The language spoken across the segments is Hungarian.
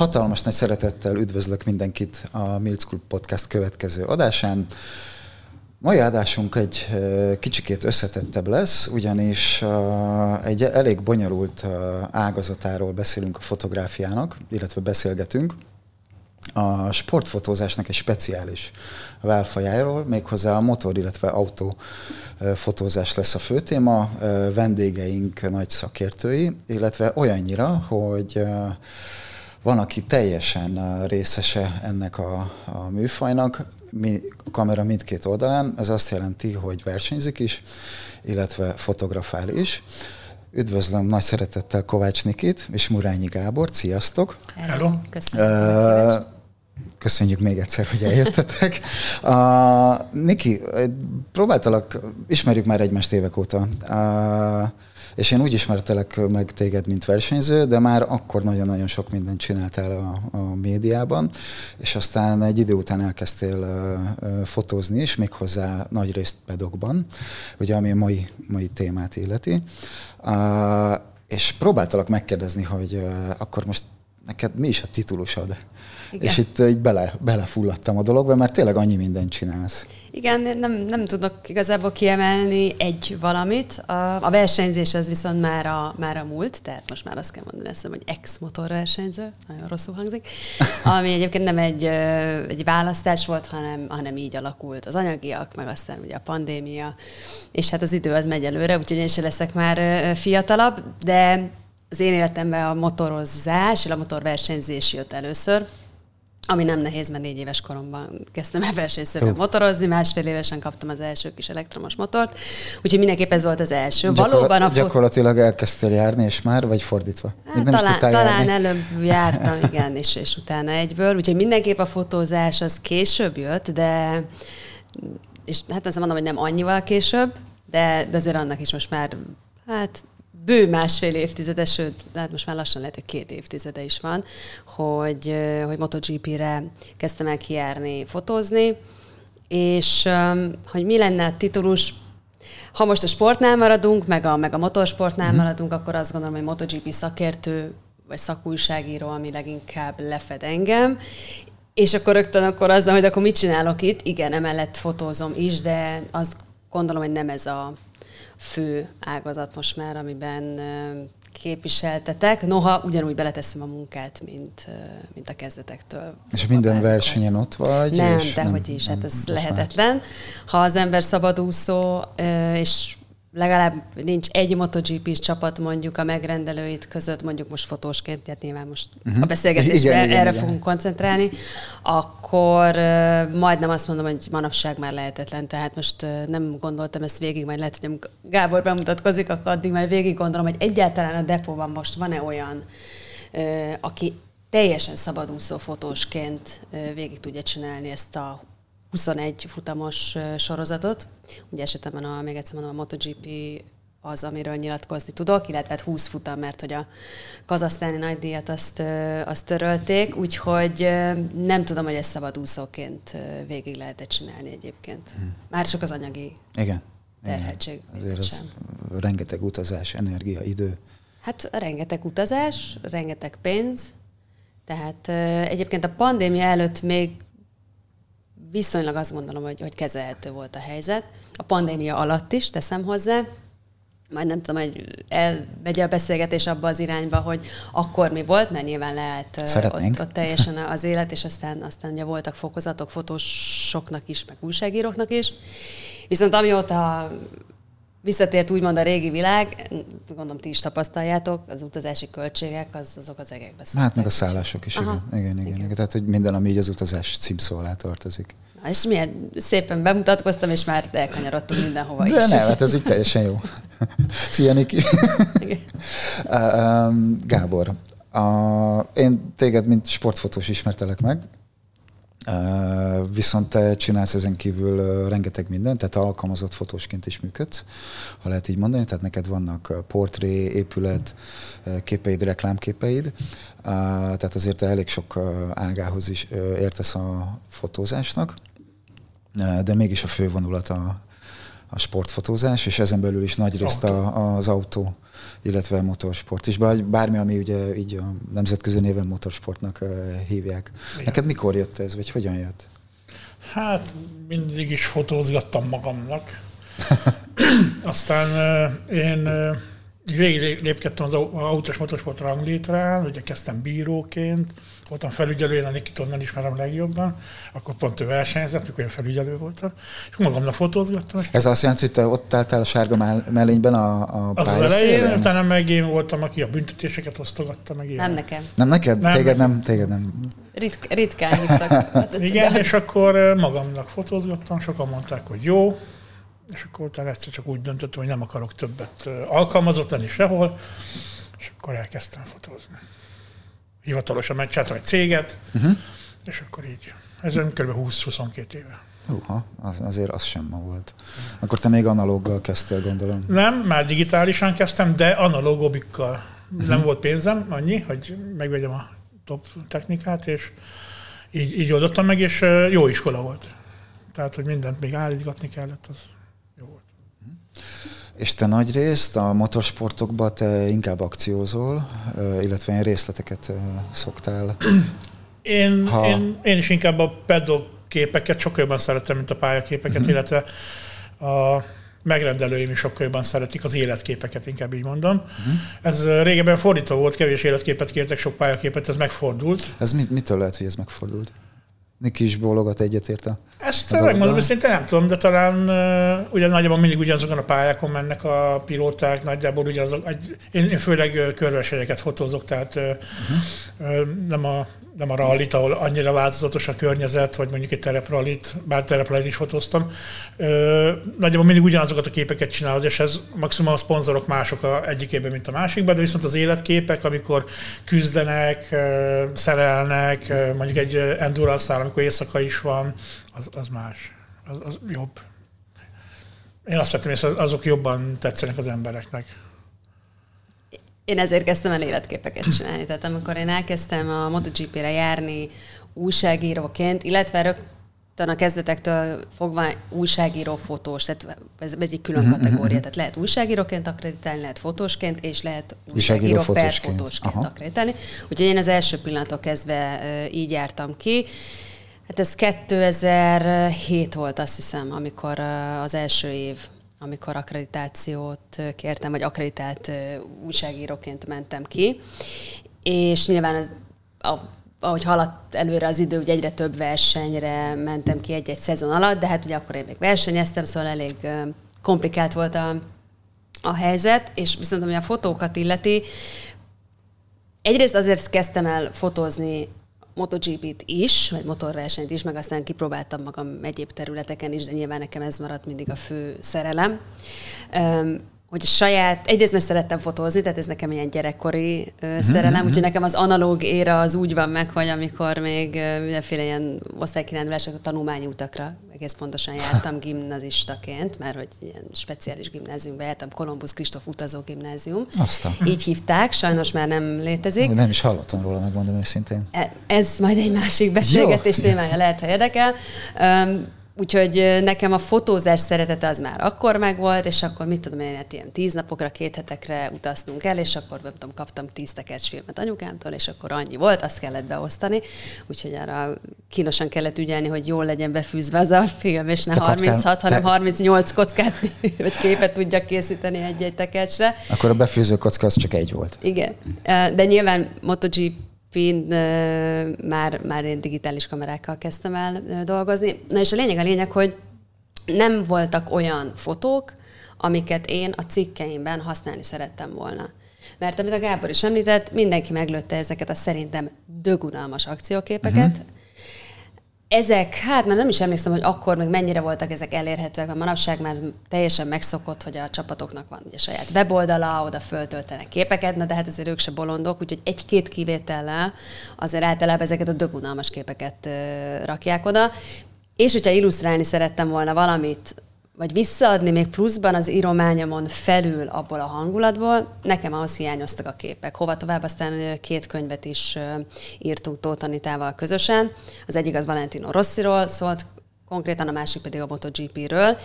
Hatalmas nagy szeretettel üdvözlök mindenkit a Milc Club Podcast következő adásán. Mai adásunk egy kicsikét összetettebb lesz, ugyanis egy elég bonyolult ágazatáról beszélünk a fotográfiának, illetve beszélgetünk. A sportfotózásnak egy speciális válfajáról, méghozzá a motor, illetve autó fotózás lesz a fő téma. Vendégeink nagy szakértői, illetve olyannyira, hogy van, aki teljesen részese ennek a, a műfajnak, mi, a kamera mindkét oldalán, ez azt jelenti, hogy versenyzik is, illetve fotografál is. Üdvözlöm nagy szeretettel Kovács Nikit és Murányi Gábor, sziasztok! Hello! Köszönjük! Köszönjük még egyszer, hogy eljöttetek. Uh, Niki, próbáltalak, ismerjük már egymást évek óta. Uh, és én úgy ismertelek meg téged, mint versenyző, de már akkor nagyon-nagyon sok mindent csináltál a, a médiában, és aztán egy idő után elkezdtél fotózni is, méghozzá nagy részt pedokban, ugye ami a mai, mai témát illeti. És próbáltalak megkérdezni, hogy akkor most neked mi is a titulusod? Igen. És itt így bele, belefulladtam a dologba, mert tényleg annyi mindent csinálsz. Igen, nem, nem tudok igazából kiemelni egy valamit. A, a versenyzés az viszont már a, már a múlt, tehát most már azt kell mondani, azt hogy ex-motorversenyző, nagyon rosszul hangzik, ami egyébként nem egy, egy választás volt, hanem, hanem így alakult az anyagiak, meg aztán ugye a pandémia, és hát az idő az megy előre, úgyhogy én sem leszek már fiatalabb, de az én életemben a motorozás, a motorversenyzés jött először, ami nem nehéz, mert négy éves koromban kezdtem el versenyszerűen motorozni, másfél évesen kaptam az első kis elektromos motort, úgyhogy mindenképp ez volt az első. Gyakorlat, Valóban a Gyakorlatilag elkezdtél járni, és már, vagy fordítva? Hát, nem talán, is talán járni. előbb jártam, igen, és, és utána egyből. Úgyhogy mindenképp a fotózás az később jött, de és hát azt mondom, hogy nem annyival később, de, de azért annak is most már hát bő másfél évtizede, sőt, hát most már lassan lehet, hogy két évtizede is van, hogy, hogy MotoGP-re kezdtem el kijárni, fotózni, és hogy mi lenne a titulus, ha most a sportnál maradunk, meg a, meg a motorsportnál mm. maradunk, akkor azt gondolom, hogy MotoGP szakértő, vagy szakújságíró, ami leginkább lefed engem, és akkor rögtön akkor azzal, hogy akkor mit csinálok itt, igen, emellett fotózom is, de azt gondolom, hogy nem ez a fő ágazat most már, amiben képviseltetek, noha ugyanúgy beleteszem a munkát, mint, mint a kezdetektől. És minden versenyen ott vagy? Nem, dehogy is, hát ez lehetetlen. Már. Ha az ember szabadúszó, és legalább nincs egy MotoGP-s csapat mondjuk a megrendelőit között, mondjuk most fotósként, tehát nyilván most uh-huh. a beszélgetésben igen, erre igen, fogunk igen. koncentrálni, akkor majdnem azt mondom, hogy manapság már lehetetlen. Tehát most nem gondoltam ezt végig, majd lehet, hogy amikor Gábor bemutatkozik, akkor addig majd végig gondolom, hogy egyáltalán a depóban most van-e olyan, aki teljesen szabadúszó fotósként végig tudja csinálni ezt a 21 futamos sorozatot. Ugye esetemben a, még egyszer mondom, a MotoGP az, amiről nyilatkozni tudok, illetve 20 hát futam, mert hogy a kazasztáni nagydíjat azt, azt törölték, úgyhogy nem tudom, hogy ezt szabadúszóként végig lehet csinálni egyébként. Hmm. Már csak az anyagi Igen. terhetség. Azért az rengeteg utazás, energia, idő. Hát rengeteg utazás, rengeteg pénz, tehát egyébként a pandémia előtt még viszonylag azt gondolom, hogy, hogy kezelhető volt a helyzet. A pandémia alatt is teszem hozzá, majd nem tudom, hogy elmegy a beszélgetés abba az irányba, hogy akkor mi volt, mert nyilván lehet ott, ott teljesen az élet, és aztán, aztán ugye voltak fokozatok fotósoknak is, meg újságíróknak is. Viszont amióta visszatért úgymond a régi világ, gondolom ti is tapasztaljátok, az utazási költségek, az, azok az egekbe szálltak. Hát meg a szállások is, igen. Igen, igen, igen. Tehát, hogy minden, ami így az utazás címszó alá tartozik. Na, és milyen szépen bemutatkoztam, és már elkanyarodtunk mindenhova De is. De nem, hát ez így teljesen jó. Szia, Niki. Gábor, a, én téged, mint sportfotós ismertelek meg, Viszont te csinálsz ezen kívül rengeteg mindent, tehát alkalmazott fotósként is működsz, ha lehet így mondani, tehát neked vannak portré, épület, képeid, reklámképeid, tehát azért te elég sok ágához is értesz a fotózásnak, de mégis a fő vonulat a, a sportfotózás, és ezen belül is nagy részt a, az autó, illetve a motorsport is. Bár, bármi, ami ugye így a nemzetközi néven motorsportnak hívják. Igen. Neked mikor jött ez, vagy hogyan jött? Hát mindig is fotózgattam magamnak. Aztán én végig lépkedtem az autós motorsport ranglétrán, ugye kezdtem bíróként, voltam felügyelő, én a Nikit onnan ismerem legjobban, akkor pont ő versenyzett, mikor én felügyelő voltam, és magamnak fotózgattam. Ez azt jelenti, hogy te ott álltál a sárga mellényben a, a Az az elején, utána meg én voltam, aki a büntetéseket osztogatta meg. Nem nekem. Nem neked? Nem, téged nem, téged nem. Ritk, ritkán hívtak. Hát, Igen, és akkor magamnak fotózgattam, sokan mondták, hogy jó, és akkor utána egyszer csak úgy döntöttem, hogy nem akarok többet alkalmazott lenni sehol, és akkor elkezdtem fotózni. Hivatalosan megcsináltam egy céget, uh-huh. és akkor így. Ez kb. 20-22 éve. Uha, az, azért az sem ma volt. Akkor te még analóggal kezdtél, gondolom. Nem, már digitálisan kezdtem, de analógobikkal. Uh-huh. Nem volt pénzem annyi, hogy megvegyem a top technikát, és így, így oldottam meg, és jó iskola volt. Tehát, hogy mindent még állítgatni kellett, az jó volt. És te nagy részt a motorsportokban te inkább akciózol, illetve én részleteket szoktál. Én, ha... én, én is inkább a pedok képeket sokkal jobban szeretem, mint a pályaképeket, uh-huh. illetve a megrendelőim is sokkal jobban szeretik az életképeket, inkább így mondom. Uh-huh. Ez régebben fordítva volt, kevés életképet kértek, sok pályaképet, ez megfordult. Ez mit, mitől lehet, hogy ez megfordult? Niki is bólogat egyetért a Ezt a megmondom őszintén nem tudom, de talán uh, ugye nagyjából mindig ugyanazokon a pályákon mennek a pilóták, nagyjából ugyanazok, egy, én, én főleg körversenyeket fotózok, tehát uh, uh-huh. nem a nem a rallit, ahol annyira változatos a környezet, vagy mondjuk egy tereprallit, bár tereprallit is fotóztam. Nagyjából mindig ugyanazokat a képeket csinálod, és ez maximum a szponzorok mások a egyikében, mint a másikban, de viszont az életképek, amikor küzdenek, szerelnek, mondjuk egy endurance amikor éjszaka is van, az, az más, az, az jobb. Én azt vettem, hogy azok jobban tetszenek az embereknek. Én ezért kezdtem el életképeket csinálni. Tehát amikor én elkezdtem a MotoGP-re járni újságíróként, illetve rögtön a kezdetektől fogva újságíró fotós, tehát ez, ez egy külön uh-huh, kategória. Uh-huh. Tehát lehet újságíróként akreditálni, lehet fotósként, és lehet újságíró, újságíró per fotósként, fotósként akreditálni. Úgyhogy én az első pillanattól kezdve így jártam ki. Hát ez 2007 volt, azt hiszem, amikor az első év amikor akkreditációt kértem, vagy akkreditált újságíróként mentem ki. És nyilván az, a, ahogy haladt előre az idő, ugye egyre több versenyre mentem ki egy-egy szezon alatt, de hát ugye akkor én még versenyeztem, szóval elég komplikált volt a, a helyzet, és viszont ami a fotókat illeti, egyrészt azért kezdtem el fotózni MotoGP-t is, vagy motorversenyt is, meg aztán kipróbáltam magam egyéb területeken is, de nyilván nekem ez maradt mindig a fő szerelem. Hogy saját, egyrészt mert szerettem fotózni, tehát ez nekem ilyen gyerekkori uh, szerelem, mm-hmm. úgyhogy nekem az analóg éra az úgy van meg, hogy amikor még uh, mindenféle ilyen osztálykirándulások, a tanulmányi utakra egész pontosan jártam gimnazistaként, mert hogy ilyen speciális gimnáziumba jártam, Kolumbusz Kristóf utazó gimnázium. Aztán. Így hívták, sajnos már nem létezik. Nem is hallottam róla, megmondom őszintén. E, ez majd egy másik beszélgetés Jó. témája lehet, ha érdekel. Um, Úgyhogy nekem a fotózás szeretete az már akkor megvolt, és akkor mit tudom én, hát ilyen tíz napokra, két hetekre utaztunk el, és akkor nem tudom, kaptam tíz filmet anyukámtól, és akkor annyi volt, azt kellett beosztani. Úgyhogy arra kínosan kellett ügyelni, hogy jól legyen befűzve az a film, és ne te 36, kaptál, hanem te... 38 kockát vagy képet tudjak készíteni egy-egy tekercsre. Akkor a befűző kocka az csak egy volt. Igen. De nyilván MotoGP Fin, már, már én digitális kamerákkal kezdtem el dolgozni. Na és a lényeg a lényeg, hogy nem voltak olyan fotók, amiket én a cikkeimben használni szerettem volna. Mert amit a Gábor is említett, mindenki meglőtte ezeket a szerintem dögunalmas akcióképeket, uh-huh ezek, hát már nem is emlékszem, hogy akkor még mennyire voltak ezek elérhetőek, a manapság már teljesen megszokott, hogy a csapatoknak van ugye saját weboldala, oda föltöltenek képeket, na de hát azért ők se bolondok, úgyhogy egy-két kivétellel azért általában ezeket a dögunalmas képeket rakják oda. És hogyha illusztrálni szerettem volna valamit, vagy visszaadni még pluszban az írományomon felül abból a hangulatból, nekem ahhoz hiányoztak a képek. Hova tovább, aztán két könyvet is írtunk Tóth Anitával közösen. Az egyik az Valentino Rossiról szólt, konkrétan a másik pedig a MotoGP-ről.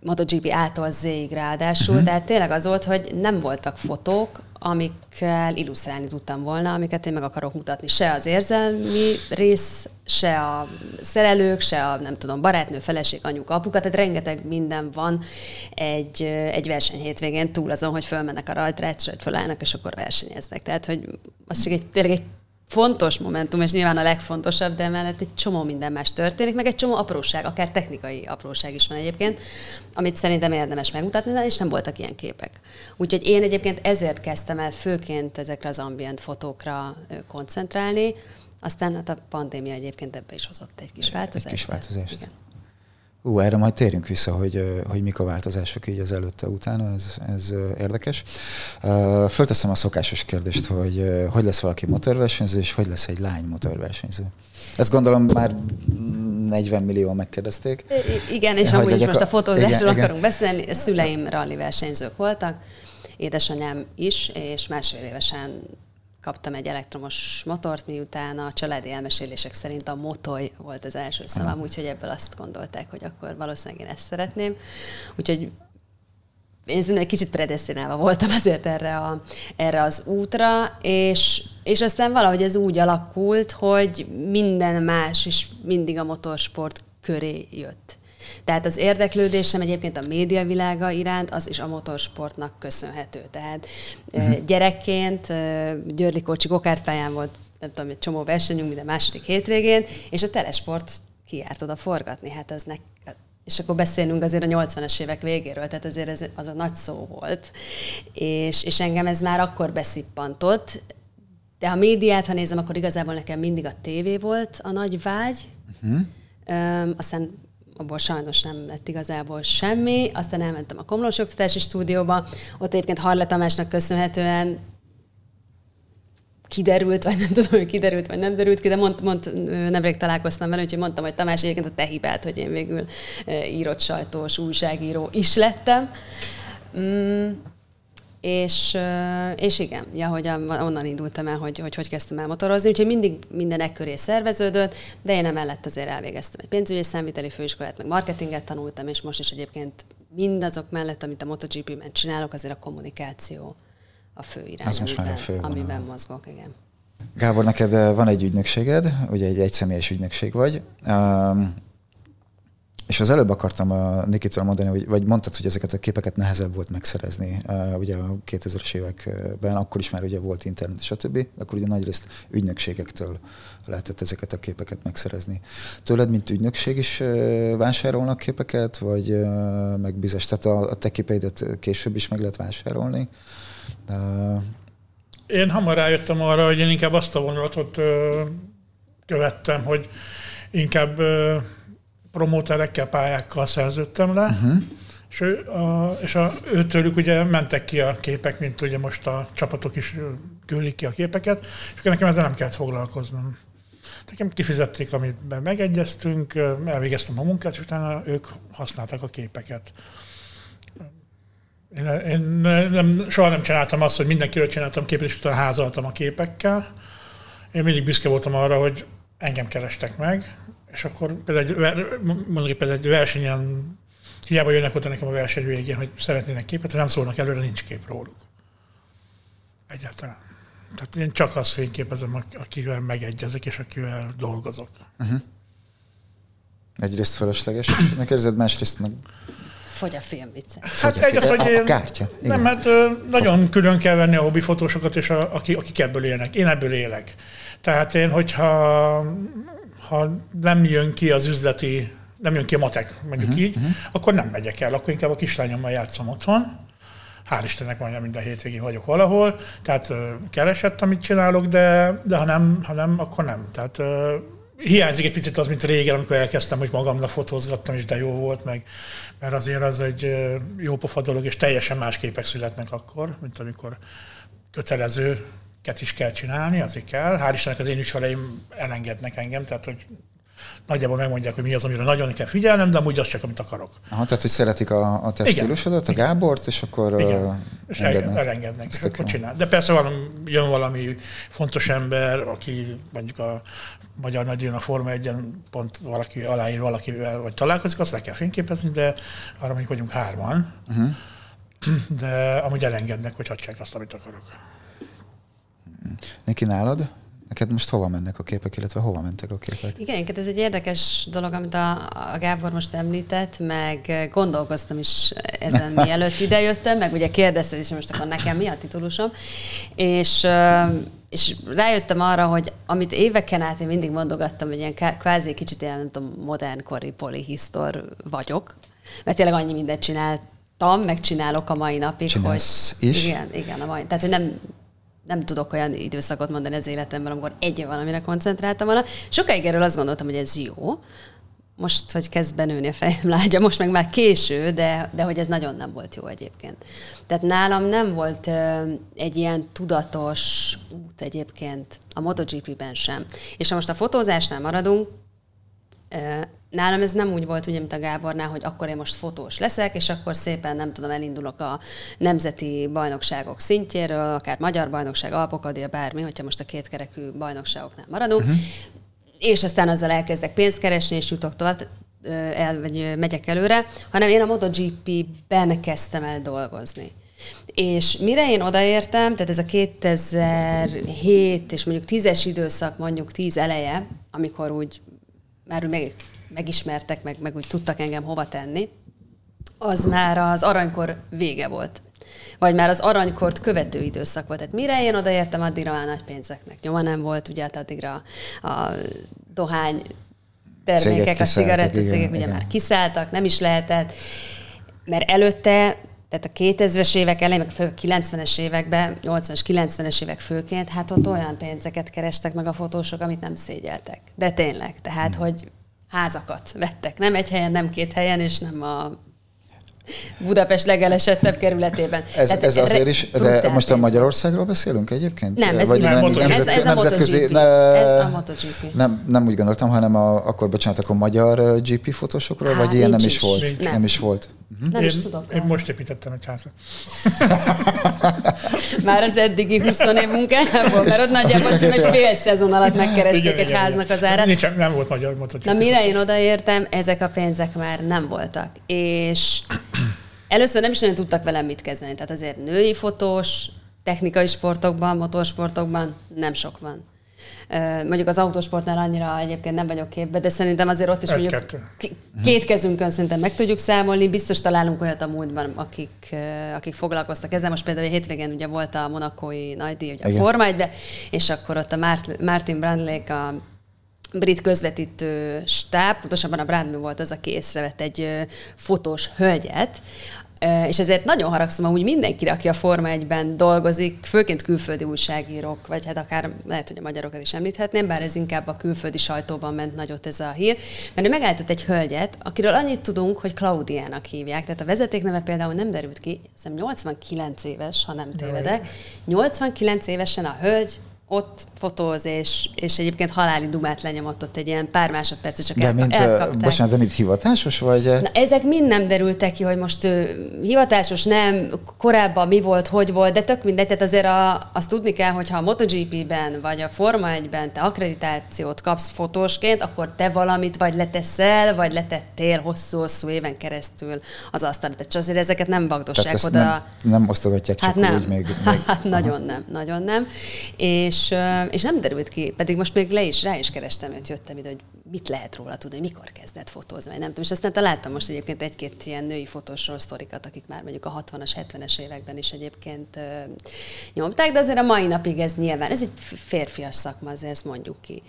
MotoGP által Z-ig ráadásul, uh-huh. tehát tényleg az volt, hogy nem voltak fotók, amikkel illusztrálni tudtam volna, amiket én meg akarok mutatni. Se az érzelmi rész, se a szerelők, se a nem tudom, barátnő, feleség, anyuka, apuka, tehát rengeteg minden van egy, egy verseny hétvégén túl azon, hogy fölmennek a rajtrácsra, hogy fölállnak, és akkor versenyeznek. Tehát, hogy az csak egy, tényleg egy fontos momentum, és nyilván a legfontosabb, de emellett egy csomó minden más történik, meg egy csomó apróság, akár technikai apróság is van egyébként, amit szerintem érdemes megmutatni, de és nem voltak ilyen képek. Úgyhogy én egyébként ezért kezdtem el főként ezekre az ambient fotókra koncentrálni, aztán hát a pandémia egyébként ebbe is hozott egy kis változást. Egy kis változást. Igen. Ú, erre majd térjünk vissza, hogy, hogy mik a változások így az előtte, utána, ez, ez érdekes. Fölteszem a szokásos kérdést, hogy hogy lesz valaki motorversenyző, és hogy lesz egy lány motorversenyző. Ezt gondolom már 40 millió megkérdezték. Igen, és amúgy is most a fotózásról akarunk igen. beszélni. Szüleim rally versenyzők voltak, édesanyám is, és másfél évesen kaptam egy elektromos motort, miután a családi elmesélések szerint a motoly volt az első szavam, úgyhogy ebből azt gondolták, hogy akkor valószínűleg én ezt szeretném. Úgyhogy én egy kicsit predestinálva voltam azért erre, a, erre az útra, és, és aztán valahogy ez úgy alakult, hogy minden más is mindig a motorsport köré jött. Tehát az érdeklődésem egyébként a médiavilága iránt, az is a motorsportnak köszönhető. Tehát uh-huh. gyerekként Györli Kocsi gokártpályán volt, nem tudom, egy csomó versenyünk minden második hétvégén, és a telesport kiárt oda forgatni. Hát ez nek, és akkor beszélünk azért a 80-as évek végéről, tehát azért ez az a nagy szó volt. És, és engem ez már akkor beszippantott, de ha médiát, ha nézem, akkor igazából nekem mindig a tévé volt a nagy vágy. Uh-huh. Um, aztán abból sajnos nem lett igazából semmi. Aztán elmentem a Komlós Oktatási Stúdióba, ott egyébként Harle Tamásnak köszönhetően kiderült, vagy nem tudom, hogy kiderült, vagy nem derült ki, de mond, mond, nemrég találkoztam vele, úgyhogy mondtam, hogy Tamás egyébként a te hibát, hogy én végül írott sajtós újságíró is lettem. Mm, és, és igen, ja, hogy onnan indultam el, hogy, hogy hogy kezdtem el motorozni, úgyhogy mindig minden ekköré szerveződött, de én emellett azért elvégeztem egy pénzügyi számviteli főiskolát, meg marketinget tanultam, és most is egyébként mindazok mellett, amit a MotoGP-ben csinálok, azért a kommunikáció a fő irány, Az amiben, a fő amiben mozgok, igen. Gábor, neked van egy ügynökséged, ugye egy egyszemélyes ügynökség vagy. És az előbb akartam a Nikitől mondani, hogy, vagy mondtad, hogy ezeket a képeket nehezebb volt megszerezni. Uh, ugye a 2000-es években, akkor is már ugye volt internet, stb. Akkor ugye nagyrészt ügynökségektől lehetett ezeket a képeket megszerezni. Tőled, mint ügynökség is uh, vásárolnak képeket, vagy uh, megbízás? Tehát a, a te képeidet később is meg lehet vásárolni? Uh, én hamar rájöttem arra, hogy én inkább azt a vonulatot követtem, hogy inkább promóterekkel, pályákkal szerződtem le, uh-huh. és, ő, a, és a, őtőlük ugye mentek ki a képek, mint ugye most a csapatok is küldik ki a képeket, és nekem ezzel nem kellett foglalkoznom. Nekem kifizették, amiben megegyeztünk, elvégeztem a munkát, és utána ők használtak a képeket. Én, én nem, soha nem csináltam azt, hogy mindenkiről csináltam képet, és utána házaltam a képekkel. Én mindig büszke voltam arra, hogy engem kerestek meg, és akkor például egy, mondjuk például egy versenyen, hiába jönnek oda nekem a verseny végén, hogy szeretnének képet, ha nem szólnak előre, nincs kép róluk. Egyáltalán. Tehát én csak azt fényképezem, akivel megegyezek, és akivel dolgozok. Uh-huh. Egyrészt fölösleges, érzed, másrészt meg... Fogy a film vicce. Hát egy az, hogy én, a kártya. Nem, mert hát, nagyon külön kell venni a hobbi fotósokat, és a, akik, akik ebből élnek. Én ebből élek. Tehát én, hogyha ha nem jön ki az üzleti, nem jön ki a matek, mondjuk uh-huh, így, uh-huh. akkor nem megyek el, akkor inkább a kislányommal játszom otthon. Hál' Istennek mondja, minden hétvégén vagyok valahol, tehát uh, keresett, amit csinálok, de, de ha, nem, ha nem, akkor nem. Tehát uh, hiányzik egy picit az, mint régen, amikor elkezdtem, hogy magamnak fotózgattam, és de jó volt, meg, mert azért az egy jó pofa dolog, és teljesen más képek születnek akkor, mint amikor kötelező is kell csinálni, azért kell. Hál' Istennek az én ügyfeleim elengednek engem, tehát hogy nagyjából megmondják, hogy mi az, amire nagyon kell figyelnem, de amúgy az csak, amit akarok. Aha, tehát, hogy szeretik a, a te stílusodat, a Gábort, és akkor Igen. És engednek. elengednek, és akkor csinál. De persze van, jön valami fontos ember, aki mondjuk a magyar nagyjön a Forma 1 pont valaki aláír valakivel, vagy találkozik, azt le kell fényképezni, de arra mondjuk vagyunk hárman. Uh-huh. De amúgy elengednek, hogy hagyják azt, amit akarok. Neki nálad? Neked most hova mennek a képek, illetve hova mentek a képek? Igen, ez egy érdekes dolog, amit a, a Gábor most említett, meg gondolkoztam is ezen, mielőtt idejöttem, meg ugye kérdezted is, hogy most akkor nekem mi a titulusom, és és rájöttem arra, hogy amit éveken át én mindig mondogattam, hogy ilyen kvázi kicsit ilyen, nem tudom, modernkori polihisztor vagyok, mert tényleg annyi mindent csináltam, meg csinálok a mai napig, Csinálsz hogy... is? Igen, igen, a mai, tehát hogy nem, nem tudok olyan időszakot mondani az életemben, amikor egy valamire koncentráltam volna. Sokáig erről azt gondoltam, hogy ez jó. Most, hogy kezd benőni a fejem lágya, most meg már késő, de, de hogy ez nagyon nem volt jó egyébként. Tehát nálam nem volt egy ilyen tudatos út egyébként a MotoGP-ben sem. És ha most a fotózásnál maradunk, Nálam ez nem úgy volt, ugye, mint a Gábornál, hogy akkor én most fotós leszek, és akkor szépen, nem tudom, elindulok a nemzeti bajnokságok szintjéről, akár magyar bajnokság, Alpokadia, bármi, hogyha most a kétkerekű bajnokságoknál maradunk, uh-huh. és aztán azzal elkezdek pénzt keresni, és jutok tovább, el, vagy megyek előre, hanem én a MotoGP-ben kezdtem el dolgozni. És mire én odaértem, tehát ez a 2007 és mondjuk 10-es időszak, mondjuk 10 eleje, amikor úgy már úgy meg megismertek, meg, meg úgy tudtak engem hova tenni, az már az aranykor vége volt. Vagy már az aranykort követő időszak volt. Tehát mire én odaértem, addigra már nagy pénzeknek nyoma nem volt, ugye hát addigra a dohány termékek, a cigarettacégek ugye igen. már kiszálltak, nem is lehetett, mert előtte tehát a 2000-es évek elején, meg a 90-es években, 80-es, 90-es évek főként, hát ott olyan pénzeket kerestek meg a fotósok, amit nem szégyeltek. De tényleg, tehát, hmm. hogy házakat vettek. Nem egy helyen, nem két helyen, és nem a Budapest legelesettebb kerületében. Ez, Tehát ez azért is, de most a Magyarországról beszélünk egyébként? Nem, ez, Vagy nem, nem, ez, ez, a MotoGP. Ne, ez a MotoGP. Nem, nem úgy gondoltam, hanem a, akkor bocsánat, akkor magyar GP fotósokról, Há, vagy ilyen nem is, is volt? Nem. nem is volt. Uh-huh. Nem én, is tudok. Én most építettem egy házat. Már az eddigi 20 év munkájából, mert ott nagyjából egy fél szezon alatt megkeresték igen, egy igen, háznak az árát. Nincs, nem volt magyar motor. Na mire én odaértem, ezek a pénzek már nem voltak. És először nem is nagyon tudtak velem mit kezdeni. Tehát azért női fotós, technikai sportokban, motorsportokban nem sok van. Mondjuk az autósportnál annyira egyébként nem vagyok képbe, de szerintem azért ott is Egy, mondjuk két kezünkön szerintem meg tudjuk számolni. Biztos találunk olyat a múltban, akik, akik foglalkoztak ezzel. Most például a hétvégén ugye volt a monakói nagydíj, ugye a Forma 1 és akkor ott a Martin Brandlake, a brit közvetítő stáb, pontosabban a Brandon volt az, aki észrevett egy fotós hölgyet, és ezért nagyon haragszom amúgy mindenkire, aki a Forma 1-ben dolgozik, főként külföldi újságírók, vagy hát akár lehet, hogy a magyarokat is említhetném, bár ez inkább a külföldi sajtóban ment nagyot ez a hír, mert ő megállított egy hölgyet, akiről annyit tudunk, hogy Klaudiának hívják. Tehát a vezetékneve például nem derült ki, hiszem 89 éves, ha nem tévedek. 89 évesen a hölgy ott fotóz, és, és egyébként haláli dumát lenyomott ott egy ilyen pár másodperc, csak de el, mint, elkapták. Bocsánat, de mint hivatásos, vagy? Na, ezek mind nem derültek ki, hogy most uh, hivatásos nem, korábban mi volt, hogy volt, de tök mindegy, tehát azért a, azt tudni kell, hogy ha a MotoGP-ben, vagy a Forma 1-ben te akkreditációt kapsz fotósként, akkor te valamit vagy leteszel, vagy letettél hosszú-hosszú éven keresztül az asztal. Tehát azért ezeket nem vagdossák oda. Nem, nem osztogatják csak hát nem. úgy még. még. Hát nagyon nem, nagyon nem. És és, és nem derült ki, pedig most még le is, rá is kerestem, hogy jöttem ide, hogy mit lehet róla tudni, mikor kezdett fotózni, vagy nem tudom. És aztán találtam most egyébként egy-két ilyen női fotósról sztorikat, akik már mondjuk a 60-as, 70-es években is egyébként uh, nyomták, de azért a mai napig ez nyilván, ez egy férfias szakma, azért ezt mondjuk ki.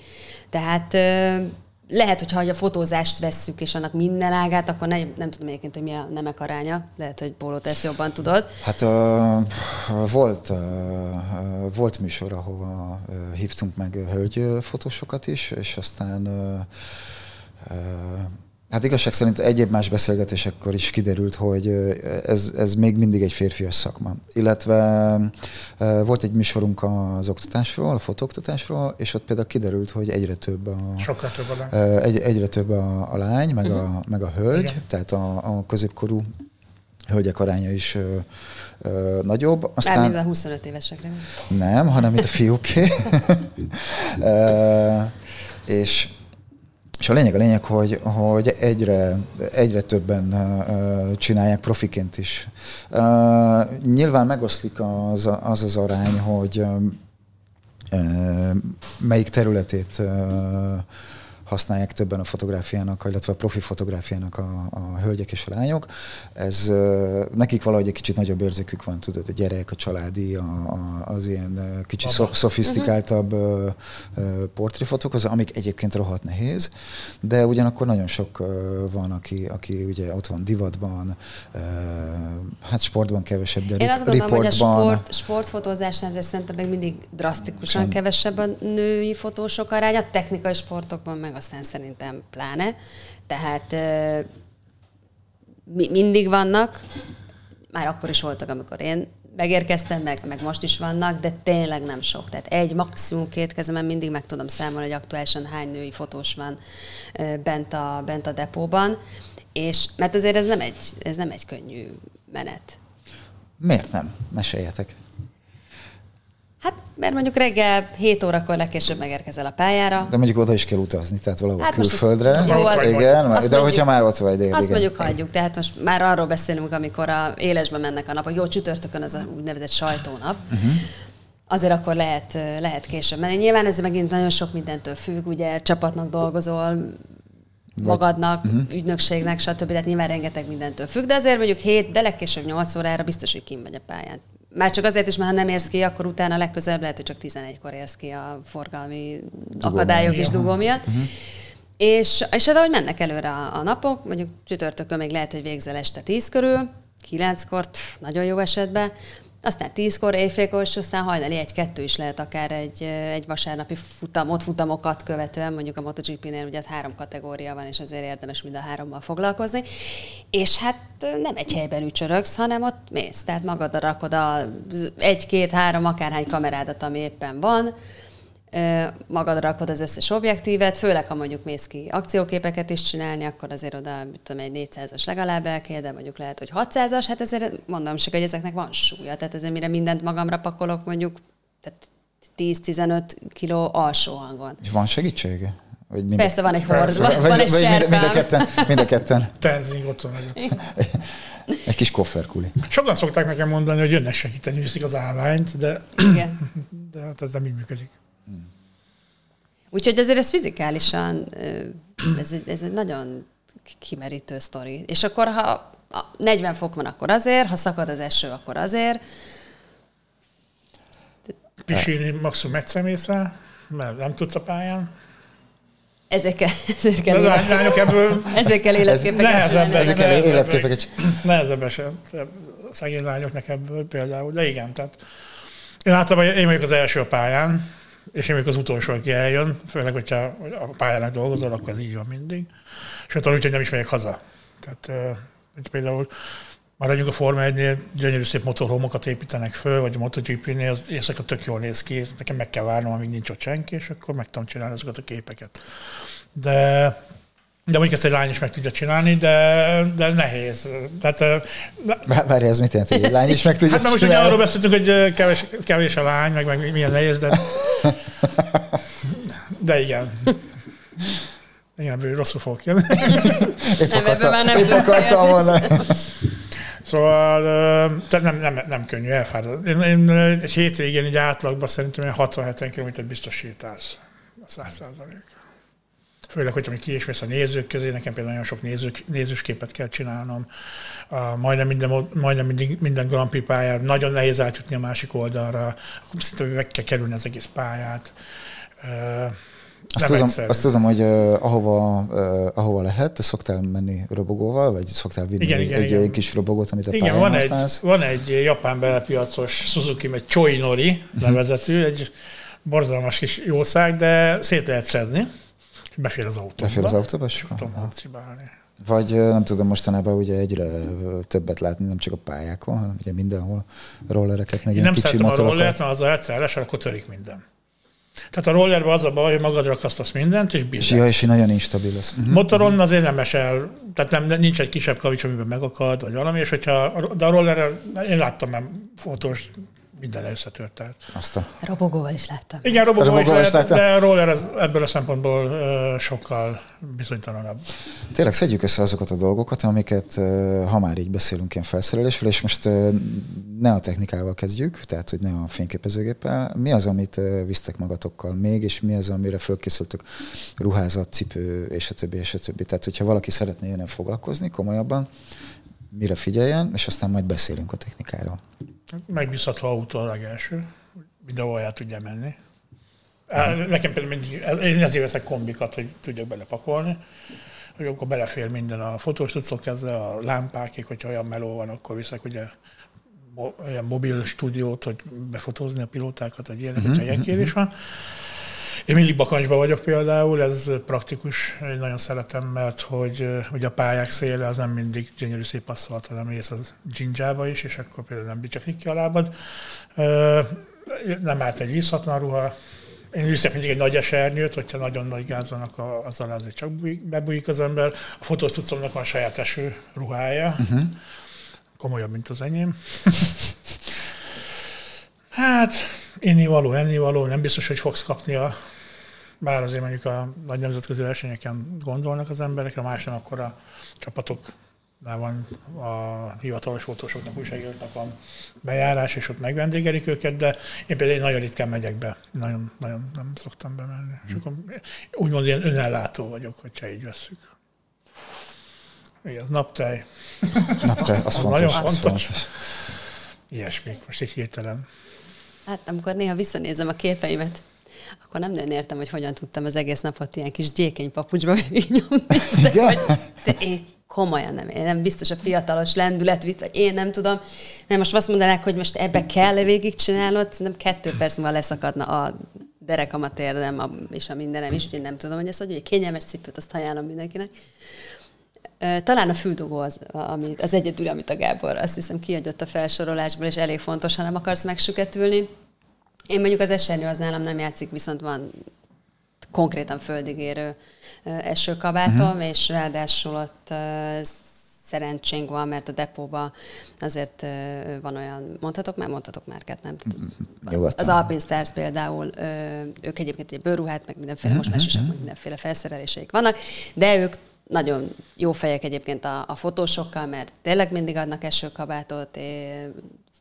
Tehát uh, lehet, hogy ha a fotózást vesszük, és annak minden ágát, akkor nem, nem tudom egyébként, hogy mi a nemek aránya. Lehet, hogy Póló ezt jobban tudod. Hát uh, volt, uh, volt műsor, ahova hívtunk meg hölgy fotósokat is, és aztán uh, uh, Hát igazság szerint egyéb más beszélgetésekkor is kiderült, hogy ez, ez még mindig egy férfias szakma. Illetve volt egy műsorunk az oktatásról, a fotóoktatásról, és ott például kiderült, hogy egyre több a, Sokkal több a lány. Egy, egyre több a, a lány, meg, uh-huh. a, mhm. meg a hölgy, Igen. tehát a, a középkorú hölgyek aránya is ö, ö, nagyobb. Aztán, Mármint a 25 évesekre. Nem, hanem itt a fiúké. és és a lényeg a lényeg, hogy, hogy egyre, egyre többen csinálják profiként is. Nyilván megoszlik az az, az arány, hogy melyik területét használják többen a fotográfiának, illetve a profi fotográfiának a, a hölgyek és a lányok. Ez nekik valahogy egy kicsit nagyobb érzékük van, tudod, a gyerek, a családi, a, a, az ilyen kicsit szó, szofisztikáltabb uh-huh. portréfotókhoz, amik egyébként rohadt nehéz, de ugyanakkor nagyon sok van, aki, aki ugye ott van divatban, hát sportban kevesebb, de Én azt gondolom, hogy a sport, sportfotózásnál azért szerintem még mindig drasztikusan Sem. kevesebb a női fotósok aránya, technikai sportokban meg aztán szerintem pláne. Tehát mi, mindig vannak, már akkor is voltak, amikor én megérkeztem, meg, meg most is vannak, de tényleg nem sok. Tehát egy, maximum két kezemen mindig meg tudom számolni, hogy aktuálisan hány női fotós van bent a, bent a depóban. És, mert azért ez nem egy, ez nem egy könnyű menet. Miért nem? Meséljetek. Hát, mert mondjuk reggel 7 órakor legkésőbb megérkezel a pályára. De mondjuk oda is kell utazni, tehát valahol hát külföldre. Jó, az, igen, azt de mondjuk, hogyha már ott vagy dél, Azt igen. mondjuk hagyjuk, tehát most már arról beszélünk, amikor a élesbe mennek a napok. Jó, csütörtökön az a úgynevezett sajtónap. Uh-huh azért akkor lehet, lehet később menni. Nyilván ez megint nagyon sok mindentől függ, ugye csapatnak dolgozol, magadnak, uh-huh. ügynökségnek, stb. Tehát nyilván rengeteg mindentől függ, de azért mondjuk 7, de legkésőbb 8 órára biztos, hogy kim vagy a pályán. Már csak azért is, mert ha nem érsz ki, akkor utána legközelebb lehet, hogy csak 11-kor érsz ki a forgalmi Dugó akadályok és dugó miatt. Uh-huh. És, és hát ahogy mennek előre a, a napok, mondjuk csütörtökön még lehet, hogy végzel este 10 körül, 9-kor, nagyon jó esetben, aztán tízkor, éjfélkor, és aztán hajnali egy-kettő is lehet akár egy, egy vasárnapi futamot, futamokat követően, mondjuk a MotoGP-nél ugye három kategória van, és azért érdemes mind a hárommal foglalkozni. És hát nem egy helyben ücsörögsz, hanem ott mész, tehát magadra rakod a egy-két-három akárhány kamerádat, ami éppen van, magadra rakod az összes objektívet, főleg ha mondjuk mész ki akcióképeket is csinálni, akkor azért oda, tudom, egy 400-as legalább el kell, de mondjuk lehet, hogy 600-as, hát ezért mondom csak, hogy ezeknek van súlya, tehát ezért mire mindent magamra pakolok, mondjuk tehát 10-15 kiló alsó hangon. És van segítsége? Vagy mind Persze van egy hordva, van, van egy vagy mind, mind, a ketten. Mind a ketten. Tenzing ott van. Egy kis kofferkuli. Sokan szokták nekem mondani, hogy jönnek segíteni, viszik az állványt, de, Igen. de hát ez nem így működik. Úgyhogy azért ez fizikálisan, ez egy, ez egy nagyon kimerítő sztori. És akkor, ha 40 fok van, akkor azért, ha szakad az eső, akkor azért. Pisilni maximum egyszer mész rá, mert nem tudsz a pályán. Ezekkel, ezekkel, élet, lányok ebből, ezekkel életképeket nehezebb, ezekkel életképeket Nehezebb eset szegény lányoknak ebből például, de igen, tehát én általában én vagyok az első a pályán, és én az utolsó, aki eljön, főleg, hogyha a pályának dolgozol, akkor ez így van mindig. Sőt, úgy, hogy nem is megyek haza. Tehát hogy például maradjunk a Forma 1-nél, gyönyörű szép motorhomokat építenek föl, vagy a MotoGP-nél, az éjszaka tök jól néz ki, nekem meg kell várnom, amíg nincs ott senki, és akkor meg tudom csinálni azokat a képeket. De de mondjuk ezt egy lány is meg tudja csinálni, de, de nehéz. Tehát, Várj, ez mit jelent, hogy egy lány is meg tudja hát, csinálni? Hát most ugye arról beszéltünk, hogy kevés, kevés a lány, meg, meg milyen nehéz, de... De igen. Igen, ebből rosszul fogok jönni. Épp nem, akarta, már nem épp akartam volna. Szóval tehát nem, nem, nem könnyű, elfárad. Én, én egy hétvégén egy átlagban szerintem 60-70 km biztos sétálsz. A 100 százalék. Főleg, hogyha még ki is mész a nézők közé, nekem például nagyon sok nézők, nézősképet kell csinálnom. Uh, majdnem minden, majdnem minden, minden Grand Prix pályára nagyon nehéz átjutni a másik oldalra, akkor szinte meg kell kerülni az egész pályát. Azt tudom, azt tudom, hogy uh, ahova, uh, ahova lehet, te szoktál menni robogóval, vagy szoktál vinni igen, egy, igen, egy, igen. egy kis robogót, amit a igen, van használsz? egy, van egy japán belpiacos Suzuki, egy Choi Nori nevezetű, egy borzalmas kis jószág, de szét lehet szedni befér az autóba. Befér az autóba, és tudom hancibálni. Vagy nem tudom, mostanában ugye egyre többet látni, nem csak a pályákon, hanem ugye mindenhol rollereket, meg Én nem kicsi szeretem a rollert, mert az egyszer akkor törik minden. Tehát a rollerben az a baj, hogy magadra akasztasz mindent, és bizony. ja, és nagyon instabil lesz. Mhm. Motoron azért nem esel, tehát nem, nincs egy kisebb kavics, amiben megakad, vagy valami, és hogyha, de a rollerrel, én láttam már fotós, minden összetört. Tehát. Azt a... Robogóval is láttam. Igen, robogó is Robogó is láttam. de a roller az ebből a szempontból ö, sokkal bizonytalanabb. Tényleg szedjük össze azokat a dolgokat, amiket, ö, ha már így beszélünk ilyen felszerelésről, és most ö, ne a technikával kezdjük, tehát hogy ne a fényképezőgéppel. Mi az, amit visztek magatokkal még, és mi az, amire fölkészültök ruházat, cipő, és a többi, és a többi. Tehát, hogyha valaki szeretne innen foglalkozni komolyabban, mire figyeljen, és aztán majd beszélünk a technikáról. Megbízható autó a legelső, mindenhol el tudja menni. Á, Nekem például mindig, én ezért veszek kombikat, hogy tudjak belepakolni, hogy akkor belefér minden a fotós tudszok kezdve, a lámpákig, hogyha olyan meló van, akkor viszek ugye olyan mobil stúdiót, hogy befotózni a pilótákat, vagy ilyenek, hogyha ilyen kérés van. Én mindig bakancsban vagyok például, ez praktikus, én nagyon szeretem, mert hogy, eh, hogy a pályák széle az nem mindig gyönyörű szép aszfalt, hanem mész az dzsindzsába is, és akkor például nem bicsaklik ki a lábad. Ö, Nem árt egy vízhatlan ruha, én viszek mindig egy nagy esernyőt, hogyha nagyon nagy gáz van, akkor azzal azért csak bújik- bebújik az ember. A fotócucomnak van saját eső ruhája, uh-huh. komolyabb, mint az enyém. Hát, ennivaló, ennivaló, nem biztos, hogy fogsz kapni a bár azért mondjuk a nagy nemzetközi versenyeken gondolnak az emberekre, más nem, akkor a csapatoknál van a hivatalos fotósoknak, újságíróknak van bejárás, és ott megvendégelik őket, de én például nagyon ritkán megyek be, nagyon, nagyon nem szoktam bemenni. És akkor úgymond ilyen önellátó vagyok, hogyha így vesszük. Igen, az naptej, Na, te, az, az fontos. nagyon az fontos. fontos. ilyesmik, most így hirtelen. Hát amikor néha visszanézem a képeimet, akkor nem nagyon értem, hogy hogyan tudtam az egész napot ilyen kis gyékeny papucsba végignyomni. De, hogy, de én komolyan nem, én nem biztos a fiatalos lendület vagy én nem tudom. Nem, most azt mondanák, hogy most ebbe kell végigcsinálnod, nem kettő perc múlva leszakadna a derekam, a térdem a, és a mindenem is, úgyhogy nem tudom, hogy ez hogy egy kényelmes cipőt, azt ajánlom mindenkinek. Talán a füldugó az, ami, az egyedül, amit a Gábor azt hiszem kiadott a felsorolásból, és elég fontos, ha nem akarsz megsüketülni. Én mondjuk az esernyő az nálam nem játszik, viszont van konkrétan földig érő ö, esőkabátom, uh-huh. és ráadásul ott szerencsénk van, mert a depóban azért van olyan, mondhatok már, mondhatok márkát, nem? Tehát Nyugodtan. az Alpine Stars például, ők egyébként egy bőrruhát, meg mindenféle, most már meg mindenféle felszereléseik vannak, de ők nagyon jó fejek egyébként a, a fotósokkal, mert tényleg mindig adnak esőkabátot,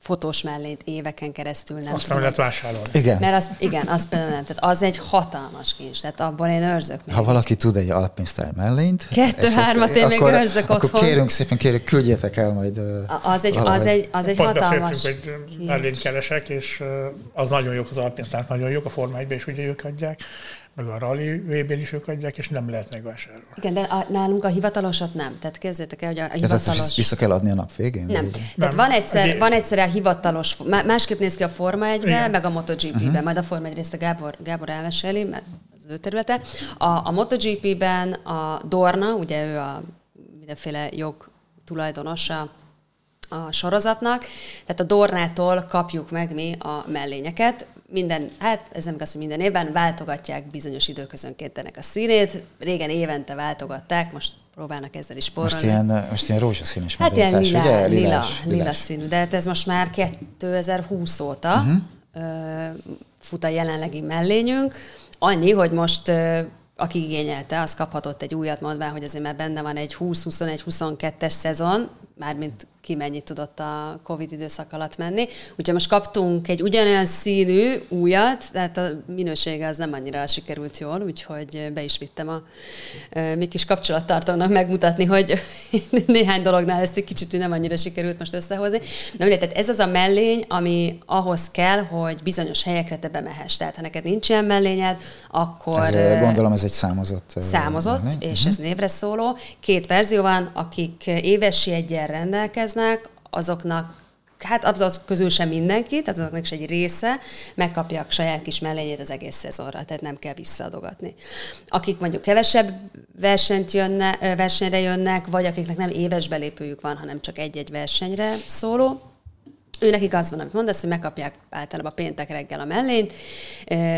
fotós mellényt éveken keresztül nem Azt nem lehet vásárolni. Igen. mert az, igen, az például nem. Tehát az egy hatalmas kincs, tehát abból én őrzök még. Ha valaki tud egy Alpinstyle mellényt, Kettő, egy hármat én még akkor, őrzök akkor otthon. kérünk szépen, kérjük, küldjetek el majd. Az egy, az egy, az egy Pont hatalmas hogy mellényt keresek, és az nagyon jók, az Alpinstyle nagyon jók, a Forma 1 is ugye ők adják, meg a Rally vb is ők adják, és nem lehet megvásárolni. Igen, de a, nálunk a hivatalosat nem. Tehát képzeljétek el, hogy a ezt hivatalos... vissza kell adni a nap végén? Nem. vagy- Tehát Nem. van egyszer, Egy- van egyszer a hivatalos, má- másképp néz ki a Forma 1 Igen. meg a MotoGP-ben, uh-huh. majd a Forma 1 részt a Gábor, Gábor elmeséli, mert az ő területe. A, a MotoGP-ben a Dorna, ugye ő a mindenféle jog tulajdonosa a sorozatnak, tehát a Dornától kapjuk meg mi a mellényeket. Minden, hát ez nem igaz, hogy minden évben váltogatják bizonyos időközönként ennek a színét. Régen évente váltogatták, most próbálnak ezzel is spórolni. Most ilyen, most ilyen rózsaszínes Hát ilyen lila, ugye? lila, Lilás, lila lilás. színű, de hát ez most már 2020 óta uh-huh. fut a jelenlegi mellényünk. Annyi, hogy most ö, aki igényelte, az kaphatott egy újat, mondván, hogy azért már benne van egy 20-21-22-es szezon, mármint ki mennyit tudott a Covid időszak alatt menni. Úgyhogy most kaptunk egy ugyanolyan színű újat, tehát a minősége az nem annyira sikerült jól, úgyhogy be is vittem a mi kis kapcsolattartónak megmutatni, hogy néhány dolognál ezt egy kicsit nem annyira sikerült most összehozni. De mindegy, tehát ez az a mellény, ami ahhoz kell, hogy bizonyos helyekre te bemehess. Tehát ha neked nincs ilyen mellényed, akkor... Ez, gondolom ez egy számozott. számozott, mellény. és ez névre szóló. Két verzió van, akik éves jegyen rendelkeznek, azoknak hát azok közül sem mindenki, tehát azoknak is egy része megkapja a saját kis mellényét az egész szezonra, tehát nem kell visszaadogatni. Akik mondjuk kevesebb versenyt jönne, versenyre jönnek, vagy akiknek nem éves belépőjük van, hanem csak egy-egy versenyre szóló, ő nekik az van, amit mondasz, hogy megkapják általában péntek reggel a mellényt,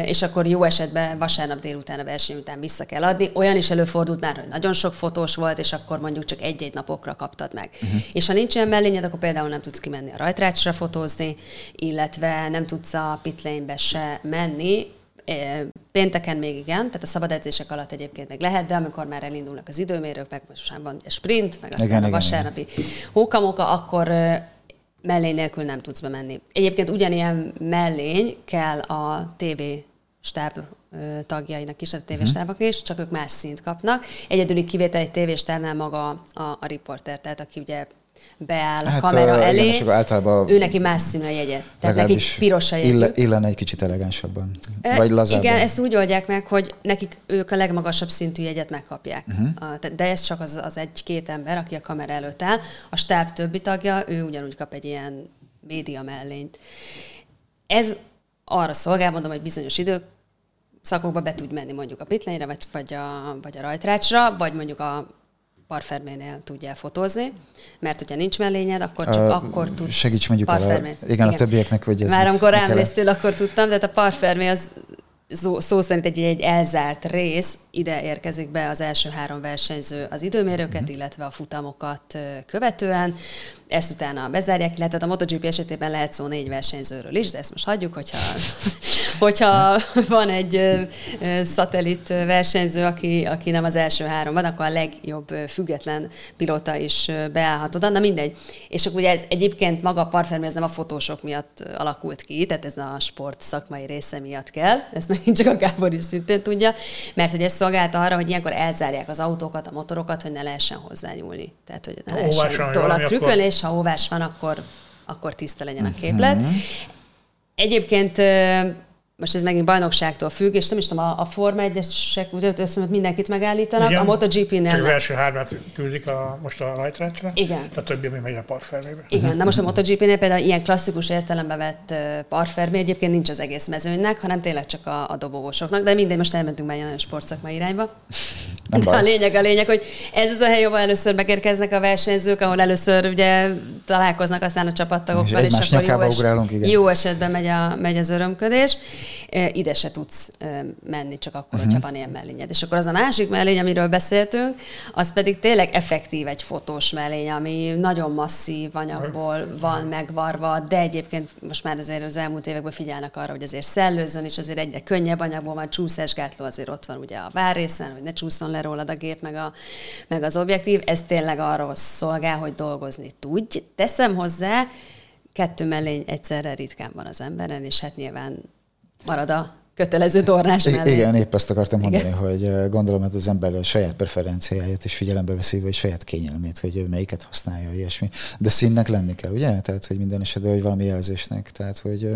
és akkor jó esetben vasárnap délután a verseny után vissza kell adni. Olyan is előfordult már, hogy nagyon sok fotós volt, és akkor mondjuk csak egy-egy napokra kaptad meg. Uh-huh. És ha nincs ilyen mellényed, akkor például nem tudsz kimenni a rajtrácsra fotózni, illetve nem tudsz a pitlénybe se menni, Pénteken még igen, tehát a szabad edzések alatt egyébként még lehet, de amikor már elindulnak az időmérők, meg most már van a sprint, meg aztán igen, a vasárnapi hókamoka, akkor mellény nélkül nem tudsz bemenni. Egyébként ugyanilyen mellény kell a TV stáb tagjainak is, a tévéstábak is, csak ők más szint kapnak. Egyedüli kivétel egy tévéstábnál maga a, a riporter, tehát aki ugye beáll a hát, kamera elé, igen, általában ő neki más színű a jegye. Tehát nekik piros a jegyük. Illen egy kicsit elegánsabban. Vagy lazábban. Igen, ezt úgy oldják meg, hogy nekik ők a legmagasabb szintű jegyet megkapják. Uh-huh. De ez csak az, az egy-két ember, aki a kamera előtt áll. A stáb többi tagja, ő ugyanúgy kap egy ilyen média mellényt. Ez arra szolgál, mondom, hogy bizonyos idők szakokba be tudj menni mondjuk a pitlényre, vagy, vagy, a, vagy a rajtrácsra, vagy mondjuk a parferménél tudjál fotózni, mert hogyha nincs mellényed, akkor csak uh, akkor tudsz Segíts mondjuk el a, igen, igen, a többieknek, hogy ez Már amikor rám akkor tudtam, tehát a parfermé az szó, szó szerint egy, egy elzárt rész, ide érkezik be az első három versenyző az időmérőket, mm. illetve a futamokat követően ezt utána bezárják, illetve a MotoGP esetében lehet szó négy versenyzőről is, de ezt most hagyjuk, hogyha, hogyha van egy szatellit versenyző, aki, aki nem az első három van, akkor a legjobb független pilóta is beállhat oda. Na mindegy. És akkor ugye ez egyébként maga a parfermi, ez nem a fotósok miatt alakult ki, tehát ez a sport szakmai része miatt kell, ezt megint csak a Gábor is szintén tudja, mert hogy ez szolgált arra, hogy ilyenkor elzárják az autókat, a motorokat, hogy ne lehessen hozzányúlni. Tehát, hogy ne lehessen tolat trükölni, és ha óvás van, akkor, akkor tiszta legyen a képlet. Uh-huh. Egyébként most ez megint bajnokságtól függ, és nem is tudom, a, a Forma 1-esek, ugye összemet mindenkit megállítanak, Igen, a MotoGP-nél... Csak az első hármát küldik a, most a rajtrácsra, Igen. a többi mi megy a parfermébe. Igen, na most a MotoGP-nél például ilyen klasszikus értelembe vett parfermé egyébként nincs az egész mezőnynek, hanem tényleg csak a, a dobogósoknak, de mindegy, most elmentünk már ilyen sportszakmai irányba. Nem de a lényeg a lényeg, hogy ez az a hely, ahol először megérkeznek a versenyzők, ahol először ugye találkoznak aztán a csapattagokkal, és, és akkor jó, es, jó esetben megy, a, megy az örömködés ide se tudsz menni, csak akkor, uh-huh. hogyha van ilyen mellényed. És akkor az a másik mellény, amiről beszéltünk, az pedig tényleg effektív egy fotós mellény, ami nagyon masszív anyagból van megvarva, de egyébként most már azért az elmúlt években figyelnek arra, hogy azért szellőzön, és azért egyre könnyebb anyagból van, csúszásgátló azért ott van ugye a várrészen, hogy ne csúszon le rólad a gép, meg, a, meg az objektív. Ez tényleg arról szolgál, hogy dolgozni tudj. Teszem hozzá, kettő mellény egyszerre ritkán van az emberen, és hát nyilván marad a kötelező tornás mellé. Igen, épp ezt akartam mondani, Igen. hogy gondolom, hogy az ember a saját preferenciáját is figyelembe veszi, vagy saját kényelmét, hogy melyiket használja, ilyesmi. De színnek lenni kell, ugye? Tehát, hogy minden esetben, hogy valami jelzésnek. Tehát, hogy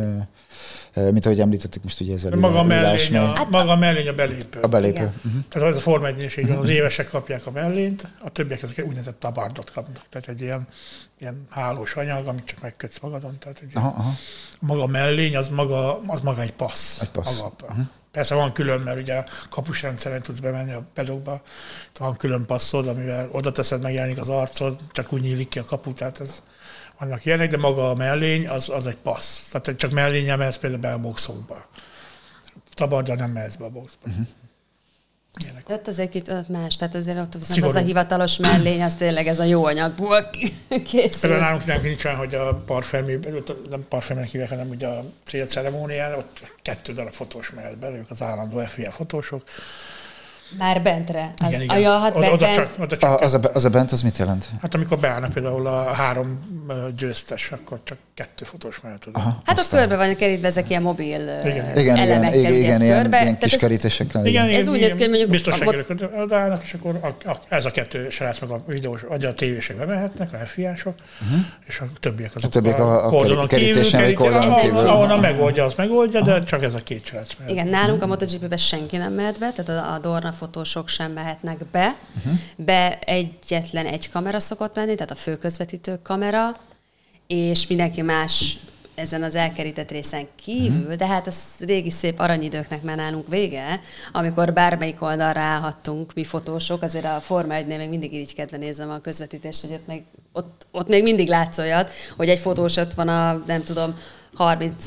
mint ahogy említettük most ugye ez a maga, mellény a, hát maga a mellény a belépő. A belépő. Uh-huh. Tehát az a Forma 1 is így van, az évesek kapják a mellényt, a többiek ezek úgynevezett tabardot kapnak. Tehát egy ilyen ilyen hálós anyag, amit csak megkötsz magadon. Tehát egy aha, aha. maga mellény, az maga, az maga egy passz. Egy passz. Maga, uh-huh. Persze van külön, mert ugye a kapusrendszeren tudsz bemenni a pedokba, van külön passzod, amivel oda teszed, megjelenik az arcod, csak úgy nyílik ki a kapu, tehát ez, vannak ilyenek, de maga a mellény az, az egy passz. Tehát csak mellénye mehetsz például be a boxokba. Tabarda nem mehetsz be a boxba. Uh-huh. Ilyenek. Ott az egy kicsit más, tehát azért ott viszont az a hivatalos mellény, az tényleg ez a jó anyagból készül. Például nálunk nem nincsen, hogy a parfemi, nem parfeminek hívják, hanem ugye a célceremónián, ott kettő darab fotós mehet be, ők az állandó FIA fotósok, már bentre. Az, igen, igen. Ja, hát oda, oda csak, oda csak a, az, a, az a bent, az mit jelent? Hát amikor beállnak például a három győztes, akkor csak kettő fotós mehet oda. Aha, hát ott körbe van kerítve ezek ilyen mobil igen. igen, elemekkel. Igen, igen, igen, körbe. ilyen, ilyen kis kerítésekkel. Igen, igen, ez úgy néz ki, hogy mondjuk... Biztos segítők odaállnak, és akkor a, a, ez a kettő srác meg a videós, vagy a tévések bemehetnek, a fiások, uh-huh. és a többiek azok a, többiek a, a, kordonon kerítésen, vagy kordonon kívül. Ahonnan megoldja, az megoldja, de csak ez a két srác mehet. Igen, nálunk a MotoGP-ben senki nem mehet be, tehát a Dorna fotósok sem mehetnek be. Uh-huh. Be egyetlen egy kamera szokott menni, tehát a főközvetítő kamera, és mindenki más ezen az elkerített részen kívül, uh-huh. de hát ez régi szép aranyidőknek már nálunk vége, amikor bármelyik oldalra állhattunk mi fotósok, azért a Forma 1 még mindig irigykedve nézem a közvetítést, hogy ott még, ott, ott még mindig látsz olyat, hogy egy fotós ott van a, nem tudom, 30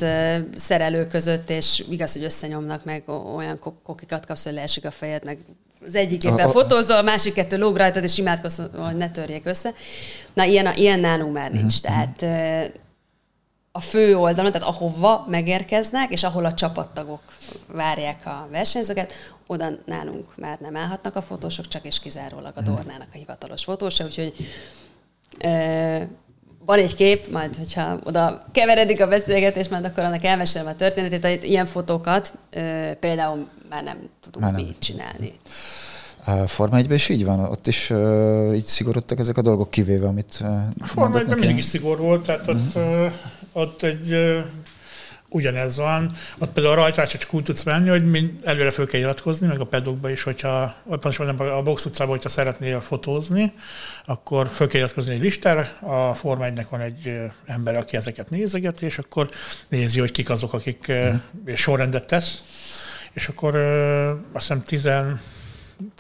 szerelő között, és igaz, hogy összenyomnak meg olyan kokikat kapsz, hogy leesik a fejed, meg az egyik éppen fotózol, a másik kettő lóg rajtad, és imádkozz, hogy ne törjék össze. Na, ilyen, ilyen nálunk már nincs. Uh-huh. Tehát a fő oldalon, tehát ahova megérkeznek, és ahol a csapattagok várják a versenyzőket, oda nálunk már nem állhatnak a fotósok, csak és kizárólag a mhm. Dornának a hivatalos fotósa, úgyhogy van egy kép, majd hogyha oda keveredik a beszélgetés, majd akkor annak elmesélem a történetét, hogy ilyen fotókat például már nem tudunk már nem. így csinálni. Forma 1 is így van? Ott is uh, így szigorodtak ezek a dolgok, kivéve, amit uh, A Forma 1 mindig szigorú volt, tehát ott, uh-huh. uh, ott egy uh, ugyanez van. Ott például a rajtrá csak úgy tudsz menni, hogy mind előre föl kell iratkozni, meg a pedokba is, hogyha a box utcában, hogyha szeretnél fotózni, akkor föl kell iratkozni egy listára. A Forma 1 van egy ember, aki ezeket nézeget, és akkor nézi, hogy kik azok, akik uh-huh. sorrendet tesz. És akkor azt hiszem 10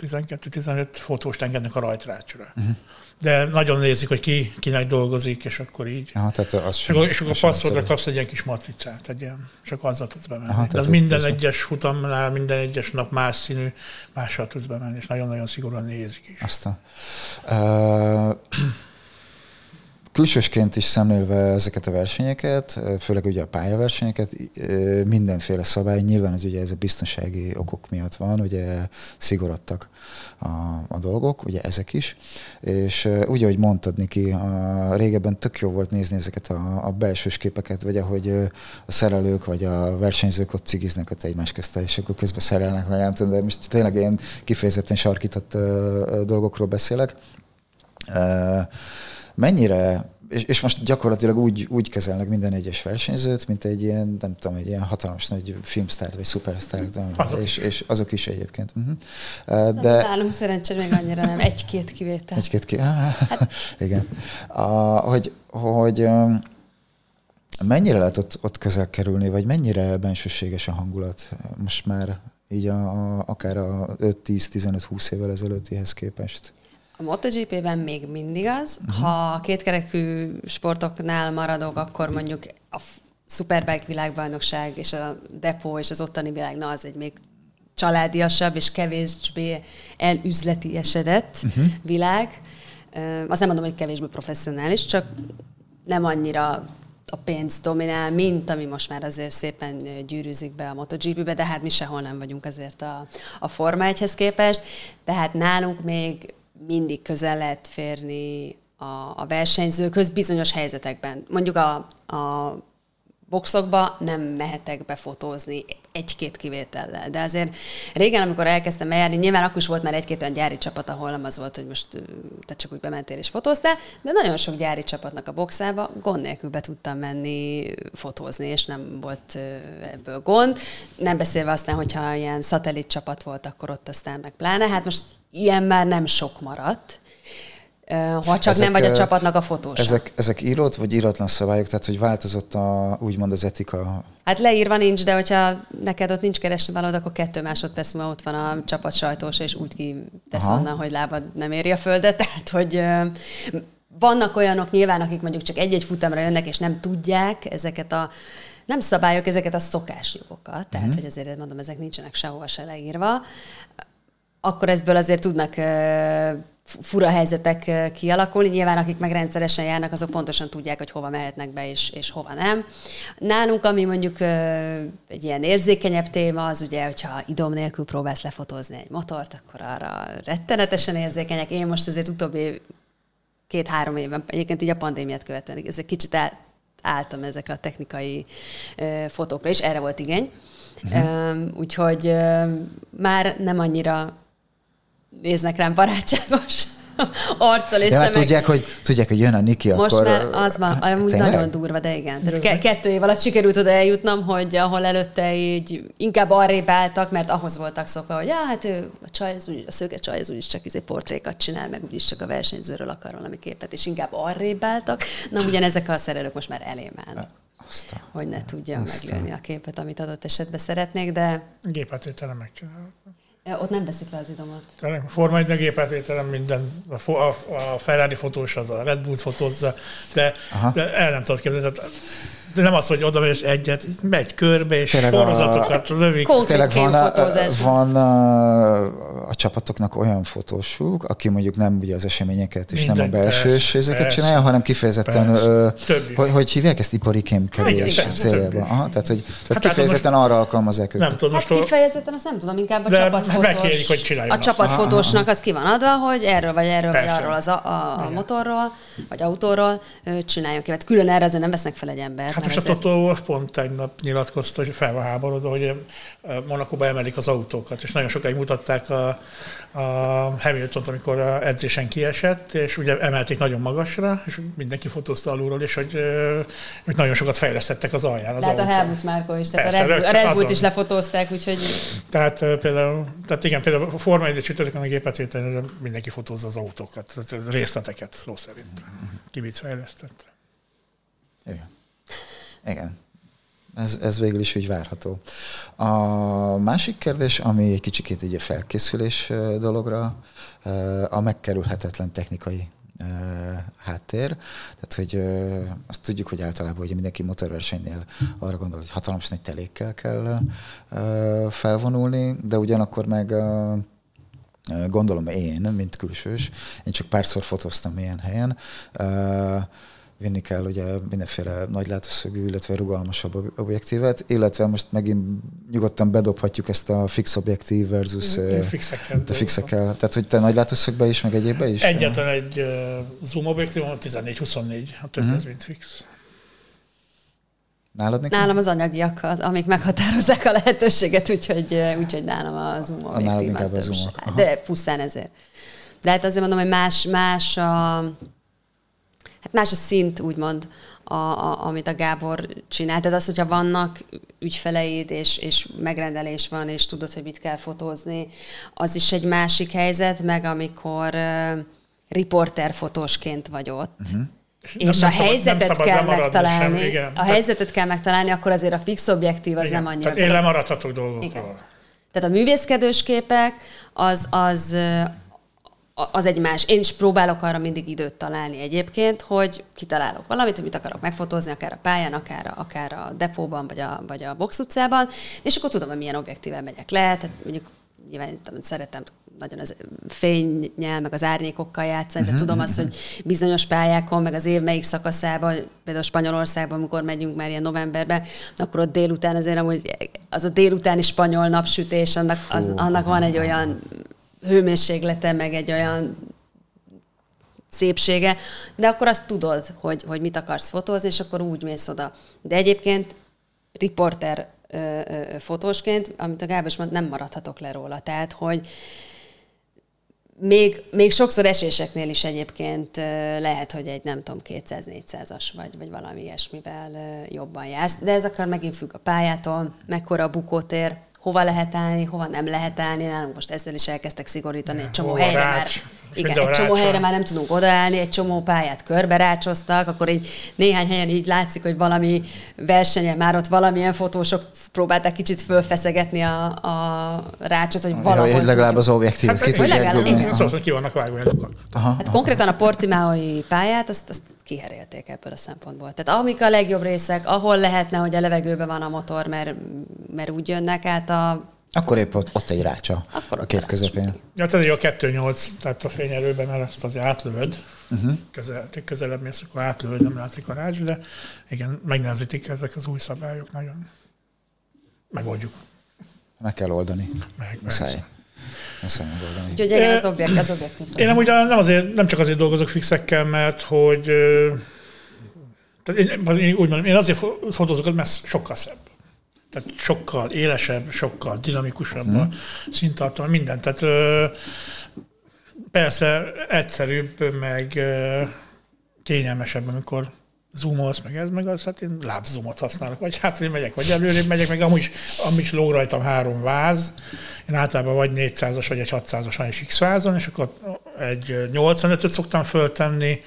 12-15 fotóst engednek a rajtrácsra. Uh-huh. De nagyon nézik, hogy ki, kinek dolgozik, és akkor így. Aha, tehát az és, akkor, és akkor a passzordra kapsz egy ilyen kis matricát, egy ilyen, és akkor azzal tudsz bemenni. Aha, De az minden ez egyes futamnál, minden egyes nap más színű, mással tudsz bemenni, és nagyon-nagyon szigorúan nézik is. Aztán. Uh, külsősként is szemlélve ezeket a versenyeket, főleg ugye a pályaversenyeket, mindenféle szabály, nyilván ez ugye ez a biztonsági okok miatt van, ugye szigorodtak a, a dolgok, ugye ezek is, és úgy, ahogy mondtad, Niki, a, régebben tök jó volt nézni ezeket a, a belsős képeket, vagy ahogy a szerelők, vagy a versenyzők ott cigiznek ott egymás közt, és akkor közben szerelnek, vagy nem tudom, de most tényleg ilyen kifejezetten sarkított dolgokról beszélek mennyire, és, és most gyakorlatilag úgy, úgy kezelnek minden egyes versenyzőt, mint egy ilyen, nem tudom, egy ilyen hatalmas nagy filmsztárt, vagy szupersztárt, és, és azok is egyébként. Uh-huh. De... Nálunk szerencsére még annyira nem, egy-két kivétel. Egy-két kivétel, hát... igen. A, hogy, hogy mennyire lehet ott, ott közel kerülni, vagy mennyire bensőséges a hangulat most már így a, a, akár a 5-10-15-20 évvel ezelőttihez képest? A MotoGP-ben még mindig az. Uh-huh. Ha kétkerekű sportoknál maradok, akkor mondjuk a Superbike világbajnokság és a depó és az ottani világ, na az egy még családiasabb és kevésbé elüzleti esedett uh-huh. világ. Azt nem mondom, hogy kevésbé professzionális, csak nem annyira a pénz dominál, mint ami most már azért szépen gyűrűzik be a MotoGP-be, de hát mi sehol nem vagyunk azért a, a Forma 1-hez képest. Tehát nálunk még mindig közel lehet férni a, a versenyzőkhöz bizonyos helyzetekben. Mondjuk a, a boxokba nem mehetek befotózni egy-két kivétellel. De azért régen, amikor elkezdtem eljárni, nyilván akkor is volt már egy-két olyan gyári csapat, ahol nem az volt, hogy most te csak úgy bementél és fotóztál, de nagyon sok gyári csapatnak a boxába gond nélkül be tudtam menni fotózni, és nem volt ebből gond. Nem beszélve aztán, hogyha ilyen szatellit csapat volt, akkor ott aztán meg pláne. Hát most ilyen már nem sok maradt, ha csak ezek, nem vagy a csapatnak a fotós. Ezek, ezek írott vagy íratlan szabályok, tehát hogy változott a, úgymond az etika? Hát leírva nincs, de hogyha neked ott nincs keresni valód, akkor kettő másodperc múlva ott van a csapat sajtós, és úgy kitesz onnan, hogy lábad nem éri a földet. Tehát, hogy vannak olyanok nyilván, akik mondjuk csak egy-egy futamra jönnek, és nem tudják ezeket a nem szabályok, ezeket a szokásjogokat, tehát, uh-huh. hogy azért mondom, ezek nincsenek sehova se leírva, akkor ezből azért tudnak fura helyzetek kialakulni. Nyilván akik meg rendszeresen járnak, azok pontosan tudják, hogy hova mehetnek be és, és hova nem. Nálunk, ami mondjuk egy ilyen érzékenyebb téma, az ugye, hogyha idom nélkül próbálsz lefotózni egy motort, akkor arra rettenetesen érzékenyek. Én most azért utóbbi két-három évben, egyébként így a pandémiát követően, ez egy kicsit álltam ezekre a technikai fotókra, és erre volt igény. Uh-huh. Úgyhogy már nem annyira néznek rám barátságos arccal és Ja, mert szemek. tudják, hogy, tudják, hogy jön a Niki, Most akkor... már az van, amúgy Tényleg? nagyon durva, de igen. Tehát ke- kettő év alatt sikerült oda eljutnom, hogy ahol előtte így inkább arrébb álltak, mert ahhoz voltak szokva, hogy ja, hát ő, a, csaj, az úgy, a szőke csaj, az úgyis csak izé portrékat csinál, meg úgyis csak a versenyzőről akar valami képet, és inkább arrébb álltak. Na, ugyan ezek a szerelők most már elém állnak, Aztán. hogy ne tudja Aztán. meglőni a képet, amit adott esetben szeretnék, de Gépátvételen megcsinálom. Ott nem veszik le az idomat. A Forma 1 gépátvételen minden, a, a, a Ferrari fotós az a Red Bull fotózza, de, Aha. de el nem tudod képzelni. Tehát, de nem az, hogy oda megy és egyet, megy körbe, és Tényleg a- sorozatokat lövik. Konkrét Tényleg van, a, van a, a csapatoknak olyan fotósuk, aki mondjuk nem ugye az eseményeket és nem a Minden, belső persze, ezeket csinálja, hanem kifejezetten, ö, hogy, hogy hívják ezt ipari kémkedés többi. Aha, tehát, hogy tehát Hát kifejezetten arra alkalmazzák őket. Nem tudom, Hát kifejezetten azt nem tudom, inkább a De csapatfotós. megkérik, hogy csináljon A csapatfotósnak az ki van adva, hogy erről vagy erről Persze. vagy arról az a, a, a motorról, vagy autóról csináljon ki. Hát külön erre azért nem vesznek fel egy embert. Hát mert most a Toto Wolff pont tegnap nyilatkozta, hogy fel van háborodva, hogy Monakóba emelik az autókat, és nagyon sokáig mutatták a, a hamilton amikor a edzésen kiesett, és ugye emelték nagyon magasra, és mindenki fotózta alulról, és hogy, hogy nagyon sokat fejlesztettek az alján az De hát a. Helmut Márko is, tehát Persze, a Red, a Red Bullt is lefotózták, úgyhogy Tehát eh, például, tehát igen, például a Forma 1 csütörtökön a gépetvételre mindenki fotózza az autókat, tehát részleteket szó szerint. Ki mit fejlesztett. Igen. Igen. Ez, ez végül is úgy várható. A másik kérdés, ami egy kicsikét így a felkészülés dologra, a megkerülhetetlen technikai háttér. Tehát, hogy azt tudjuk, hogy általában hogy mindenki motorversenynél arra gondol, hogy hatalmas nagy telékkel kell felvonulni, de ugyanakkor meg gondolom én, mint külsős, én csak párszor fotóztam ilyen helyen, vinni kell ugye mindenféle nagy látószögű, illetve rugalmasabb ob- objektívet, illetve most megint nyugodtan bedobhatjuk ezt a fix objektív versus ö, Fixekkel. a fixekkel. Tehát, hogy te nagy látószögbe is, meg egyébbe is? Egyetlen egy uh, zoom objektív, 14-24, a többi Mhm. az mind fix. Nálad neki? nálam az anyagiak, az, amik meghatározzák a lehetőséget, úgyhogy, úgyhogy nálam a zoom nálad objektív inkább a több zoomok, se- aha. De pusztán ezért. De hát azért mondom, hogy más, más a, hát más a szint, úgymond, a, a, amit a Gábor csinál. Tehát az, hogyha vannak ügyfeleid, és, és megrendelés van, és tudod, hogy mit kell fotózni, az is egy másik helyzet, meg amikor uh, riporter fotósként vagy ott, uh-huh. és Nem- a nem helyzetet szabad kell megtalálni. sem, igen. A Tehát- helyzetet kell megtalálni, akkor azért a fix objektív az Igen. nem annyira. Tehát én lemaradhatok dolgokról. Igen. Tehát a művészkedős képek, az, az, az egy más. Én is próbálok arra mindig időt találni egyébként, hogy kitalálok valamit, hogy mit akarok megfotózni, akár a pályán, akár a, akár a depóban, vagy a, vagy a box utcában, és akkor tudom, hogy milyen objektível megyek le, tehát mondjuk nyilván tudom, szeretem nagyon az fénynyel, meg az árnyékokkal játszani, de tudom azt, hogy bizonyos pályákon, meg az év melyik szakaszában, például Spanyolországban, amikor megyünk már ilyen novemberben, akkor ott délután azért amúgy az a délutáni spanyol napsütés, annak, az, annak van egy olyan hőmérséklete, meg egy olyan szépsége, de akkor azt tudod, hogy, hogy mit akarsz fotózni, és akkor úgy mész oda. De egyébként riporter fotósként, amit a Gábor is mond, nem maradhatok le róla. Tehát, hogy még, még sokszor eséseknél is egyébként lehet, hogy egy nem tudom, 200-400-as vagy, vagy valami ilyesmivel jobban jársz, de ez akár megint függ a pályától, mekkora a bukótér, hova lehet állni, hova nem lehet állni. Nálunk most ezzel is elkezdtek szigorítani egy csomó hova helyre rács, már. Igen, egy csomó rács helyre van. már nem tudunk odaállni, egy csomó pályát körbe rácsoztak, akkor így néhány helyen így látszik, hogy valami versenye, már ott valamilyen fotósok próbálták kicsit fölfeszegetni a, a rácsot, hogy valahol hogy legalább az objektívet ki Hát, tudják legalább- dugni. Szóval, ki vannak vágva lukak. Aha. Hát konkrétan a Portimaoi pályát, azt, azt kiherélték ebből a szempontból. Tehát amik a legjobb részek, ahol lehetne, hogy a levegőben van a motor, mert, mert úgy jönnek át a... Akkor épp ott, ott egy rácsa Akkor a ott kép rács. közepén. Ja, tehát a 2.8, tehát a fényerőben, mert azt azért átlövöd. Uh-huh. Közel, te közelebb mész, akkor átlövöd, nem látszik a rács, de igen, megnehezítik ezek az új szabályok nagyon. Megoldjuk. Meg kell oldani. Meg, Muszáj. persze. Muszáj megoldani. Úgyhogy ez az objekt, az objektív. Én nem, ugyan, nem, azért, nem csak azért dolgozok fixekkel, mert hogy ö, tehát én, én úgy mondom, én azért fo- fotózok, mert sokkal szebb. Tehát sokkal élesebb, sokkal dinamikusabb a színtartalma, minden. Tehát ö, persze egyszerűbb, meg kényelmesebb, amikor zoomolsz, meg ez, meg az, hát én lábzoomot használok, vagy hátra megyek, vagy előrébb megyek, meg amúgy, amúgy is rajtam három váz, én általában vagy 400-as, vagy egy 600-as, vagy egy x vázon, és akkor egy 85-öt szoktam föltenni,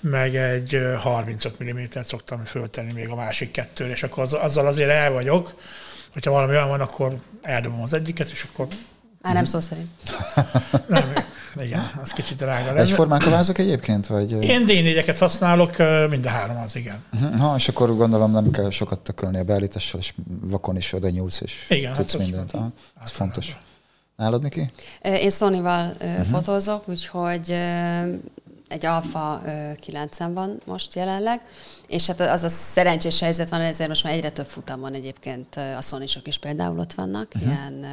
meg egy 35 mm-t szoktam föltenni még a másik kettőre, és akkor azzal azért el vagyok, hogyha valami olyan van, akkor eldobom az egyiket, és akkor... Már nem szó szerint. nem, igen, az kicsit drága lesz. Egyformák a vázok egyébként? Vagy? Én D4-eket használok, mind a három az, igen. Uh-huh. Ha, és akkor gondolom nem kell sokat tökölni a beállítással, és vakon is oda nyúlsz, és igen, tudsz hát mindent. Ez, ez fontos. Nálad, Niki? Én Sony-val uh-huh. fotózok, úgyhogy egy Alfa 9 van most jelenleg, és hát az a szerencsés helyzet van, ezért most már egyre több futam van egyébként, a sony is például ott vannak, uh-huh. ilyen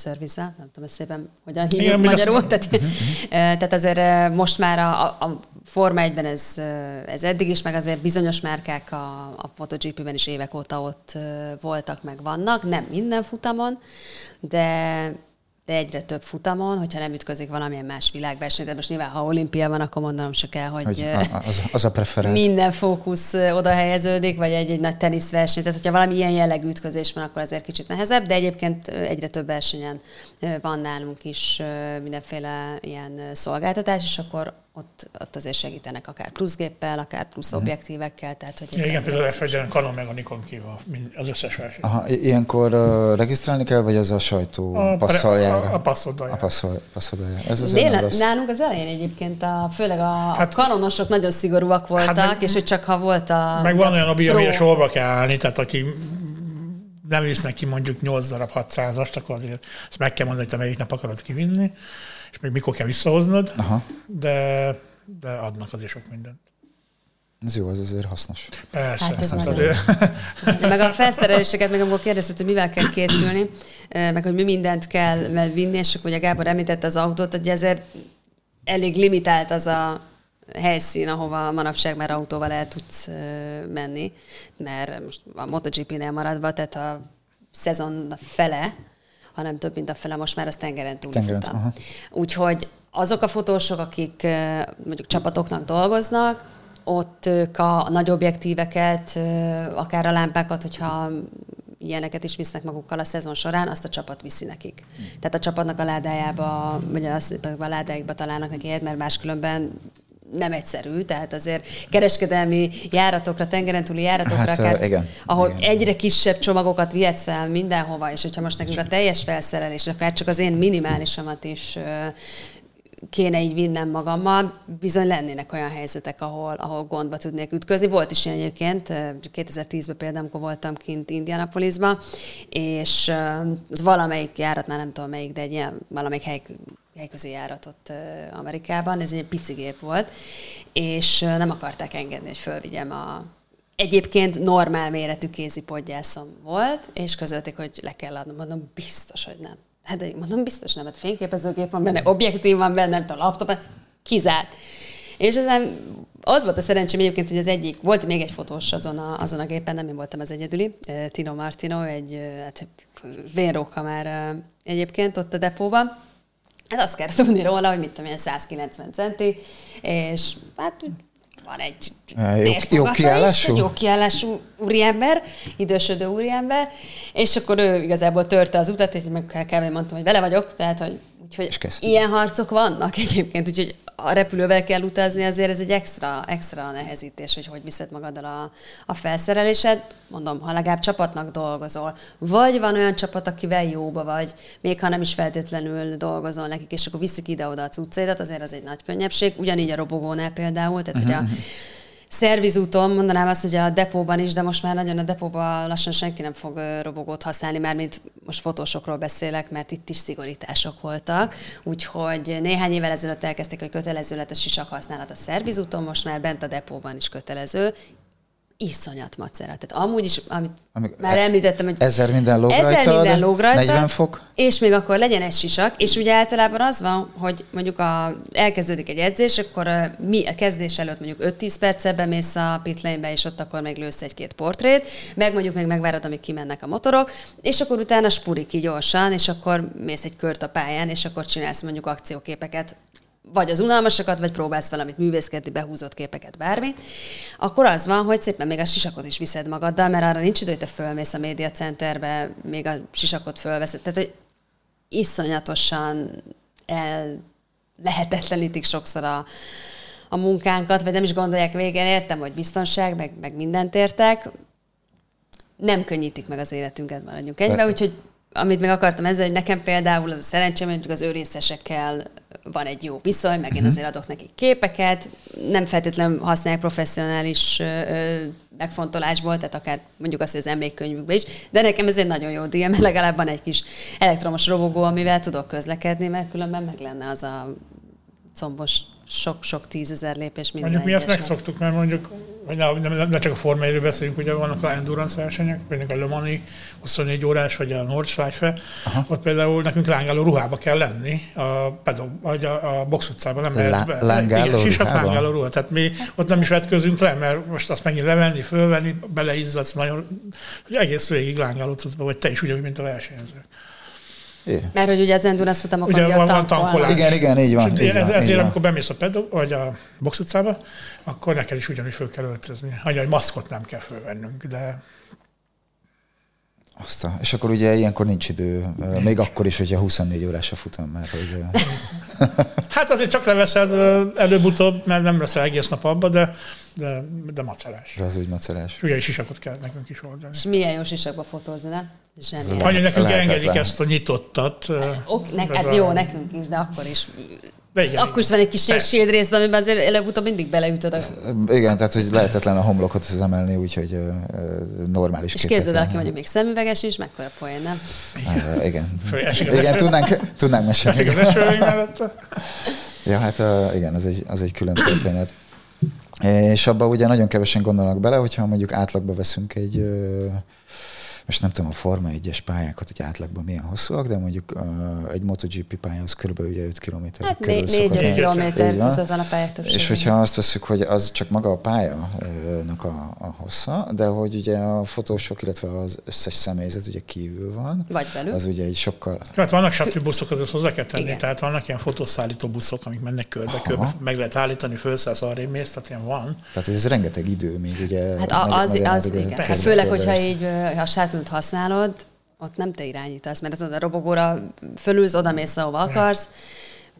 szervize, nem tudom, szépen hogyan hívjuk Igen, magyarul. Azt... Tehát, uh-huh. tehát azért most már a, a Forma 1-ben ez, ez eddig is, meg azért bizonyos márkák a, a MotoGP-ben is évek óta ott voltak, meg vannak, nem minden futamon, de de egyre több futamon, hogyha nem ütközik valamilyen más világverseny. De most nyilván, ha olimpia van, akkor mondanom se kell, hogy, hogy az, az a preferált. minden fókusz oda helyeződik, vagy egy, egy nagy teniszverseny. Tehát, hogyha valami ilyen jellegű ütközés van, akkor azért kicsit nehezebb, de egyébként egyre több versenyen van nálunk is mindenféle ilyen szolgáltatás, és akkor ott, ott azért segítenek akár plusz géppel, akár plusz uh-huh. objektívekkel. Tehát, hogy ja, igen, például f Canon meg a Nikon kívül, az összes verseny. Aha, ilyenkor uh, regisztrálni kell, vagy ez a sajtó a, passzoljára? A, a passzoldájára. A passzol, passzoljára. Ez az Nél, nálunk az elején egyébként a, főleg a, hát, a kanonosok nagyon szigorúak voltak, hát meg, és hogy csak ha volt a... Meg van olyan, amire sorba kell állni, tehát aki nem visznek ki mondjuk 8 darab 600-ast, akkor azért ezt meg kell mondani, hogy te melyik nap akarod kivinni és még mikor kell visszahoznod, Aha. De, de adnak azért sok mindent. Ez jó, ez azért hasznos. Persze. Hát ez azért. meg a felszereléseket, meg amikor kérdezted, hogy mivel kell készülni, meg hogy mi mindent kell vinni, és akkor ugye Gábor említette az autót, hogy ezért elég limitált az a helyszín, ahova manapság már autóval el tudsz menni, mert most a MotoGP-nél maradva, tehát a szezon fele, hanem több, mint a fele most már az tengeren túl tengeren, futam. Úgyhogy azok a fotósok, akik mondjuk csapatoknak dolgoznak, ott ők a nagy objektíveket, akár a lámpákat, hogyha ilyeneket is visznek magukkal a szezon során, azt a csapat viszi nekik. Tehát a csapatnak a ládájába, vagy a, a ládáikba találnak neki mert máskülönben nem egyszerű, tehát azért kereskedelmi járatokra, tengeren túli járatokra, hát, kell, igen, ahol igen. egyre kisebb csomagokat vihetsz fel mindenhova, és hogyha most nekünk a teljes felszerelés, akár csak az én minimálisamat is kéne így vinnem magammal, bizony lennének olyan helyzetek, ahol, ahol gondba tudnék ütközni. Volt is ilyen egyébként, 2010-ben például, amikor voltam kint Indianapolisba, és valamelyik járat, már nem tudom melyik, de egy ilyen valamelyik hely, helyközi járatot Amerikában, ez egy pici gép volt, és nem akarták engedni, hogy fölvigyem a Egyébként normál méretű kézipodgyászom volt, és közölték, hogy le kell adnom. Mondom, biztos, hogy nem. Hát mondom, biztos nem, hát fényképezőgép van benne, objektív van benne, nem tudom, laptop, kizárt. És ezen az volt a szerencsém egyébként, hogy az egyik, volt még egy fotós azon a, azon a gépen, nem én voltam az egyedüli, Tino Martino, egy hát, vénróka már egyébként ott a depóban, Hát azt kell tudni róla, hogy mit tudom, ilyen 190 centi, és hát van egy jó, jó kiállású? Is, jó kiállású úriember, idősödő úriember, és akkor ő igazából törte az utat, és meg kell, kell mondtam, hogy vele vagyok, tehát hogy Úgyhogy ilyen harcok vannak egyébként, úgyhogy a repülővel kell utazni, azért ez egy extra, extra nehezítés, hogy hogy viszed magaddal a, a felszerelésed. Mondom, ha legalább csapatnak dolgozol, vagy van olyan csapat, akivel jóba vagy, még ha nem is feltétlenül dolgozol nekik, és akkor viszik ide-oda a cuccaidat, azért az egy nagy könnyebbség. Ugyanígy a robogónál például, tehát uh-huh. hogy a mhm szervizúton, mondanám azt, hogy a depóban is, de most már nagyon a depóban lassan senki nem fog robogót használni, már mint most fotósokról beszélek, mert itt is szigorítások voltak. Úgyhogy néhány évvel ezelőtt elkezdték, hogy kötelező lett a sisak használat a szervizúton, most már bent a depóban is kötelező, iszonyat macera. Tehát amúgy is, amit Amíg már említettem, hogy ezer minden lóg ezer rajta, minden lóg rajta, 40 fok. És még akkor legyen egy sisak, és ugye általában az van, hogy mondjuk a, elkezdődik egy edzés, akkor a, mi a kezdés előtt mondjuk 5-10 perccel bemész a pitlane és ott akkor még lősz egy-két portrét, meg mondjuk még megvárod, amíg kimennek a motorok, és akkor utána spuri ki gyorsan, és akkor mész egy kört a pályán, és akkor csinálsz mondjuk akcióképeket vagy az unalmasokat, vagy próbálsz valamit művészkedni, behúzott képeket, bármi, akkor az van, hogy szépen még a sisakot is viszed magaddal, mert arra nincs idő, hogy te fölmész a média centerbe, még a sisakot fölveszed. Tehát, hogy iszonyatosan el lehetetlenítik sokszor a, a munkánkat, vagy nem is gondolják végén, értem, hogy biztonság, meg, meg mindent értek, nem könnyítik meg az életünket, maradjunk egybe, úgyhogy amit még akartam ezzel, hogy nekem például az a szerencsém, hogy az őrészesekkel van egy jó viszony, meg én mhm. azért adok nekik képeket, nem feltétlenül használják professzionális ö, megfontolásból, tehát akár mondjuk azt, hogy az emlékkönyvükbe is, de nekem ez egy nagyon jó díj, mert legalább van egy kis elektromos robogó, amivel tudok közlekedni, mert különben meg lenne az a combos sok-sok tízezer lépés minden Mondjuk mi ezt megszoktuk, mert mondjuk, hogy ne, ne, ne csak a Forma 1 beszélünk, ugye vannak a endurance versenyek, például a Le Mani 24 órás, vagy a Nordschleife, ott például nekünk lángáló ruhába kell lenni, a, pedog, vagy a, a box utcában nem lehet be. Lángáló igen, sisak lángáló ruha. Tehát mi ott nem is vetközünk le, mert most azt megint levenni, fölvenni, beleizzadsz nagyon, hogy egész végig lángáló tudsz, vagy te is ugyanúgy, mint a versenyzők. É. Mert hogy ugye az endurance futamokon ugye, van, van tankolás. Igen, igen, így van. Így ez, van ezért, így van. amikor bemész a pedok, vagy a box utcába, akkor neked is ugyanúgy föl kell öltözni. Annyi, hogy maszkot nem kell fölvennünk, de Aztán, és akkor ugye ilyenkor nincs idő, még akkor is, hogyha 24 órás a futam, mert hogy... hát azért csak leveszed előbb-utóbb, mert nem leszel egész nap abba, de, de, de macerás. De az úgy macerás. És ugye is sisakot kell nekünk is oldani. És milyen jó sisakba fotózni, nem? Zseniális. Annyi nekünk lehetetlen. engedik ezt a nyitottat. Ok, ne, hát jó, nekünk is, de akkor is de igen, Akkor is van egy kis shield rész, amiben azért előbb-utóbb mindig beleütöd. A... Igen, tehát hogy lehetetlen a homlokot az emelni, úgyhogy uh, normális És képzeld el, aki mondjuk még szemüveges is, mekkora poén, nem? Uh, igen. igen, tudnánk, tudnánk mesélni. ja, hát uh, igen, az egy, az egy külön történet. És abban ugye nagyon kevesen gondolnak bele, hogyha mondjuk átlagba veszünk egy uh, most nem tudom a Forma 1-es pályákat, hogy átlagban milyen hosszúak, de mondjuk uh, egy MotoGP pálya kb. ugye 5 km hát körül 4 kilométer között van a pályák többsége. És hogyha azt veszük, hogy az csak maga a pályának a, a hossza, de hogy ugye a fotósok, illetve az összes személyzet ugye kívül van. Vagy belül. Az ugye egy sokkal... Hát vannak buszok, azért hozzá kell tenni, Igen. tehát vannak ilyen fotószállító buszok, amik mennek körbe, Aha. körbe, meg lehet állítani, fölszállsz arra mész, tehát ilyen van. Tehát, hogy ez rengeteg idő még ugye. Hát az, az, az igen. Hát főleg, hogyha így, ha a eszközöt használod, ott nem te irányítasz, mert a robogóra fölülsz, oda mész, ahova akarsz.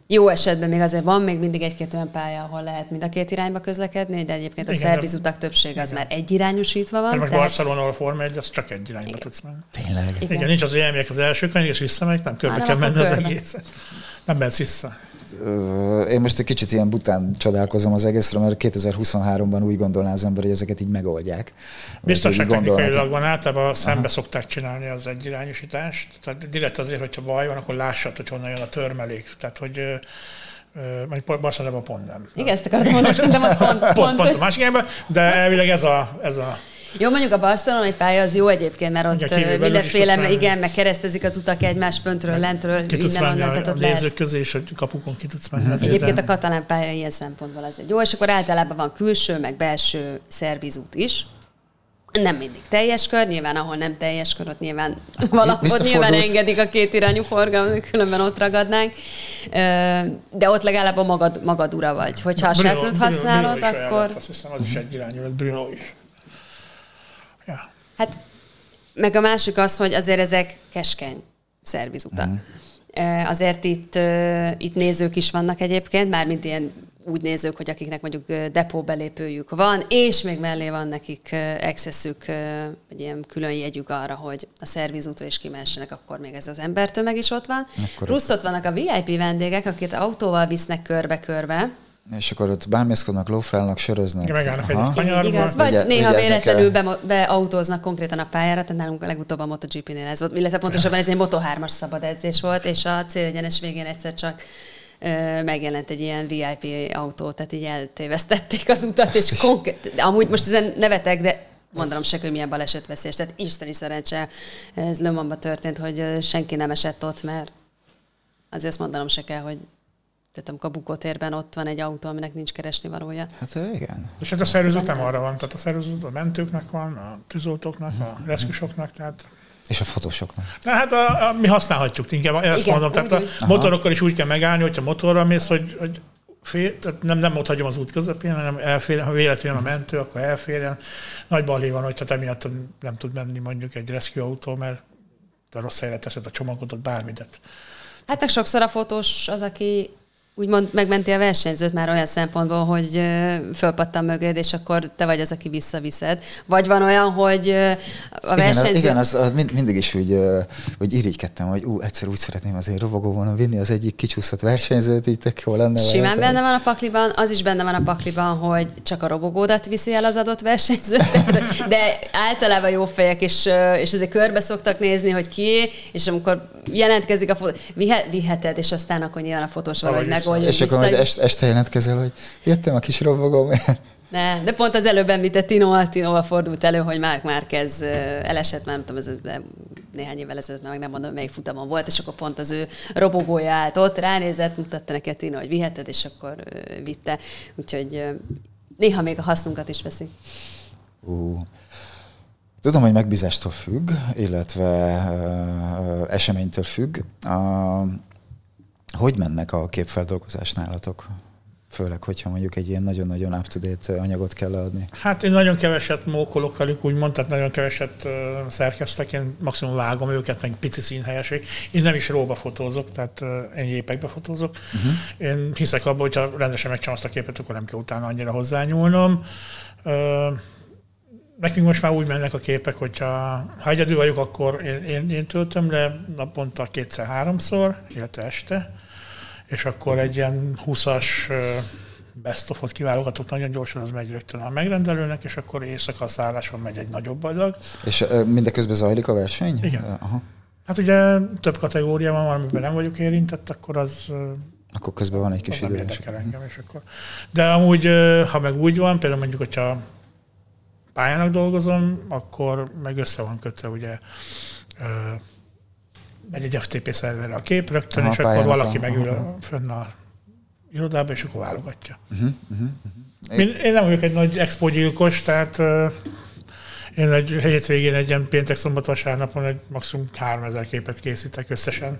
Jó esetben még azért van még mindig egy-két olyan pálya, ahol lehet mind a két irányba közlekedni, de egyébként a szervizutak többsége az igen. már egyirányosítva van. De most tehát... Barcelona, ahol Forma 1, az csak egy irányba igen. tudsz menni. Tényleg? Igen. igen, nincs az, hogy elmegyek az első könyv, és visszamegyek, nem körbe kell menni az egész. Nem mehetsz vissza én most egy kicsit ilyen bután csodálkozom az egészre, mert 2023-ban úgy gondolná az ember, hogy ezeket így megoldják. technikailag van, általában szembe Aha. szokták csinálni az egyirányosítást. Tehát direkt azért, hogyha baj van, akkor lássad, hogy honnan jön a törmelék. Tehát, hogy majd Barcelonában pont nem. Igen, ezt akartam mondani, szerintem pont, pont, pont, pont a másik de elvileg ez a, ez a jó, mondjuk a barcelonai pálya az jó egyébként, mert ott igen, mindenféle, igen, meg keresztezik az utak egymás föntről, lentről, ki innen, onnan. Tehát ott a nézők közé, és a kapukon ki tudsz menni. Uh-huh. Egyébként a katalán pálya ilyen szempontból az egy jó, és akkor általában van külső, meg belső szervizút is. Nem mindig teljes kör, nyilván ahol nem teljes kör, ott nyilván valahol nyilván engedik a két irányú forgalmat, különben ott ragadnánk. De ott legalább a magad, magad ura vagy. Hogyha a shuttle használod, Bruno akkor... Azt hiszem, az is egy irányú, Bruno is. Hát meg a másik az, hogy azért ezek keskeny szervizutak. Mm. Azért itt, itt nézők is vannak egyébként, mármint ilyen úgy nézők, hogy akiknek mondjuk depó belépőjük van, és még mellé van nekik accessük, egy ilyen külön jegyük arra, hogy a szervizútra is kimessenek, akkor még ez az embertömeg is ott van. Akkor Plusz ott vannak a VIP vendégek, akit autóval visznek körbe-körbe, és akkor ott bámészkodnak, lófrálnak, söröznek. Igen, megállnak egy kanyarba. Igaz, vagy ugye, néha véletlenül be, beautóznak konkrétan a pályára, tehát nálunk a legutóbb a MotoGP-nél ez volt, illetve pontosabban ez egy Moto3-as szabad edzés volt, és a célegyenes végén egyszer csak ö, megjelent egy ilyen VIP autó, tehát így eltévesztették az utat, és konkrét, amúgy most ezen nevetek, de mondanom se, hogy milyen balesetveszélyes. Tehát isteni szerencse ez Lömamba történt, hogy senki nem esett ott, mert azért azt mondanom se kell, hogy tehát amikor a bukótérben ott van egy autó, aminek nincs keresni valója. Hát igen. És hát a szervezet nem arra van, tehát a szervezet a mentőknek van, a tűzoltóknak, a reszkusoknak, tehát És a fotósoknak? Na hát a, a, mi használhatjuk, inkább ezt Igen, mondom. Tehát a motorokkal is úgy kell megállni, hogyha motorral mész, hogy, hogy fél, tehát nem, nem ott hagyom az út közepén, hanem elférjen, ha véletlenül a mentő, akkor elférjen. Nagy balé van, hogy tehát emiatt nem tud menni mondjuk egy rescue autó, mert a rossz helyre teszed a csomagodat, bármit. Hát meg sokszor a fotós az, aki úgymond megmenti a versenyzőt már olyan szempontból, hogy fölpattan mögöd, és akkor te vagy az, aki visszaviszed. Vagy van olyan, hogy a versenyző... Igen, igen az, az mindig is úgy, hogy irigykedtem, hogy ú, egyszer úgy szeretném azért robogóban vinni az egyik kicsúszott versenyzőt, így tök jó lenne. Simán benne van a pakliban, az is benne van a pakliban, hogy csak a robogódat viszi el az adott versenyző, de általában jó fejek, és, és azért körbe szoktak nézni, hogy kié, és amikor jelentkezik a fotó, viheted, és aztán akkor nyilván a fotós valahogy megoldja. És akkor majd est, este jelentkezel, hogy jöttem a kis robogom. Ne, de pont az előbb említett Tino, Tinoval fordult elő, hogy Mark Márquez elesett, már nem tudom, ez néhány évvel ezelőtt, meg nem mondom, melyik futamon volt, és akkor pont az ő robogója állt ott, ránézett, mutatta neki a Tino, hogy viheted, és akkor vitte. Úgyhogy néha még a hasznunkat is veszi. Uh. Tudom, hogy megbízástól függ, illetve uh, eseménytől függ. Uh, hogy mennek a képfeldolgozás nálatok? Főleg, hogyha mondjuk egy ilyen nagyon-nagyon up-to-date anyagot kell adni. Hát én nagyon keveset mókolok velük, úgymond, tehát nagyon keveset uh, én maximum vágom őket, meg pici színhelyeség. Én nem is róba fotózok, tehát uh, én jépekbe fotózok. Uh-huh. Én hiszek abban, hogyha rendesen megcsinálom azt a képet, akkor nem kell utána annyira hozzányúlnom. Uh, nekünk most már úgy mennek a képek, hogyha ha egyedül vagyok, akkor én, én, én töltöm le naponta kétszer-háromszor, illetve este, és akkor egy ilyen 20-as best of-ot kiválogatok nagyon gyorsan, az megy rögtön a megrendelőnek, és akkor éjszaka szálláson megy egy nagyobb adag. És mindeközben zajlik a verseny? Igen. Aha. Hát ugye több kategória van, amiben nem vagyok érintett, akkor az akkor közben van egy kis idő. engem, és akkor. De amúgy, ha meg úgy van, például mondjuk, hogyha pályának dolgozom, akkor meg össze van kötve ugye megy egy FTP szerverre a kép rögtön, Aha, és akkor valaki megül a, fönn a irodába, és akkor válogatja. Uh-huh, uh-huh, uh-huh. Én, én nem vagyok egy nagy expo gyilkos, tehát uh, én egy hétvégén egy ilyen péntek, szombat, vasárnapon egy maximum 3000 képet készítek összesen.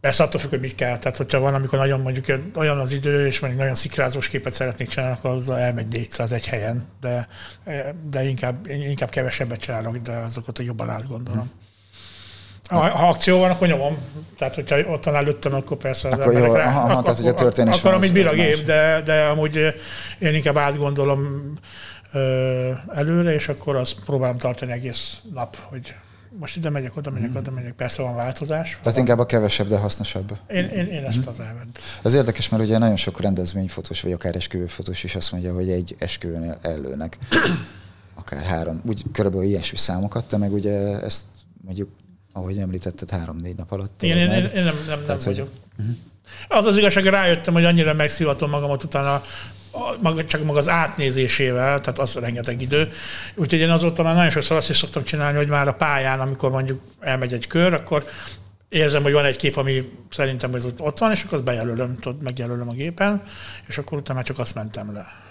Persze attól függ, hogy mit kell. Tehát, hogyha van, amikor nagyon mondjuk olyan az idő, és mondjuk nagyon szikrázós képet szeretnék csinálni, akkor az elmegy 400 egy helyen, de, de inkább, inkább kevesebbet csinálok, de azokat jobban átgondolom. Ha, ha akció van, akkor nyomom. Tehát, hogyha ott van előttem, akkor persze az akkor jó, rá, aha, akkor, tehát, hogy a történés akkor, amit bír a gép, de, de amúgy én inkább átgondolom ö, előre, és akkor azt próbálom tartani egész nap, hogy most ide megyek, oda megyek, oda megyek, persze van változás. Tehát inkább a kevesebb, de hasznosabb. Én, én, én ezt az elved. Az érdekes, mert ugye nagyon sok rendezvényfotós, vagy akár esküvőfotós is azt mondja, hogy egy esküvőn előnek akár három, úgy körülbelül ilyesmi számokat, te meg ugye ezt mondjuk, ahogy említetted, három-négy nap alatt. Igen, én, én, én, nem, nem, Tehát, nem vagyok. Hogy, uh-huh. Az az igazság, rájöttem, hogy annyira megszivatom magamat utána maga, csak maga az átnézésével, tehát az rengeteg idő. Úgyhogy én azóta már nagyon sokszor azt is szoktam csinálni, hogy már a pályán, amikor mondjuk elmegy egy kör, akkor érzem, hogy van egy kép, ami szerintem ez ott van, és akkor azt bejelölöm, tudod, megjelölöm a gépen, és akkor utána már csak azt mentem le.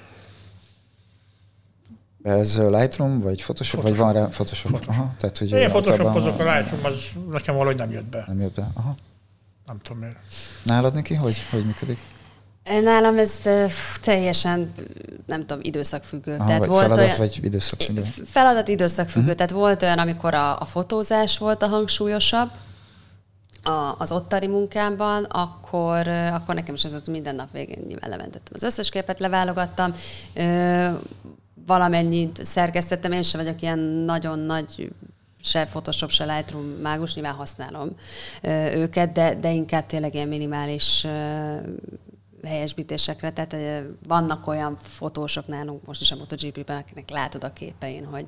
Ez Lightroom, vagy Photoshop, Photoshop. vagy van rá Photoshop? Photoshop. Aha, tehát, hogy Én Photoshopozok, a Lightroom az nekem valahogy nem jött be. Nem jött be, aha. Nem tudom miért. Nálad, Niki, hogy, hogy működik? Nálam ez teljesen, nem tudom, időszakfüggő. Aha, tehát volt feladat olyan, vagy időszakfüggő? Feladat időszakfüggő. Uh-huh. Tehát volt olyan, amikor a, a fotózás volt a hangsúlyosabb, a, az ottari munkámban, akkor, akkor nekem is az ott minden nap végén nyilván leventettem az összes képet, leválogattam, ö, valamennyit szerkesztettem, én sem vagyok ilyen nagyon nagy se Photoshop, se Lightroom mágus, nyilván használom őket, de, de inkább tényleg ilyen minimális helyesbítésekre, tehát vannak olyan fotósok nálunk most is a MotoGP-ben, akinek látod a képein, hogy,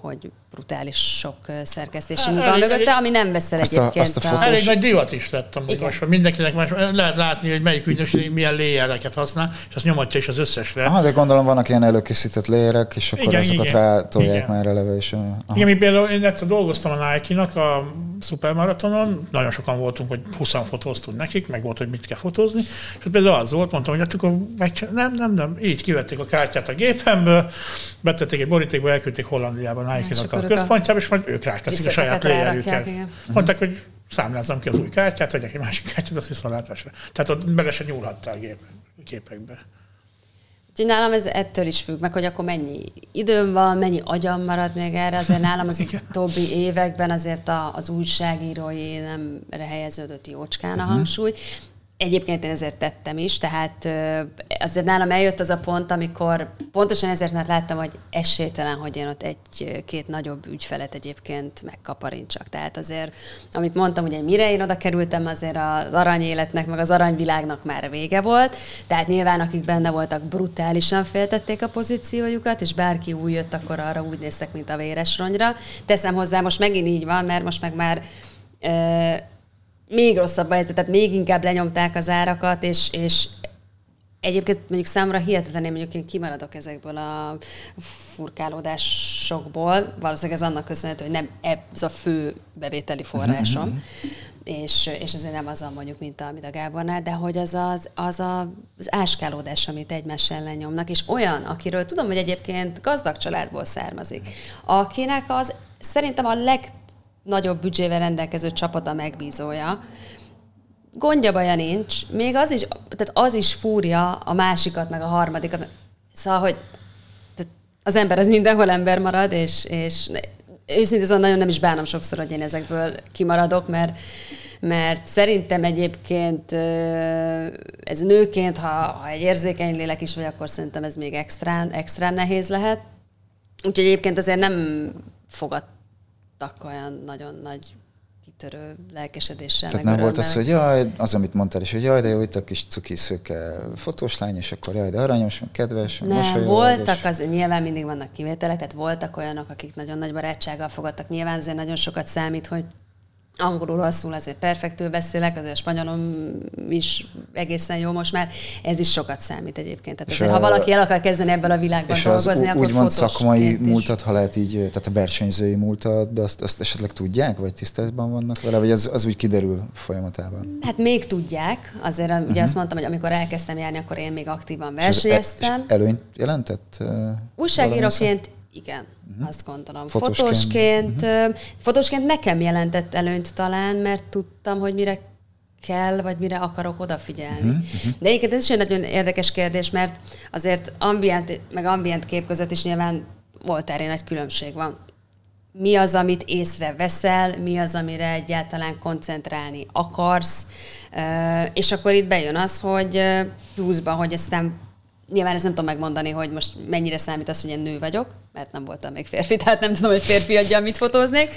hogy brutális sok szerkesztési munka van mögötte, ami nem veszel azt egyébként. A, azt a fotós... Elég nagy divat is lett amúgy most, mindenkinek más, lehet látni, hogy melyik ügynökség milyen léjereket használ, és azt nyomatja is az összesre. Aha, de gondolom vannak ilyen előkészített léjerek, és akkor igen, azokat igen, rátolják igen. már eleve. És, aha. Igen, mi például én egyszer dolgoztam a Nike-nak a szupermaratonon, nagyon sokan voltunk, hogy 20 fotóztunk nekik, meg volt, hogy mit kell fotózni, és például az az volt, mondtam, hogy hát akkor meg, nem, nem, nem, így kivették a kártyát a gépemből, betették egy borítékba, elküldték Hollandiában, nike a központjába, és majd ők ráteszik a saját layerjüket. Mondták, hogy számlázzam ki az új kártyát, vagy egy másik kártyát, azt viszontlátásra. Tehát ott bele se nyúlhattál gép, képekbe. Úgyhogy nálam ez ettől is függ meg, hogy akkor mennyi időm van, mennyi agyam marad még erre. Azért nálam az utóbbi években azért az újságírói nem helyeződött jócskán a uh-huh. hangsúly. Egyébként én ezért tettem is, tehát azért nálam eljött az a pont, amikor pontosan ezért, mert láttam, hogy esélytelen, hogy én ott egy-két nagyobb ügyfelet egyébként megkaparincsak. Tehát azért, amit mondtam, hogy mire én oda kerültem, azért az aranyéletnek, meg az aranyvilágnak már vége volt. Tehát nyilván, akik benne voltak, brutálisan féltették a pozíciójukat, és bárki új jött, akkor arra úgy néztek, mint a véres ronyra. Teszem hozzá, most megint így van, mert most meg már még rosszabb a helyzet, tehát még inkább lenyomták az árakat, és, és Egyébként mondjuk számomra hihetetlen, én mondjuk én kimaradok ezekből a furkálódásokból. Valószínűleg ez annak köszönhető, hogy nem ez a fő bevételi forrásom, mhm. és, és ezért nem az a mondjuk, mint a, mint a Gábornál, de hogy az az, az, a, az áskálódás, amit egymás ellen nyomnak, és olyan, akiről tudom, hogy egyébként gazdag családból származik, akinek az szerintem a leg nagyobb büdzsével rendelkező csapata megbízója. Gondja baja nincs, még az is, tehát az is fúrja a másikat, meg a harmadikat. Szóval, hogy az ember az mindenhol ember marad, és, és őszintén azon nagyon nem is bánom sokszor, hogy én ezekből kimaradok, mert, mert szerintem egyébként ez nőként, ha, ha egy érzékeny lélek is vagy, akkor szerintem ez még extrán, extrán nehéz lehet. Úgyhogy egyébként azért nem fogad tudtak olyan nagyon nagy kitörő lelkesedéssel. Tehát nem volt az, hogy jaj, az, amit mondtál is, hogy jaj, de jó, itt a kis cuki szőke fotós lány, és akkor jaj, de aranyos, meg kedves, Nem, mosolyog, voltak, és... az, nyilván mindig vannak kivételek, tehát voltak olyanok, akik nagyon nagy barátsággal fogadtak. Nyilván azért nagyon sokat számít, hogy angolul rosszul azért perfektül beszélek, azért a spanyolom is egészen jó most már, ez is sokat számít egyébként. Tehát azért, ha valaki el akar kezdeni ebből a világban és dolgozni, az akkor úgymond szakmai múltat, ha lehet így, tehát a versenyzői múltat, de azt, azt esetleg tudják, vagy tisztázban vannak vele, vagy az, az úgy kiderül folyamatában? Hát még tudják, azért ugye uh-huh. azt mondtam, hogy amikor elkezdtem járni, akkor én még aktívan versenyeztem. És, és előnyt jelentett? Uh, Újságíróként igen, uh-huh. azt gondolom. Fotósként, fotósként, uh-huh. fotósként nekem jelentett előnyt talán, mert tudtam, hogy mire kell, vagy mire akarok odafigyelni. Uh-huh. De egyébként ez is egy nagyon érdekes kérdés, mert azért ambient, meg ambient kép között is nyilván volt erre nagy különbség van. Mi az, amit észreveszel, mi az, amire egyáltalán koncentrálni akarsz, és akkor itt bejön az, hogy pluszban, hogy aztán Nyilván ezt nem tudom megmondani, hogy most mennyire számít az, hogy én nő vagyok, mert nem voltam még férfi, tehát nem tudom, hogy férfi adja, mit fotóznék.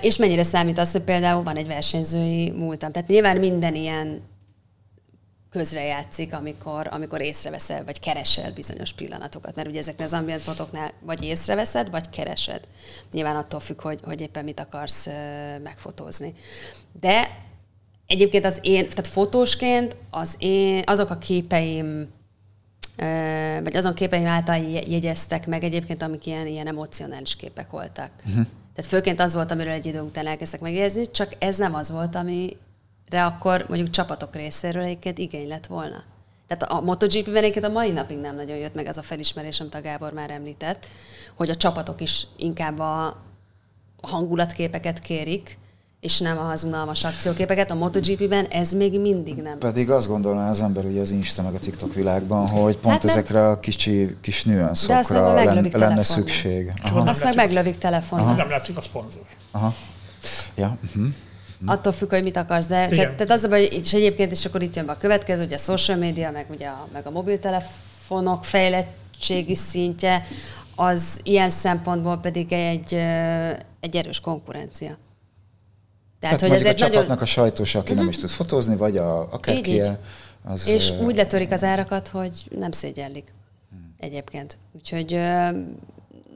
És mennyire számít az, hogy például van egy versenyzői múltam. Tehát nyilván minden ilyen közrejátszik, amikor, amikor észreveszel, vagy keresel bizonyos pillanatokat. Mert ugye ezeknél az ambient fotóknál vagy észreveszed, vagy keresed. Nyilván attól függ, hogy, hogy éppen mit akarsz megfotózni. De egyébként az én, tehát fotósként az én, azok a képeim, vagy azon képeim által jegyeztek meg egyébként, amik ilyen, ilyen emocionális képek voltak. Uh-huh. Tehát főként az volt, amiről egy idő után elkezdtek megjegyezni, csak ez nem az volt, amire akkor mondjuk csapatok részéről egyébként igény lett volna. Tehát a MotoGP-ben egyébként a mai napig nem nagyon jött meg ez a felismerés, amit a Gábor már említett, hogy a csapatok is inkább a hangulatképeket kérik, és nem az unalmas akcióképeket. A MotoGP-ben ez még mindig nem. Pedig azt gondolná az ember ugye az Insta meg a TikTok világban, hogy pont hát ezekre a kicsi, kis nüanszokra lenne, lenne szükség. Aha. Azt meg meglövik telefonon. Nem látszik a szponzor. Aha. Ja. Uh-huh. Attól függ, hogy mit akarsz, de tehát, tehát az, hogy és egyébként is akkor itt jön be a következő, ugye a social media, meg ugye a, meg a mobiltelefonok fejlettségi szintje, az ilyen szempontból pedig egy, egy erős konkurencia. Tehát, Tehát hogy ezért a csapatnak nagyon... a sajtós, aki uh-huh. nem is tud fotózni, vagy a, a kekie, az... És úgy letörik az árakat, hogy nem szégyellik hmm. egyébként. Úgyhogy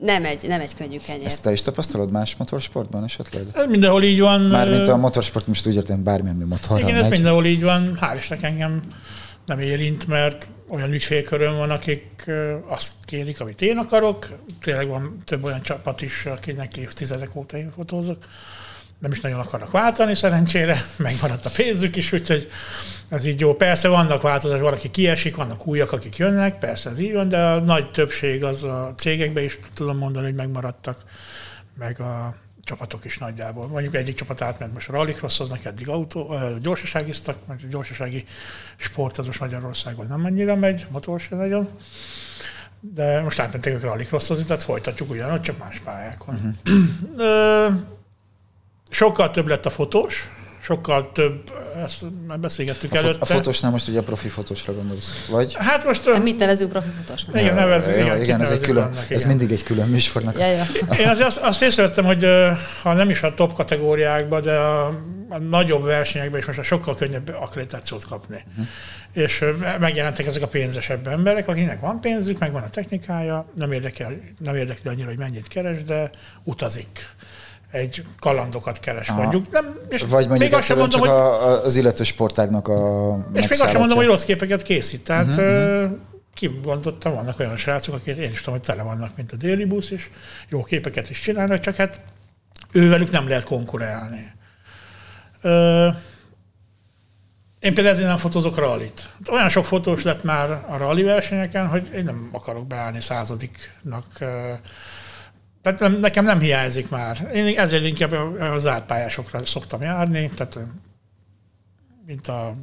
nem egy, nem egy könnyű kenyér. Ezt te is tapasztalod más motorsportban esetleg? Ez mindenhol így van. Mármint a motorsport, most úgy értem, bármilyen motorra Igen, megy. ez mindenhol így van. Hál' Istennek engem nem érint, mert olyan ügyfélköröm van, akik azt kérik, amit én akarok. Tényleg van több olyan csapat is, akinek évtizedek óta én fotózok nem is nagyon akarnak váltani szerencsére, megmaradt a pénzük is, úgyhogy ez így jó. Persze vannak változás, van, aki kiesik, vannak újak, akik jönnek, persze ez így van, de a nagy többség az a cégekben is tudom mondani, hogy megmaradtak, meg a csapatok is nagyjából. Mondjuk egyik csapat átment most a rallycrossoznak, eddig autó, gyorsaságiztak, mert a gyorsasági sport az most Magyarországon nem annyira megy, motor se nagyon. De most átmentek a rallycrossozni, tehát folytatjuk ugyanott, csak más pályákon. Uh-huh. Sokkal több lett a fotós, sokkal több, ezt már beszélgettük a előtte. A fotósnál most ugye a profi fotósra gondolsz, vagy? Hát most... Hát mit nevezünk profi fotósnak? Igen, nevezünk. Ja, igen, igen ez, egy külön, annak, igen. ez mindig egy külön műsornak. Ja, ja. Én azért azt, azt észrevettem, hogy ha nem is a top kategóriákban, de a, a nagyobb versenyekben is most sokkal könnyebb akkreditációt kapni. Uh-huh. És megjelentek ezek a pénzesebb emberek, akiknek van pénzük, meg van a technikája, nem érdekel, nem érdekel annyira, hogy mennyit keres, de utazik egy kalandokat keres, Aha. mondjuk. Nem, és Vagy mondjuk még azt sem mondom, csak hogy, a, az illető sportágnak a És még azt sem mondom, hogy rossz képeket készít. Tehát uh-huh. ki gondoltam, vannak olyan srácok, akik én is tudom, hogy tele vannak, mint a déli busz, és jó képeket is csinálnak, csak hát ővelük nem lehet konkurálni. Ö, én például ezért nem fotózok rallit. Olyan sok fotós lett már a rally versenyeken, hogy én nem akarok beállni századiknak tehát nem, nekem nem hiányzik már. Én ezért inkább a zárt pályásokra szoktam járni, tehát mint a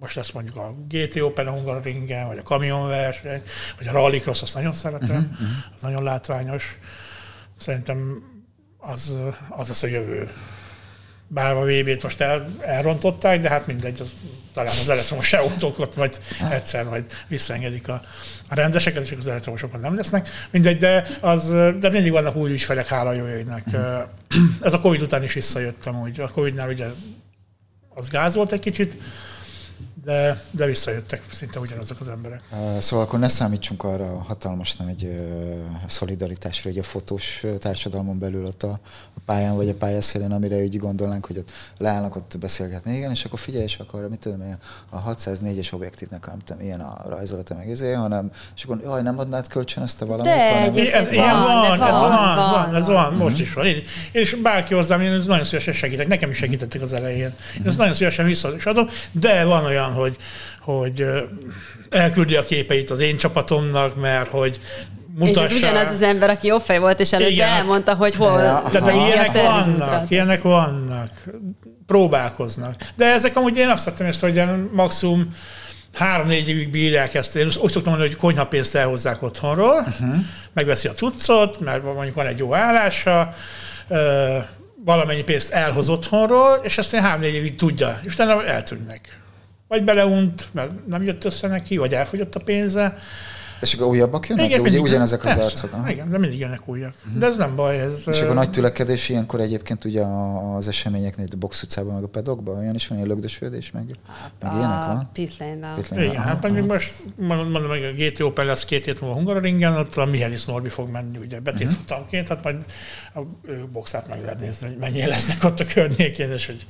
most lesz mondjuk a GT Open Hungaroringen, vagy a kamionverseny, vagy a Rallycross, azt nagyon szeretem, uh-huh, az nagyon látványos. Szerintem az, az lesz a jövő. Bár a VB-t most el, elrontották, de hát mindegy, az, talán az elektromos autókat majd egyszer majd visszaengedik a, a rendeseket, és az elektromosokon nem lesznek. Mindegy, de, az, de mindig vannak új ügyfelek, hála jó égnek. Ez a Covid után is visszajöttem úgy. A Covid-nál ugye az gáz volt egy kicsit, de, de visszajöttek szinte ugyanazok az emberek. Szóval akkor ne számítsunk arra a hatalmas nagy szolidaritásra, hogy a fotós társadalmon belül ott a, a pályán vagy a pályaszélén, amire úgy gondolnánk, hogy ott leállnak ott beszélgetni, igen, és akkor figyelj, és akkor mit tudom én, a 604-es objektívnek, nem tudom, ilyen a rajzolata meg ezért, hanem, és akkor jaj, nem adnád kölcsön ezt a valamit? De hanem, ez, van, van, van, ez van, van, van, ez van, most mm-hmm. is van. Én, én és bárki hozzám, én nagyon szívesen segítek, nekem is segítettek az elején. Én ezt nagyon szívesen vissza is adom, de van olyan, hogy, hogy elküldi a képeit az én csapatomnak, mert hogy mutassa. És ez ugyanaz az ember, aki jó fej volt, és előtte Igen. elmondta, hogy hol ja. Tehát ilyenek vannak, ilyenek vannak. Próbálkoznak. De ezek amúgy én azt vettem ezt, hogy maximum három-négy évig bírják ezt. Én úgy szoktam mondani, hogy konyhapénzt elhozzák otthonról, uh-huh. megveszi a cuccot, mert mondjuk van egy jó állása, valamennyi pénzt elhoz otthonról, és ezt én három-négy évig tudja, és utána eltűnnek. Vagy beleunt, mert nem jött össze neki, vagy elfogyott a pénze. És akkor újabbak jönnek? Igen, mindig, ugyanezek az arcok? Igen, de mindig jönnek újak. Uh-huh. De ez nem baj. Ez, és akkor nagy tülekedés ilyenkor egyébként ugye az eseményeknél, a box utcában, meg a pedokban, olyan is van, ilyen lögdösödés, meg, meg ilyenek van? Pitlane-ben. Igen, hát meg most mondom meg a GT Open lesz két hét múlva Hungaroringen, ott a Mihály Norbi fog menni, ugye betét uh-huh. futamként, hát majd a boxát meg lehet nézni, hogy mennyi lesznek ott a környékén, és hogy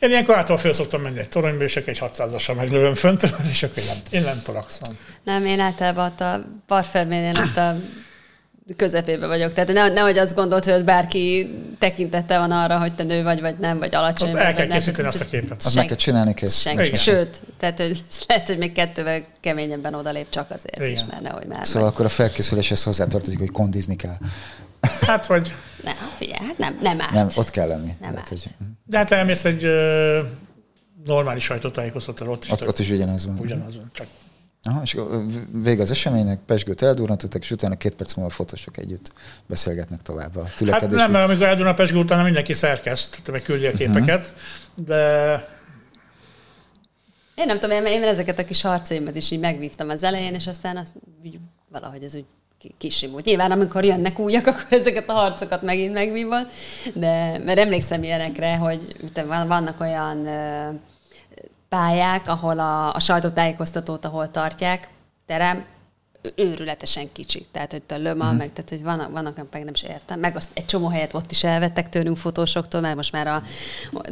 én ilyenkor általában föl szoktam menni egy toronyba, és egy 600-asra meglövöm fönt, és akkor én nem, én nem tolakszom. Nem, én általában ott a parferménél ott a közepébe vagyok. Tehát ne, nehogy azt gondolt, hogy bárki tekintette van arra, hogy te nő vagy, vagy nem, vagy alacsony. Ott el kell készíteni azt a képet. Azt meg kell csinálni kész. Senki. Sőt, tehát hogy lehet, hogy még kettővel keményebben odalép csak azért Igen. is, mert nehogy már. Szóval meg. akkor a felkészüléshez hozzátartozik, hogy kondizni kell. Hát vagy... Nem, figyelj, hát nem, nem árt. Nem, ott kell lenni. Nem hát, hogy... De hát elmész egy uh, normális sajtótájékoztatóra, ott is. Ott, ott is ugyanaz van. Ugyanaz van, csak Aha, és vége az eseménynek, Pesgőt eldurrantottak, és utána két perc múlva fotósok együtt beszélgetnek tovább a tülekedés. Hát nem, mert amikor eldurran a Pesgő, utána mindenki szerkeszt, tehát meg küldi a képeket, uh-huh. de én nem tudom, én, én ezeket a kis harcémet is így megvívtam az elején, és aztán azt valahogy ez úgy kisimult. Nyilván, amikor jönnek újak, akkor ezeket a harcokat megint megvívom, de mert emlékszem ilyenekre, hogy vannak olyan pályák, ahol a, a sajtótájékoztatót, ahol tartják, terem, őrületesen kicsi. Tehát, hogy a Löma, mm. meg tehát, hogy vannak, vannak, meg nem is értem. Meg azt egy csomó helyet ott is elvettek tőlünk fotósoktól, mert most már a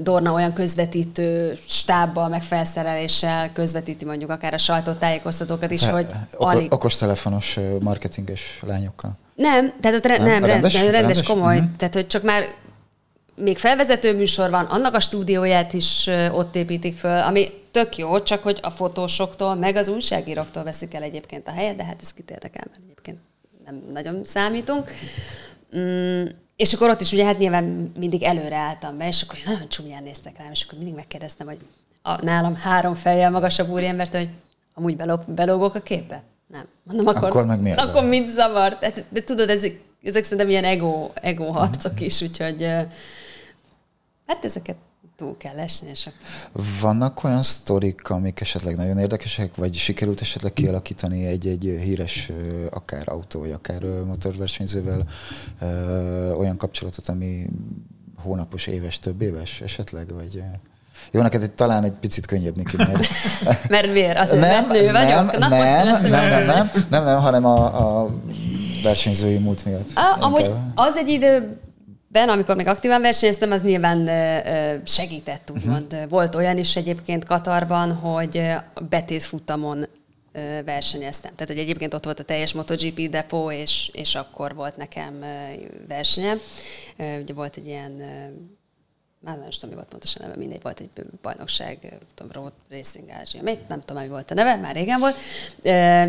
Dorna olyan közvetítő stábbal, meg felszereléssel közvetíti mondjuk akár a sajtótájékoztatókat is, Fe, hogy oko, alig... Okostelefonos marketinges lányokkal. Nem, tehát ott re, nem, nem rendes, rendes, rendes komoly. Mm. Tehát, hogy csak már még felvezető műsor van, annak a stúdióját is ott építik föl, ami tök jó, csak hogy a fotósoktól, meg az újságíróktól veszik el egyébként a helyet, de hát ez kit érdekel, mert egyébként nem nagyon számítunk. Mm, és akkor ott is ugye hát nyilván mindig előre álltam be, és akkor nagyon csúnyán néztek rám, és akkor mindig megkérdeztem, hogy a, nálam három fejjel magasabb úriembert, hogy amúgy belop, belógok a képbe? Nem. Mondom, akkor, akkor meg miért? Akkor mind zavar. De, de tudod, ezek, ezek szerintem ilyen ego, ego harcok is, úgyhogy hát ezeket túl kell esni. És akkor... Vannak olyan sztorik, amik esetleg nagyon érdekesek, vagy sikerült esetleg kialakítani egy-egy híres, akár autó, vagy akár motorversenyzővel olyan kapcsolatot, ami hónapos, éves, több éves esetleg, vagy... Jó, neked egy, talán egy picit könnyebb, Niki, mert... mert miért? Azért, nem, mert nő vagyok? Nem, Na, nem, nem, nem, nem, nem, nem, nem, hanem a, a versenyzői múlt miatt. A, amúgy az egy idő, Ben, amikor még aktívan versenyeztem, az nyilván segített, úgymond. Uh-huh. Volt olyan is egyébként Katarban, hogy betét futamon versenyeztem. Tehát, hogy egyébként ott volt a teljes MotoGP depó, és, és akkor volt nekem versenyem. Ugye volt egy ilyen már nem tudom, mi volt pontosan neve, mindegy, volt egy bajnokság, tudom, Road Racing Ázsia, még nem tudom, mi volt a neve, már régen volt,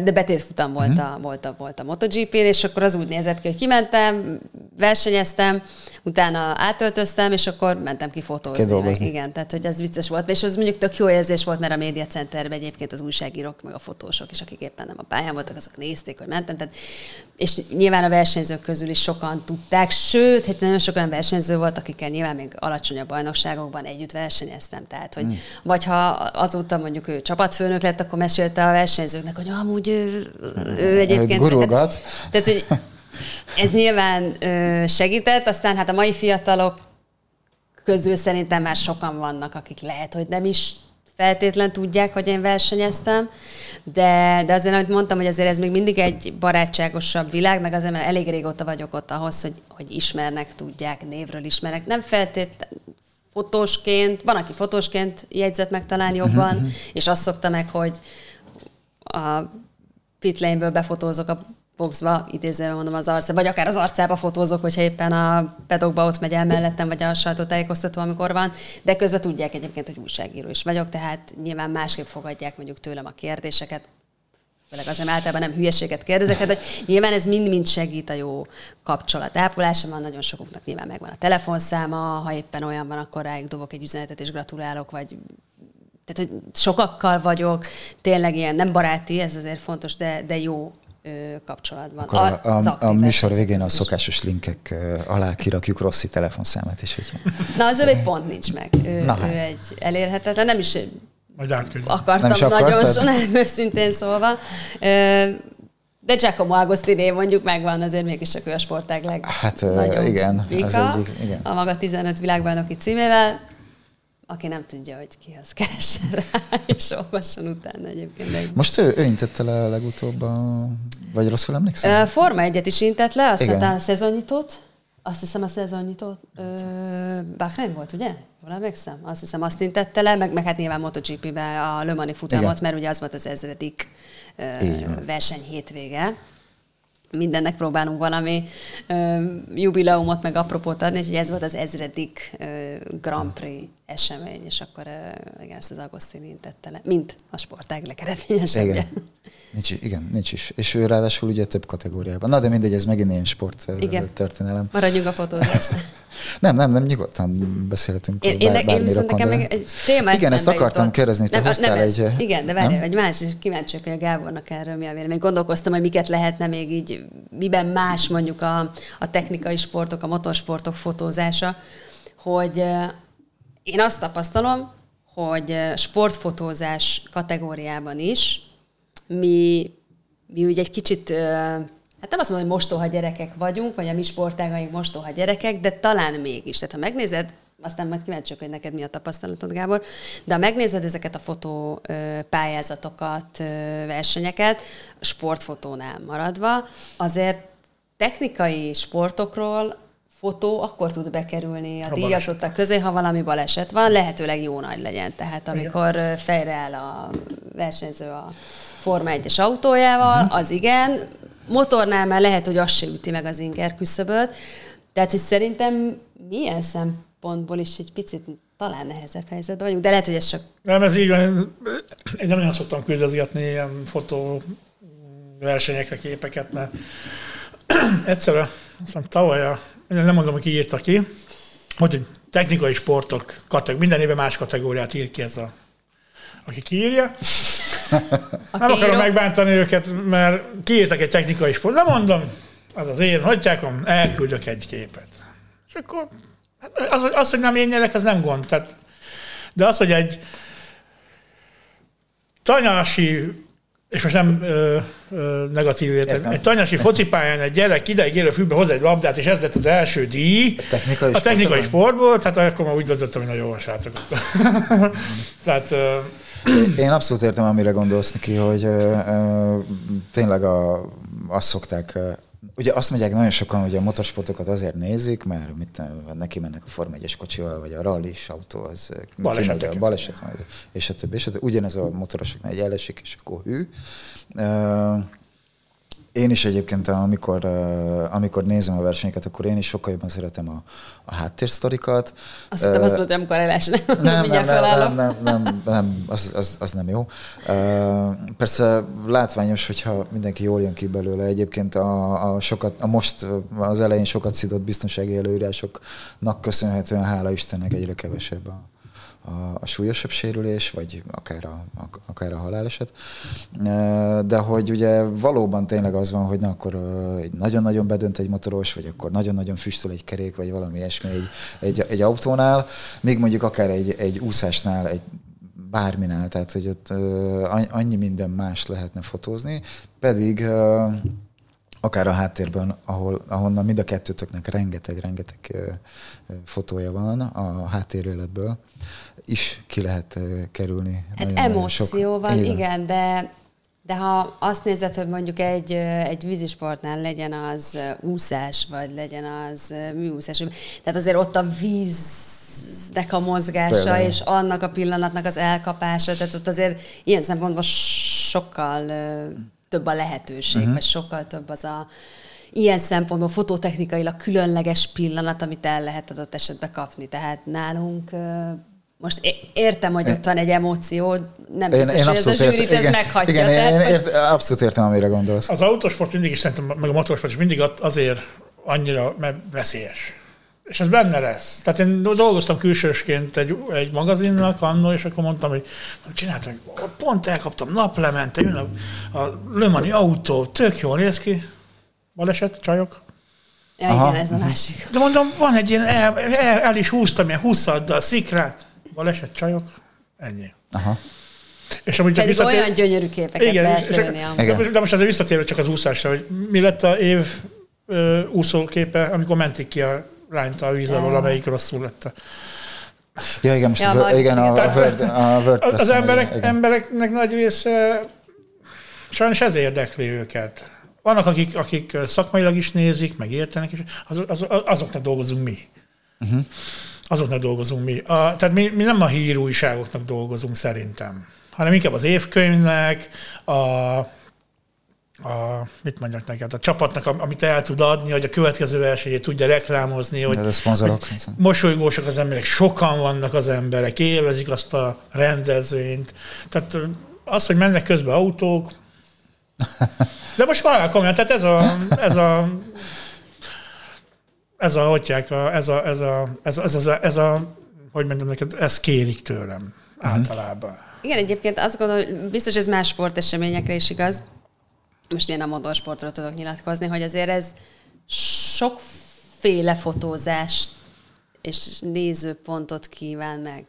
de betétfutam volt, uh-huh. a, volt, a, volt a MotoGP-n, és akkor az úgy nézett ki, hogy kimentem, versenyeztem, utána átöltöztem, és akkor mentem ki fotózni. Meg, igen, tehát hogy ez vicces volt, és az mondjuk tök jó érzés volt, mert a média centerben egyébként az újságírók, meg a fotósok is, akik éppen nem a pályán voltak, azok nézték, hogy mentem, tehát, és nyilván a versenyzők közül is sokan tudták, sőt, hát nagyon sok olyan versenyző volt, akikkel nyilván még alacsonyabb bajnokságokban együtt versenyeztem, tehát, hogy hmm. vagy ha azóta mondjuk ő csapatfőnök lett, akkor mesélte a versenyzőknek, hogy amúgy ő, ő egyébként... Gurulgat. Tehát, hogy ez nyilván segített, aztán hát a mai fiatalok közül szerintem már sokan vannak, akik lehet, hogy nem is feltétlen tudják, hogy én versenyeztem, de, de azért, amit mondtam, hogy azért ez még mindig egy barátságosabb világ, meg azért, mert elég régóta vagyok ott ahhoz, hogy, hogy ismernek, tudják, névről ismernek. Nem feltétlen fotósként, van, aki fotósként jegyzett meg talán jobban, uh-huh. és azt szokta meg, hogy a pitlane befotózok a boxba, idézően mondom az arcába, vagy akár az arcába fotózok, hogyha éppen a pedokba ott megy el mellettem, vagy a sajtótájékoztató, amikor van, de közben tudják egyébként, hogy újságíró is vagyok, tehát nyilván másképp fogadják mondjuk tőlem a kérdéseket, főleg azért általában nem hülyeséget kérdezek, hát, hogy nyilván ez mind-mind segít a jó kapcsolat ápolásában, nagyon sokuknak nyilván megvan a telefonszáma, ha éppen olyan van, akkor rájuk dobok egy üzenetet és gratulálok, vagy tehát, hogy sokakkal vagyok, tényleg ilyen nem baráti, ez azért fontos, de, de jó kapcsolatban. Akkor a, a, a, a műsor végén a szokásos linkek alá kirakjuk Rossi telefonszámát is. Hogy... Na, az egy pont nincs meg. Ő, Na, ő hát. egy elérhetetlen, nem is Majd akartam nem is nagyon, so, nem, őszintén szólva. De Giacomo Agostini mondjuk megvan, azért mégis csak ő a sportág leg Hát igen, az egyik, igen. A maga 15 világbajnoki címével aki nem tudja, hogy ki az keressen rá, és olvasson utána egyébként. De Most ő, ő intette le legutóbb, a, vagy rosszul emlékszem? Forma egyet is intett le, aztán a szezonnyitót, azt hiszem a szezonnyitót, Bahrein volt, ugye? Jól emlékszem? Azt hiszem azt intette le, meg, meg hát nyilván MotoGP-be a Le Mani futamot, Igen. mert ugye az volt az ezredik verseny hétvége mindennek próbálunk valami ö, jubileumot, meg apropót adni, és ez volt az ezredik ö, Grand Prix esemény, és akkor igen, ezt az Agostini intette le, mint a sportág legeredményesebb. Igen. Nincs, igen, nincs is. És ő ráadásul ugye több kategóriában. Na, de mindegy, ez megint ilyen sport igen. történelem. Maradjunk a fotózás. nem, nem, nem, nyugodtan beszélhetünk én, bár, én, én nekem meg egy téma Igen, ezt akartam jutott. kérdezni, te nem, nem ez, egy... Igen, de várj, egy más, és kíváncsi hogy a Gábornak erről mi a vélemény. Gondolkoztam, hogy miket lehetne még így, miben más mondjuk a, a technikai sportok, a motorsportok fotózása, hogy én azt tapasztalom, hogy sportfotózás kategóriában is mi, mi ugye egy kicsit, hát nem azt mondom, hogy mostoha gyerekek vagyunk, vagy a mi sportágaink mostoha gyerekek, de talán mégis. Tehát ha megnézed, aztán majd kíváncsi hogy neked mi a tapasztalatod, Gábor, de ha megnézed ezeket a fotó pályázatokat, versenyeket, sportfotónál maradva, azért technikai sportokról fotó akkor tud bekerülni a, a díjazottak közé, ha valami baleset van, lehetőleg jó nagy legyen. Tehát amikor Igen. fejre áll a versenyző a Forma 1-es autójával, uh-huh. az igen. Motornál már lehet, hogy az se üti meg az inger küszöböt. Tehát, hogy szerintem milyen szem szempontból is egy picit talán nehezebb helyzetben vagyunk, de lehet, hogy ez csak... Nem, ez így van. Én nem nagyon szoktam küldözgetni ilyen fotó versenyekre képeket, mert egyszerűen, hiszem tavaly, a, nem mondom, hogy ki írta ki, hogy technikai sportok, kategóri, minden évben más kategóriát ír ki ez a, aki kiírja. nem akarom megbántani őket, mert kiírtak egy technikai sport. Nem mondom, az az én hagyjákom, elküldök egy képet. És akkor hát az, az, hogy nem én nyerek, az nem gond. Tehát, de az, hogy egy tanyási és most nem ö, ö, negatív értek. Egy tanyasi focipályán egy gyerek ideig érő fűbe hoz egy labdát, és ez lett az első díj. A technikai, a technikai sportból, tehát akkor már úgy döntöttem, hogy nagyon jó a srácok. tehát ö, én abszolút értem, amire gondolsz neki, hogy ö, ö, tényleg a, azt szokták Ugye azt mondják nagyon sokan, hogy a motorsportokat azért nézik, mert mit, neki mennek a Forma 1 kocsival, vagy a rally autó, az baleset, a baleset, és a többi, és a többi. Ugyanez a motorosoknál egy elesik, és akkor hű. Én is egyébként, amikor, amikor nézem a versenyeket, akkor én is sokkal jobban szeretem a, a háttérsztorikat. Azt hittem, azt mondod, amikor elesne. Nem, nem, nem, nem, nem, nem, nem az, az, az, nem jó. Persze látványos, hogyha mindenki jól jön ki belőle. Egyébként a, a, sokat, a most az elején sokat szidott biztonsági előírásoknak köszönhetően, hála Istennek egyre kevesebb a, a, a súlyosabb sérülés, vagy akár a, akár a haláleset. De hogy ugye valóban tényleg az van, hogy na akkor nagyon-nagyon bedönt egy motoros, vagy akkor nagyon-nagyon füstöl egy kerék, vagy valami ilyesmi egy, egy, egy autónál, még mondjuk akár egy, egy úszásnál, egy bárminál, tehát hogy ott annyi minden más lehetne fotózni, pedig akár a háttérben, ahol, ahonnan mind a kettőtöknek rengeteg-rengeteg fotója van a háttéréletből, is ki lehet kerülni. Hát emóció sok van, igen, de de ha azt nézed, hogy mondjuk egy, egy vízisportnál legyen az úszás, vagy legyen az műúszás, tehát azért ott a víznek a mozgása, Például. és annak a pillanatnak az elkapása, tehát ott azért ilyen szempontból sokkal több a lehetőség, uh-huh. vagy sokkal több az a ilyen szempontból fototechnikailag különleges pillanat, amit el lehet adott esetben kapni. Tehát nálunk most értem, hogy ott van egy emóció, nem biztos, én, én hogy ez a zsűrit ez meghagyja. Igen, tehát, én, én ért, abszolút értem, amire gondolsz. Az autósport mindig is szerintem, meg a motorsport is mindig azért annyira mert veszélyes. És ez benne lesz. Tehát én dolgoztam külsősként egy, egy magazinnak annól, és akkor mondtam, hogy csináltam, pont elkaptam naplemente, jön a, a Lömani autó, tök jól néz ki. Baleset, csajok? Ja, Aha. igen, ez a másik. De mondom, van egy ilyen, el, el, el is húztam ilyen húszaddal, szikrát. Baleset, csajok, ennyi. Aha. És amúgy csak Pedig visszatér... olyan gyönyörű képeket igen, lehet és, lőni. De, de most azért visszatérve csak az úszásra, hogy mi lett a év ö, úszóképe, amikor mentik ki a rányt a víz alól, amelyik rosszul lett. Ja, igen, most ja, a, igen, a, a, Word, a Word Az emberek, igen. embereknek nagy része sajnos ez érdekli őket. Vannak, akik, akik szakmailag is nézik, meg értenek, és az, az, azoknak dolgozunk mi. Uh-huh. Azoknak dolgozunk mi. A, tehát mi, mi nem a hírújságoknak dolgozunk szerintem, hanem inkább az évkönyvnek, a, a, mit mondjak neked, a csapatnak, amit el tud adni, hogy a következő versenyét tudja reklámozni, hogy, hogy mosolygósak az emberek, sokan vannak az emberek, élvezik azt a rendezvényt. Tehát az, hogy mennek közben autók, de most már komolyan, tehát ez a, ez a ez a, hogyják, a, ez a, ez a, ez a, ez a, ez a, ez a hogy mondjam neked, ez kérik tőlem uh-huh. általában. Igen, egyébként azt gondolom, hogy biztos ez más sporteseményekre is igaz, most milyen a motorsportról tudok nyilatkozni, hogy azért ez sokféle fotózást és nézőpontot kíván meg.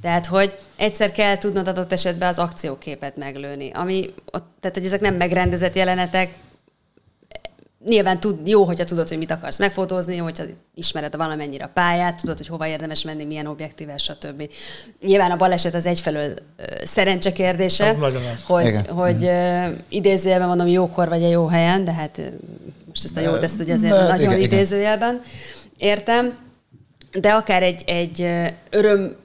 Tehát, hogy egyszer kell tudnod adott esetben az akcióképet meglőni, ami ott, tehát, hogy ezek nem megrendezett jelenetek, nyilván tud, jó, hogyha tudod, hogy mit akarsz megfotózni, hogyha ismered valamennyire a pályát, tudod, hogy hova érdemes menni, milyen objektível, stb. Nyilván a baleset az egyfelől szerencse kérdése, hogy, hogy uh, idézőjelben mondom, jókor vagy a jó helyen, de hát most ezt a jót, ezt ugye azért de, nagyon igen, idézőjelben értem, de akár egy, egy öröm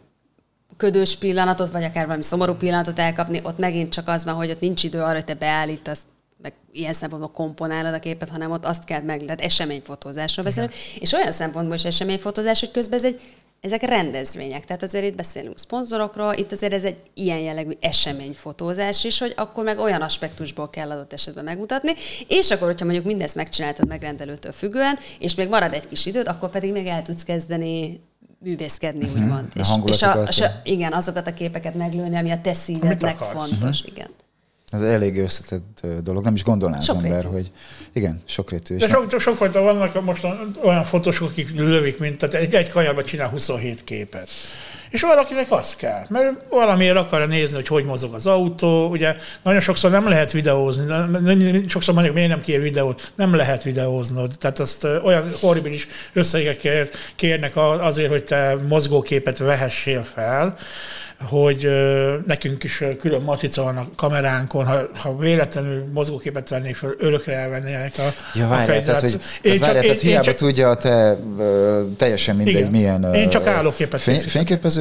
ködös pillanatot, vagy akár valami szomorú pillanatot elkapni, ott megint csak az van, hogy ott nincs idő arra, hogy te beállítasz meg ilyen szempontból komponálod a képet, hanem ott azt kell meg, tehát eseményfotózásról beszélünk, és olyan szempontból is eseményfotózás, hogy közben ez egy ezek rendezvények, tehát azért itt beszélünk szponzorokról, itt azért ez egy ilyen jellegű eseményfotózás is, hogy akkor meg olyan aspektusból kell adott esetben megmutatni, és akkor, hogyha mondjuk mindezt megcsináltad megrendelőtől függően, és még marad egy kis időd, akkor pedig még el tudsz kezdeni művészkedni, uh-huh. úgymond. A és, és, a, és a, igen, azokat a képeket meglőni, ami a te szívednek fontos. Uh-huh. Igen. Ez elég összetett dolog, nem is gondolná az ember, hogy igen, sokrétű. De sok, sok fajta vannak most olyan fotósok, akik lövik, mint tehát egy, egy kanyarba csinál 27 képet. És valakinek az kell, mert valamiért akarja nézni, hogy hogy mozog az autó. Ugye nagyon sokszor nem lehet videózni, sokszor mondjuk, miért nem kér videót, nem lehet videóznod. Tehát azt olyan horribilis összegek kérnek azért, hogy te mozgóképet vehessél fel, hogy nekünk is külön matrica van a kameránkon, ha, ha véletlenül mozgóképet vennék fel, örökre elvennének a, ja, várj, a tehát, hogy, tehát, várj, tehát hiába csak, tudja a te teljesen mindegy igen, milyen én csak állóképet fény,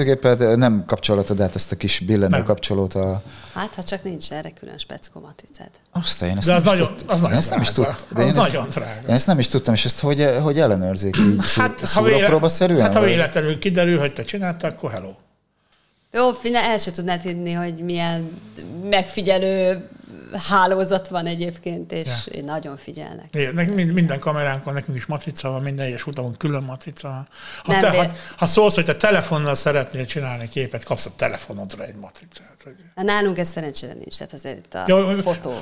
fényképezőgépet, nem kapcsolatod át ezt a kis billenő kapcsolót a... Hát, ha csak nincs erre külön speckó matricát. Azt én ezt de az nem nagyon, az nagyon ezt nem is tudtam. De én nagyon ezt. Én ezt nem is tudtam, és ezt hogy, hogy ellenőrzik így hát, szúrópróbaszerűen? Hát, ha véletlenül kiderül, hogy te csináltál, akkor hello. Jó, Fine, el se tudnád hinni, hogy milyen megfigyelő hálózat van egyébként, és ja. nagyon figyelnek. Igen, minden kameránkon nekünk is matrica van, minden egyes utamon külön matrica van. Ha, te, ha, ha szólsz, hogy te telefonnal szeretnél csinálni képet, kapsz a telefonodra egy matricát. Na, nálunk ez szerencsére nincs, tehát azért itt a Jó, fotó.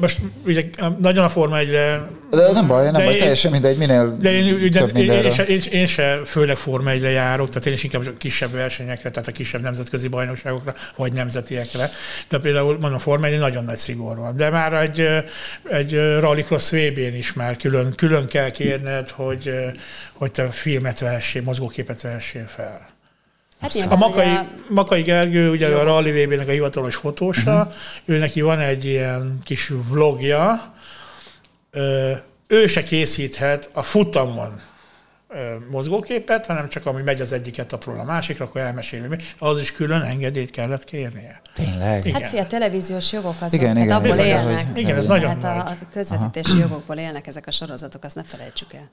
most ugye nagyon a Forma egyre... De nem baj, nem baj, én, teljesen mindegy, minél de én, ugye, több én, én, se, én, én se főleg Forma egyre járok, tehát én is inkább a kisebb versenyekre, tehát a kisebb nemzetközi bajnokságokra, vagy nemzetiekre. De például mondom, a Forma egy nagyon nagy szigor van. De már egy, egy rallycross VB-n is már külön, külön kell kérned, hogy, hogy te filmet vehessél, mozgóképet vehessél fel. Hát a Makai, a... Makai Gergő, ugye Jó. a Rally VB-nek a hivatalos fotósa, uh-huh. ő neki van egy ilyen kis vlogja, ő se készíthet a futamon mozgóképet, hanem csak ami megy az egyiket apról a másikra, akkor elmeséli mi. Az is külön engedélyt kellett kérnie. Tényleg? Igen. Hát fi, a televíziós jogok azok, igen, hát igen, abból igen, élnek. Igen, igen, ez nagyon hát a, a közvetítési Aha. jogokból élnek ezek a sorozatok, azt ne felejtsük el.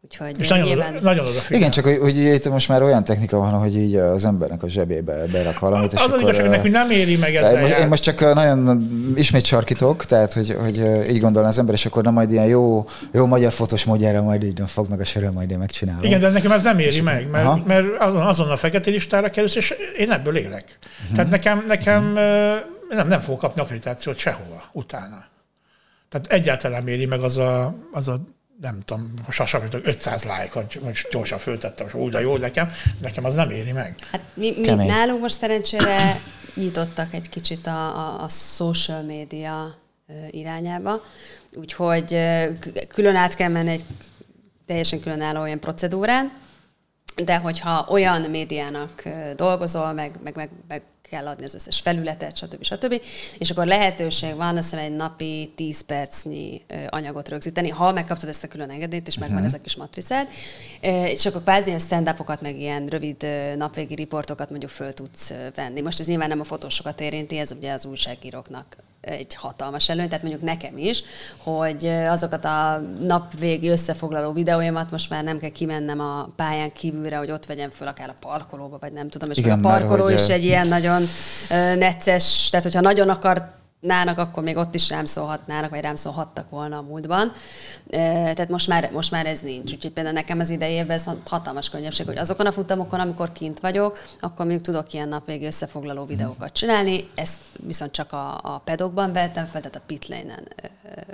Úgyhogy és nagyon, nyilván... nagyon odafigyel. Igen, csak hogy, hogy itt most már olyan technika van, hogy így az embernek a zsebébe berak valamit. És az akkor, az igazság, hogy nem éri meg ezzel most, Én most csak nagyon ismét sarkítok, tehát hogy, hogy így gondolna az ember, és akkor nem majd ilyen jó, jó magyar fotós módjára majd így fog meg a söröm, majd én megcsinálom. Igen, de nekem ez nem éri és meg, mert, mert azon, azon a fekete listára kerülsz, és én ebből élek. Uh-huh. Tehát nekem, nekem uh-huh. nem, nem fogok kapni akkreditációt sehova utána. Tehát egyáltalán éri meg az a, az a nem tudom, sasam, 500 lájkot, hogy gyorsan föltettem, és úgy a jó nekem, nekem az nem éri meg. Hát mi, mi nálunk most szerencsére nyitottak egy kicsit a, a, a social media irányába, úgyhogy külön át kell menni egy teljesen különálló olyan procedúrán, de hogyha olyan médiának dolgozol, meg, meg, meg, meg kell adni az összes felületet, stb. stb. És akkor lehetőség van, azt hiszem, egy napi 10 percnyi anyagot rögzíteni, ha megkaptad ezt a külön engedélyt, és megvan uh-huh. ez a kis matricád, és akkor kvázi ilyen stand meg ilyen rövid napvégi riportokat mondjuk föl tudsz venni. Most ez nyilván nem a fotósokat érinti, ez ugye az újságíróknak egy hatalmas előny, tehát mondjuk nekem is, hogy azokat a napvégi összefoglaló videóimat most már nem kell kimennem a pályán kívülre, hogy ott vegyem föl akár a parkolóba, vagy nem tudom, és Igen, a parkoló is egy ilyen nagyon necces, tehát hogyha nagyon akar nának, akkor még ott is rám szólhatnának, vagy rám szólhattak volna a múltban. Tehát most már, most már ez nincs. Úgyhogy például nekem az idejében ez hatalmas könnyebbség, hogy azokon a futamokon, amikor kint vagyok, akkor még tudok ilyen napvégi összefoglaló videókat csinálni. Ezt viszont csak a, a pedokban vettem fel, tehát a pitlane-en,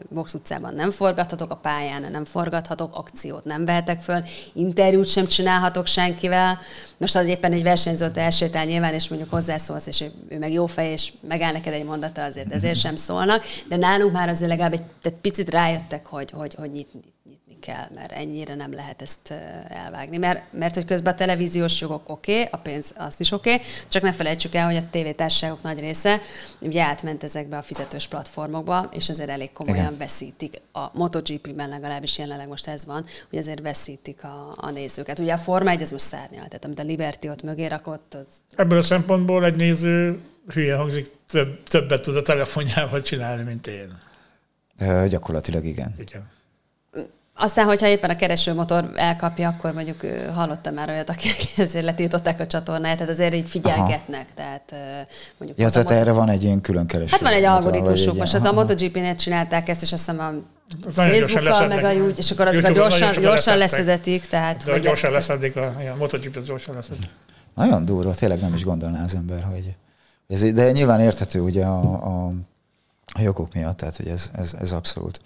Box utcában nem forgathatok, a pályán nem forgathatok, akciót nem vehetek föl, interjút sem csinálhatok senkivel. Most az éppen egy versenyzőt elsétál nyilván, és mondjuk hozzászólsz, és ő meg jó fej, és megáll neked egy mondattal, azért ezért sem szólnak, de nálunk már azért legalább egy tehát picit rájöttek, hogy, hogy, hogy nyitni, nyitni kell, mert ennyire nem lehet ezt elvágni. Mert, mert hogy közben a televíziós jogok oké, okay, a pénz azt is oké, okay, csak ne felejtsük el, hogy a tévétársaságok nagy része ugye átment ezekbe a fizetős platformokba, és azért elég komolyan Igen. veszítik. A MotoGP-ben legalábbis jelenleg most ez van, hogy azért veszítik a, a nézőket. Ugye a Forma 1 ez most szárnyal, tehát amit a Liberty ott mögé rakott. Az... Ebből a szempontból egy néző hülye hangzik, több, többet tud a telefonjával csinálni, mint én. Gyakorlatilag igen. Igen. Aztán, hogyha éppen a keresőmotor elkapja, akkor mondjuk hallottam már olyat, akik ezért letiltották a csatornát, tehát azért így figyelgetnek. Aha. Tehát mondjuk ja, tehát erre van egy ilyen külön kereső. Hát van egy algoritmusuk, most hát a MotoGP-nél csinálták ezt, és azt hiszem a Facebookkal, meg a úgy, és akkor azokat gyorsan, gyorsan leszedetik. Tehát, De gyorsan leszedik, a, a MotoGP-t gyorsan leszedik. Nagyon durva, tényleg nem is gondolná az ember, hogy ez, de nyilván érthető ugye a, a, a jogok miatt, tehát hogy ez, ez, ez abszolút.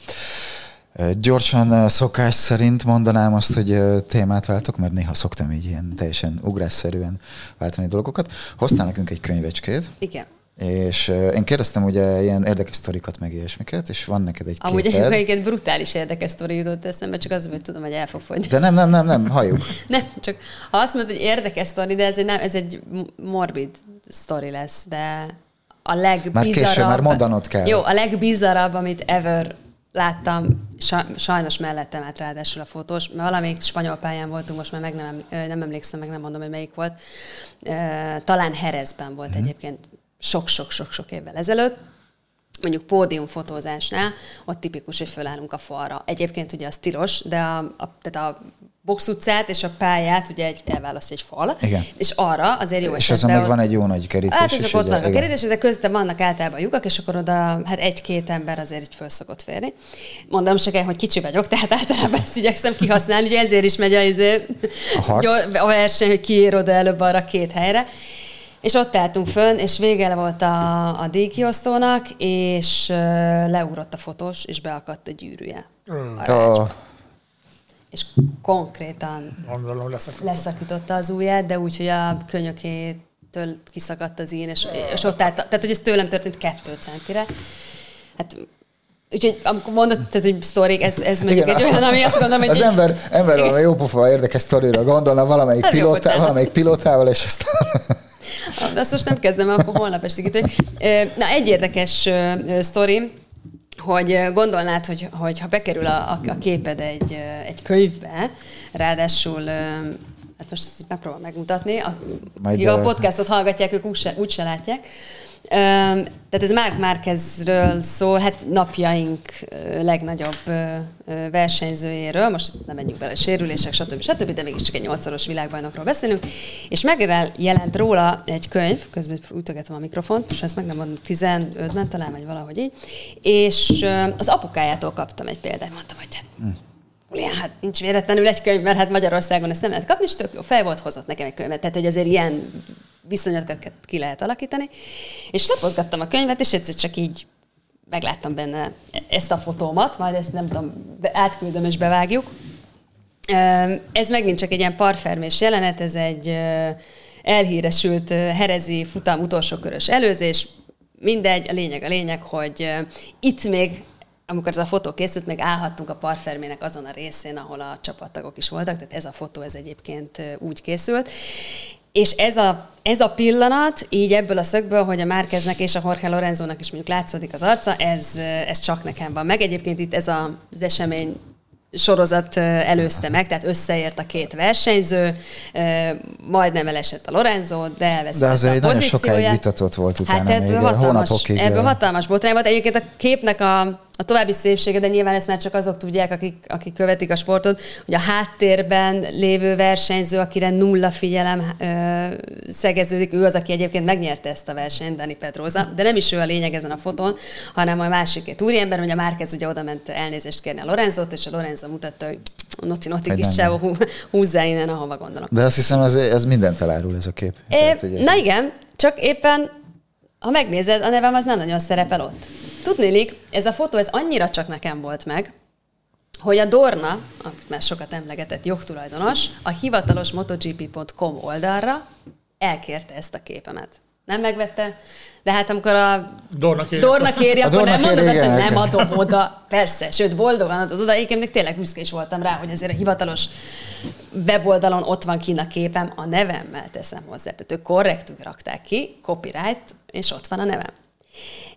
Gyorsan szokás szerint mondanám azt, hogy témát váltok, mert néha szoktam így ilyen teljesen ugrásszerűen váltani dolgokat. Hoztál nekünk egy könyvecskét. Igen. És én kérdeztem ugye ilyen érdekes sztorikat, meg ilyesmiket, és van neked egy Amúgy képed. Amúgy egy brutális érdekes sztori jutott eszembe, csak az, hogy tudom, hogy el fog fogyni. De nem, nem, nem, nem, halljuk. nem, csak ha azt mondod, hogy érdekes sztori, de ez egy, nem, ez egy morbid sztori lesz, de a legbizarabb... Már később, már mondanod kell. Jó, a legbizarabb, amit ever láttam, sajnos mellettem át ráadásul a fotós, mert valamelyik spanyol pályán voltunk, most már meg nem, nem emlékszem, meg nem mondom, hogy melyik volt. Talán Herezben volt mm. egyébként sok-sok-sok-sok évvel ezelőtt, mondjuk pódiumfotózásnál, ott tipikus, hogy fölállunk a falra. Egyébként ugye az tilos, de a, a, tehát a box utcát és a pályát ugye egy, elválaszt egy fal, igen. és arra azért jó És azon még van egy jó nagy kerítés. Hát, és ott van a kerítés, de köztem vannak általában lyukak, és akkor oda hát egy-két ember azért így föl szokott férni. Mondom se kell, hogy kicsi vagyok, tehát általában ezt igyekszem kihasználni, ugye ezért is megy a, izé, a, a verseny, hogy kiér oda előbb arra két helyre. És ott álltunk fönn, és vége volt a, a díjkiosztónak, és leugrott a fotós, és beakadt a gyűrűje. Mm. A. És konkrétan Gondolom, leszakította. leszakította az ujját, de úgy, hogy a könyökétől kiszakadt az én, és, és ott állt, tehát hogy ez tőlem történt kettő centire. Hát Úgyhogy amikor mondod, tehát, hogy sztorik, ez, ez mondjuk egy olyan, ami azt gondolom, hogy... Az ember, ember a jópofa érdekes sztorira gondolna valamelyik, hát pilótá, valamelyik pilótával, és aztán... Azt most nem kezdem, akkor holnap estig itt. Na, egy érdekes sztori, hogy gondolnád, hogy, hogy ha bekerül a, a, képed egy, egy könyvbe, ráadásul hát most ezt megpróbálom megmutatni, a, Majd a podcastot hallgatják, ők úgyse, úgyse látják, tehát ez Mark Márkezről szól, hát napjaink legnagyobb versenyzőjéről, most nem menjünk bele, sérülések, stb. stb., de mégiscsak egy nyolcszoros világbajnokról beszélünk, és megjelent róla egy könyv, közben ütögetem a mikrofont, és ezt meg nem mondom, 15-ben talán, vagy valahogy így, és az apukájától kaptam egy példát, mondtam, hogy hát, Ugyan, hát nincs véletlenül egy könyv, mert hát Magyarországon ezt nem lehet kapni, és tök jó fej volt, hozott nekem egy könyvet. Tehát, hogy azért ilyen viszonyokat ki lehet alakítani. És lapozgattam a könyvet, és egyszer csak így megláttam benne ezt a fotómat, majd ezt nem tudom, átküldöm és bevágjuk. Ez megint csak egy ilyen parfermés jelenet, ez egy elhíresült herezi futam utolsó körös előzés, mindegy, a lényeg a lényeg, hogy itt még amikor ez a fotó készült, még állhattunk a parfermének azon a részén, ahol a csapattagok is voltak, tehát ez a fotó ez egyébként úgy készült. És ez a, ez a pillanat, így ebből a szögből, hogy a Márkeznek és a Jorge Lorenzónak is mondjuk látszódik az arca, ez, ez csak nekem van meg. Egyébként itt ez a, az esemény sorozat előzte meg, tehát összeért a két versenyző, majdnem elesett a Lorenzo, de elveszett De az egy nagyon sokáig vitatott volt utána hát ebből még, hatalmas, hónapokig. Ebből hatalmas botrány volt. Egyébként a képnek a a további szépsége, de nyilván ezt már csak azok tudják, akik, akik követik a sportot, hogy a háttérben lévő versenyző, akire nulla figyelem ö, szegeződik, ő az, aki egyébként megnyerte ezt a versenyt, Dani Pedroza, de nem is ő a lényeg ezen a fotón, hanem a másik két úriember, hogy a Márquez ugye oda ment elnézést kérni a Lorenzót, és a Lorenzo mutatta, hogy noti noti kis csávó húzzá innen, ahova gondolom. De azt hiszem, ez, ez mindent elárul ez a kép. É, Tehát, na igen, csak éppen, ha megnézed, a nevem az nem nagyon szerepel ott. Tudnélik, ez a fotó, ez annyira csak nekem volt meg, hogy a Dorna, amit már sokat emlegetett jogtulajdonos, a hivatalos motogp.com oldalra elkérte ezt a képemet. Nem megvette, de hát amikor a Dorna kéri, Dorna kéri akkor Dorna nem kéri, mondod azt, hogy nem adom oda. Persze, sőt, boldogan adod oda. Egyébként tényleg büszke is voltam rá, hogy azért a hivatalos weboldalon ott van kín a képem, a nevemmel teszem hozzá. Tehát ők korrektül rakták ki, copyright, és ott van a nevem.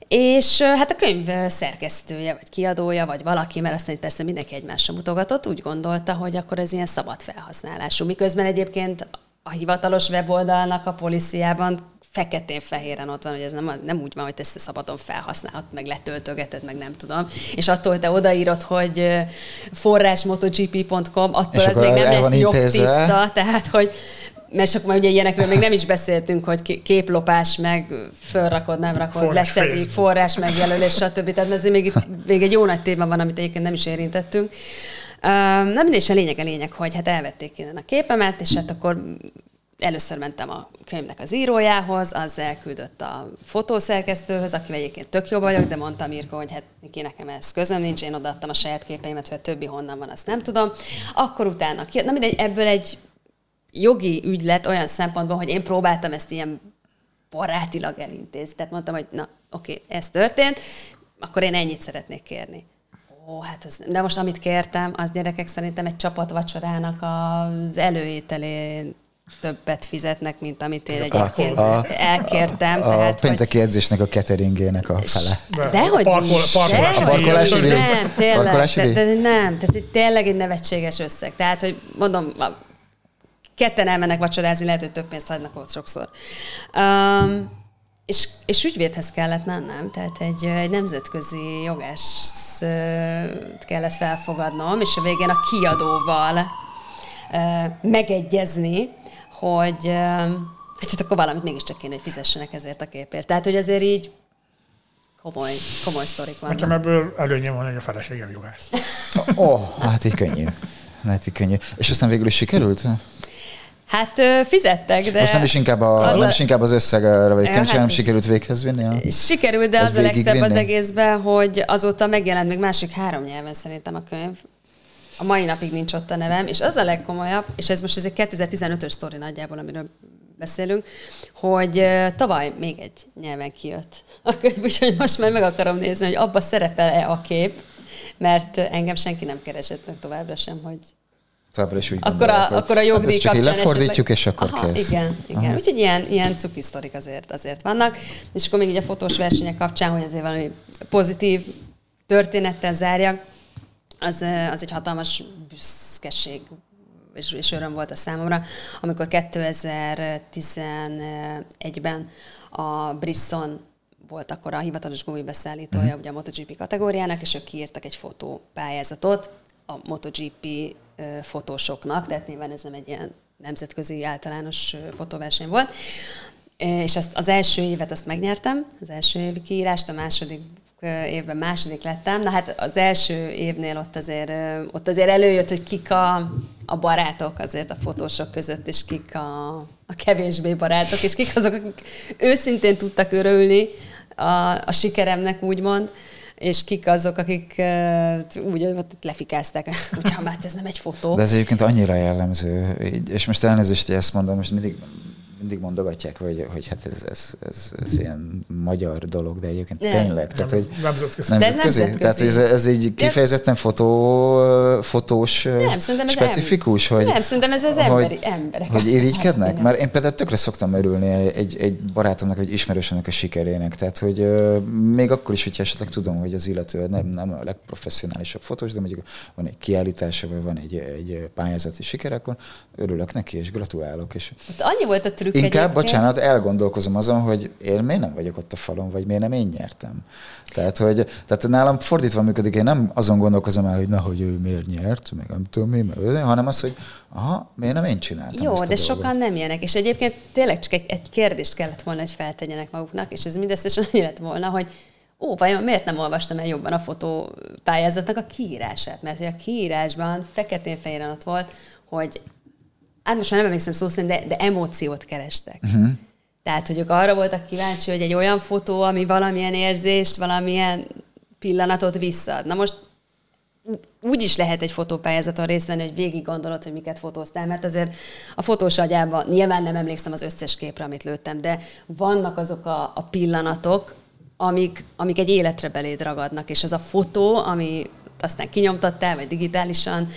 És hát a könyv szerkesztője, vagy kiadója, vagy valaki, mert aztán itt persze mindenki egymásra mutogatott, úgy gondolta, hogy akkor ez ilyen szabad felhasználású. Miközben egyébként a hivatalos weboldalnak a policiában feketén-fehéren ott van, hogy ez nem, nem úgy van, hogy ezt szabadon felhasználhat, meg letöltögeted, meg nem tudom. És attól, hogy te odaírod, hogy forrásmotogp.com, attól ez még nem lesz jogtiszta, tehát hogy mert csak már ugye ilyenekről még nem is beszéltünk, hogy képlopás, meg fölrakod, nem rakod, forrás leszedik, forrás megjelölés, stb. Tehát ez még, itt, még egy jó nagy téma van, amit egyébként nem is érintettünk. Nem mindegy, a lényeg a lényeg, hogy hát elvették innen a képemet, és hát akkor először mentem a könyvnek az írójához, az elküldött a fotószerkesztőhöz, aki egyébként tök jó vagyok, de mondta Mirko, hogy hát neki nekem ez közöm nincs, én odaadtam a saját képeimet, hogy a többi honnan van, azt nem tudom. Akkor utána, na mindegy, ebből egy jogi ügy lett olyan szempontból, hogy én próbáltam ezt ilyen barátilag elintézni. Tehát mondtam, hogy na, oké, ez történt, akkor én ennyit szeretnék kérni. Ó, hát az, de most amit kértem, az gyerekek szerintem egy csapatvacsorának az előételén többet fizetnek, mint amit én egyébként a, a, elkértem. A, a tehát, pénteki hogy... edzésnek a cateringének a fele. De hogy parkol, parkolás, parkolás idő? Nem, tényleg, parkolás idő? De, de, nem, tehát tényleg egy nevetséges összeg. Tehát, hogy mondom, ketten elmennek vacsorázni, lehet, hogy több pénzt hagynak ott sokszor. Um, és, és ügyvédhez kellett mennem, tehát egy, egy nemzetközi jogás kellett felfogadnom, és a végén a kiadóval uh, megegyezni, hogy, uh, hogy hát akkor valamit mégiscsak kéne, hogy fizessenek ezért a képért. Tehát, hogy azért így komoly, komoly sztorik vannak. Nekem ebből előnyem van, hogy a feleségem jogász. Ó, oh, hát így könnyű. Hát így könnyű. És aztán végül is sikerült? Hát fizettek, de... Most nem is inkább, a, az, nem is inkább az összegre, vagy hát nem sikerült véghez vinni? A, sikerült, de az a legszebb vinni? az egészben, hogy azóta megjelent még másik három nyelven szerintem a könyv. A mai napig nincs ott a nevem, és az a legkomolyabb, és ez most ez egy 2015-ös sztori nagyjából, amiről beszélünk, hogy tavaly még egy nyelven kijött a könyv, úgyhogy most már meg akarom nézni, hogy abba szerepel-e a kép, mert engem senki nem keresett meg továbbra sem, hogy továbbra is úgy akkor a, akkor a jogdíj hát kapcsán lefordítjuk, és akkor Aha, kész. Igen, igen. Aha. Úgyhogy ilyen, ilyen cuki sztorik azért, azért vannak. És akkor még így a fotós versenyek kapcsán, hogy azért valami pozitív történettel zárjak, az, az egy hatalmas büszkeség és, és öröm volt a számomra, amikor 2011-ben a Brisson volt akkor a hivatalos gumibeszállítója mm. ugye a MotoGP kategóriának, és ők kiírtak egy fotópályázatot a MotoGP fotósoknak, tehát nyilván ez nem egy ilyen nemzetközi általános fotóverseny volt. És azt, az első évet azt megnyertem, az első évi kiírást, a második évben második lettem. Na hát az első évnél ott azért, ott azért előjött, hogy kik a, a barátok azért a fotósok között, és kik a, a kevésbé barátok, és kik azok, akik őszintén tudtak örülni a, a sikeremnek, úgymond és kik azok, akik uh, úgy ott lefikázták, hogy hát ez nem egy fotó. De ez egyébként annyira jellemző, és most elnézést, hogy ezt mondom, most mindig mindig mondogatják, hogy, hogy hát ez, ez, ez, ez ilyen magyar dolog, de egyébként nem. tényleg. Tehát, hogy nemzetközi. nemzetközi. nemzetközi. Tehát ez, ez így kifejezetten fotó, fotós nem, specifikus, em- hogy, nem, szerintem ez az emberi, emberek. Hogy irigykednek? Hát, Mert én például tökre szoktam örülni egy, egy barátomnak, egy ismerősömnek a sikerének. Tehát, hogy még akkor is, hogyha esetleg tudom, hogy az illető nem, nem a legprofessionálisabb fotós, de mondjuk van egy kiállítása, vagy van egy, egy pályázati siker, akkor örülök neki, és gratulálok. És... Hát annyi volt a trükk trükk Inkább, egyébként. bocsánat, elgondolkozom azon, hogy én miért nem vagyok ott a falon, vagy miért nem én nyertem. Tehát, hogy, tehát nálam fordítva működik, én nem azon gondolkozom el, hogy na, hogy ő miért nyert, meg nem tudom mi, hanem az, hogy aha, miért nem én csináltam Jó, de dolgot. sokan nem ilyenek, és egyébként tényleg csak egy, egy kérdést kellett volna, hogy feltegyenek maguknak, és ez mindösszesen annyi lett volna, hogy ó, vajon miért nem olvastam el jobban a fotópályázatnak a kiírását? Mert a kiírásban feketén-fehéren ott volt, hogy hát most már nem emlékszem szó szerint, de, de emóciót kerestek. Uh-huh. Tehát, hogy ők arra voltak kíváncsi, hogy egy olyan fotó, ami valamilyen érzést, valamilyen pillanatot visszaad. Na most úgy is lehet egy fotópályázaton részt venni, hogy végig gondolod, hogy miket fotóztál, mert azért a fotós agyában nyilván nem emlékszem az összes képre, amit lőttem, de vannak azok a, a pillanatok, amik, amik egy életre beléd ragadnak, és az a fotó, ami aztán kinyomtattál, vagy digitálisan,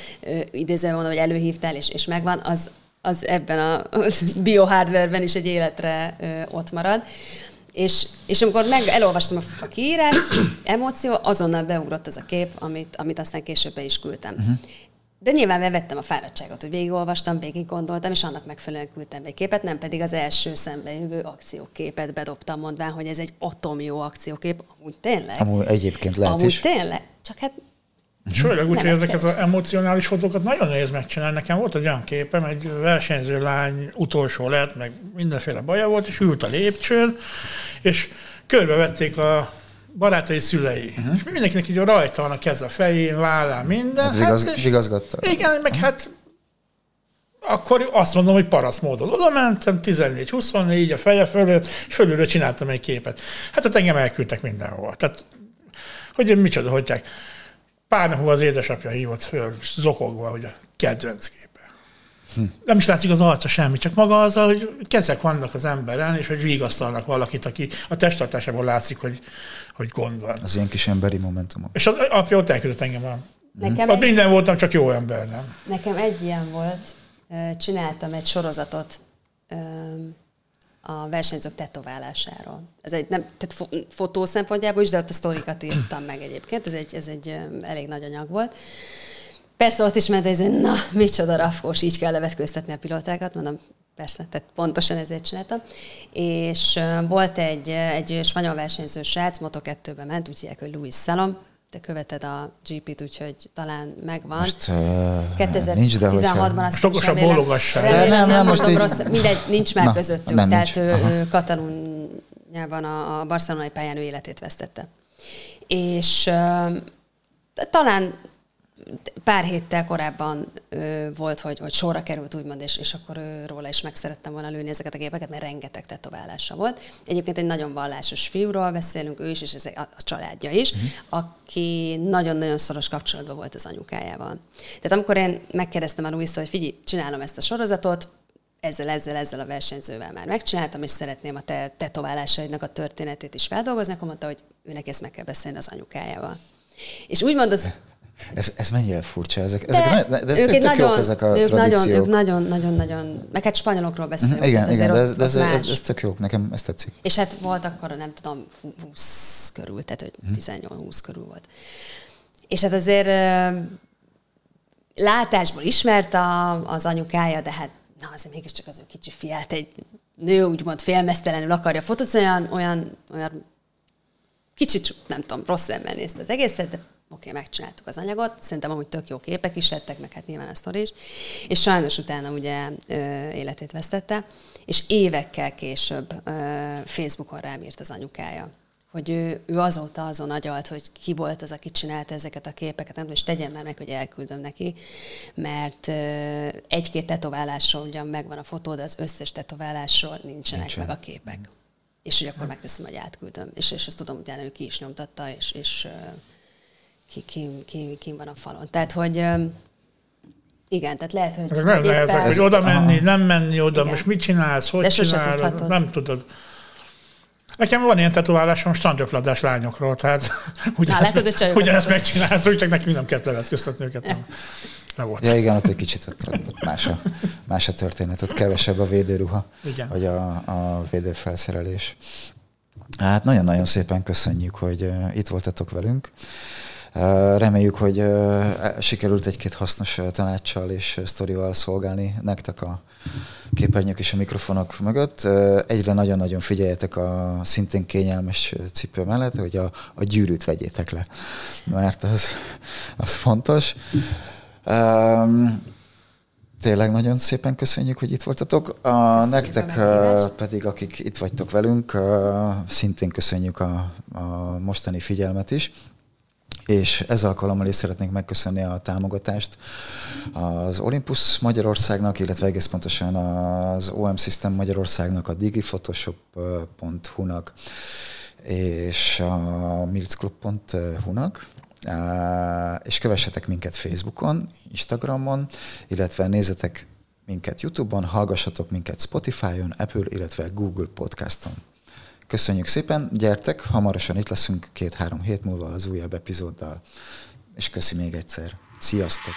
idézően mondom, hogy előhívtál, és, és megvan, az, az ebben a biohardware-ben is egy életre ott marad. És, és amikor meg elolvastam a, a kiírást, emóció, azonnal beugrott az a kép, amit, amit aztán később be is küldtem. Uh-huh. De nyilván vettem a fáradtságot, hogy végigolvastam, végig gondoltam, és annak megfelelően küldtem egy képet, nem pedig az első szembejövő akcióképet bedobtam, mondván, hogy ez egy atom jó akciókép. Amúgy tényleg. Amúgy egyébként lehet Amúgy is. tényleg. Csak hát Főleg úgy, hogy ez ezek az emocionális fotókat nagyon nehéz megcsinálni. Nekem volt egy olyan képem, egy versenyző lány utolsó lett, meg mindenféle baja volt, és ült a lépcsőn, és körbevették a barátai szülei. Uh-huh. És mindenkinek így rajta van a kez a fején, vállán, minden. Hát vigaz, és- vigazgatta. igen, meg hát akkor azt mondom, hogy parasz módon. Oda mentem, 14-24 a feje fölött, és fölülről csináltam egy képet. Hát ott engem elküldtek mindenhova. Tehát, hogy micsoda, hogyják. Pár nap múlva az édesapja hívott föl, zokogva, hogy a kedvenc képe. Hm. Nem is látszik az arca semmi, csak maga az, hogy kezek vannak az emberen, és hogy vigasztalnak valakit, aki a testtartásából látszik, hogy, hogy gond van. Az ilyen kis emberi momentumok. És az apja ott elküldött engem. A... nekem Ott egy, minden voltam, csak jó ember, nem? nekem egy ilyen volt. Csináltam egy sorozatot a versenyzők tetoválásáról. Ez egy, nem, tehát fo- fotó szempontjából is, de ott a sztorikat írtam meg egyébként. Ez egy, ez egy elég nagy anyag volt. Persze ott is ment ez, na, micsoda rafkós, így kell levetkőztetni a pilótákat, mondom, persze, tehát pontosan ezért csináltam. És volt egy, egy spanyol versenyző srác, Moto2-be ment, úgy hívják, hogy Luis Salom, te követed a GP-t, úgyhogy talán megvan. Most uh, nincs, de 2016-ban hogyha... azt Okosabb remélem- bólogassál. remélem, nem, nem, nem, most mondom így- rossz, mindegy, nincs már Na, közöttük, nem, tehát nincs. ő, ő a, a barcelonai pályán ő életét vesztette. És uh, talán pár héttel korábban ö, volt, hogy, hogy sorra került, úgymond, és, és akkor ő, róla is meg szerettem volna lőni ezeket a gépeket, mert rengeteg tetoválása volt. Egyébként egy nagyon vallásos fiúról beszélünk, ő is, és ez a, a családja is, uh-huh. aki nagyon-nagyon szoros kapcsolatban volt az anyukájával. Tehát amikor én megkérdeztem a Luis, hogy figyelj, csinálom ezt a sorozatot, ezzel, ezzel, ezzel a versenyzővel már megcsináltam, és szeretném a te tetoválásaidnak a történetét is feldolgozni, akkor mondta, hogy őnek ezt meg kell beszélni az anyukájával. És úgymond az, Ez, ez mennyire furcsa, ezek, ezek de, de ők tök egy jók nagyon, ezek a ők nagyon, tradíciók. ők nagyon, nagyon, nagyon, meg hát spanyolokról beszélünk. Mhm, igen, tehát igen, de, ez, de ez, ez, ez tök jó, nekem ez tetszik. És hát volt akkor, nem tudom, 20 körül, tehát hogy Mhm. 18-20 körül volt. És hát azért látásból ismert a, az anyukája, de hát na, azért mégiscsak az ő kicsi fiát egy nő úgymond félmeztelenül akarja fotózni, olyan, olyan, olyan kicsit, nem tudom, rossz szemmel nézte az egészet, de oké, okay, megcsináltuk az anyagot, szerintem amúgy tök jó képek is lettek, meg hát nyilván a sztori is, és sajnos utána ugye ö, életét vesztette, és évekkel később ö, Facebookon rám írt az anyukája, hogy ő, ő azóta azon agyalt, hogy ki volt az, aki csinálta ezeket a képeket, nem és tegyen már meg, hogy elküldöm neki, mert ö, egy-két tetoválásról ugyan megvan a fotó, de az összes tetoválásról nincsenek Nincsen. meg a képek. És hogy akkor megteszem, hogy átküldöm. És, és azt tudom, utána ő ki is nyomtatta, és, és ö, ki, ki, ki, ki van a falon. Tehát, hogy igen, tehát lehet, hogy... Ezek nagyon éppen- nehezek, hogy oda menni, nem menni oda, Igen. most mit csinálsz, hogy De csinálod, tudhatod. nem tudod. Nekem van ilyen tetoválásom strandöpladás lányokról, tehát ugyanezt, látod, hogy csajokat ugyanezt megcsináltuk, csak nekünk nem kellett levetköztetni őket. Nem, nem volt. Ja igen, ott egy kicsit ott, ott, ott más, a, más a történet, ott kevesebb a védőruha, Igen. vagy a, a védőfelszerelés. Hát nagyon-nagyon szépen köszönjük, hogy itt voltatok velünk. Reméljük, hogy uh, sikerült egy-két hasznos tanácssal és sztorival szolgálni nektek a képernyők és a mikrofonok mögött. Egyre nagyon-nagyon figyeljetek a szintén kényelmes cipő mellett, hogy a, a gyűrűt vegyétek le, mert az, az fontos. Um, tényleg nagyon szépen köszönjük, hogy itt voltatok. A, nektek a pedig, akik itt vagytok velünk, szintén köszönjük a, a mostani figyelmet is. És ez alkalommal is szeretnénk megköszönni a támogatást az Olympus Magyarországnak, illetve egész pontosan az OM System Magyarországnak, a digiphotoshop.hu-nak és a milclub.hu-nak. Á, és kövessetek minket Facebookon, Instagramon, illetve nézzetek minket YouTube-on, hallgassatok minket Spotify-on, Apple, illetve Google Podcaston. Köszönjük szépen, gyertek, hamarosan itt leszünk két-három hét múlva az újabb epizóddal. És köszi még egyszer. Sziasztok!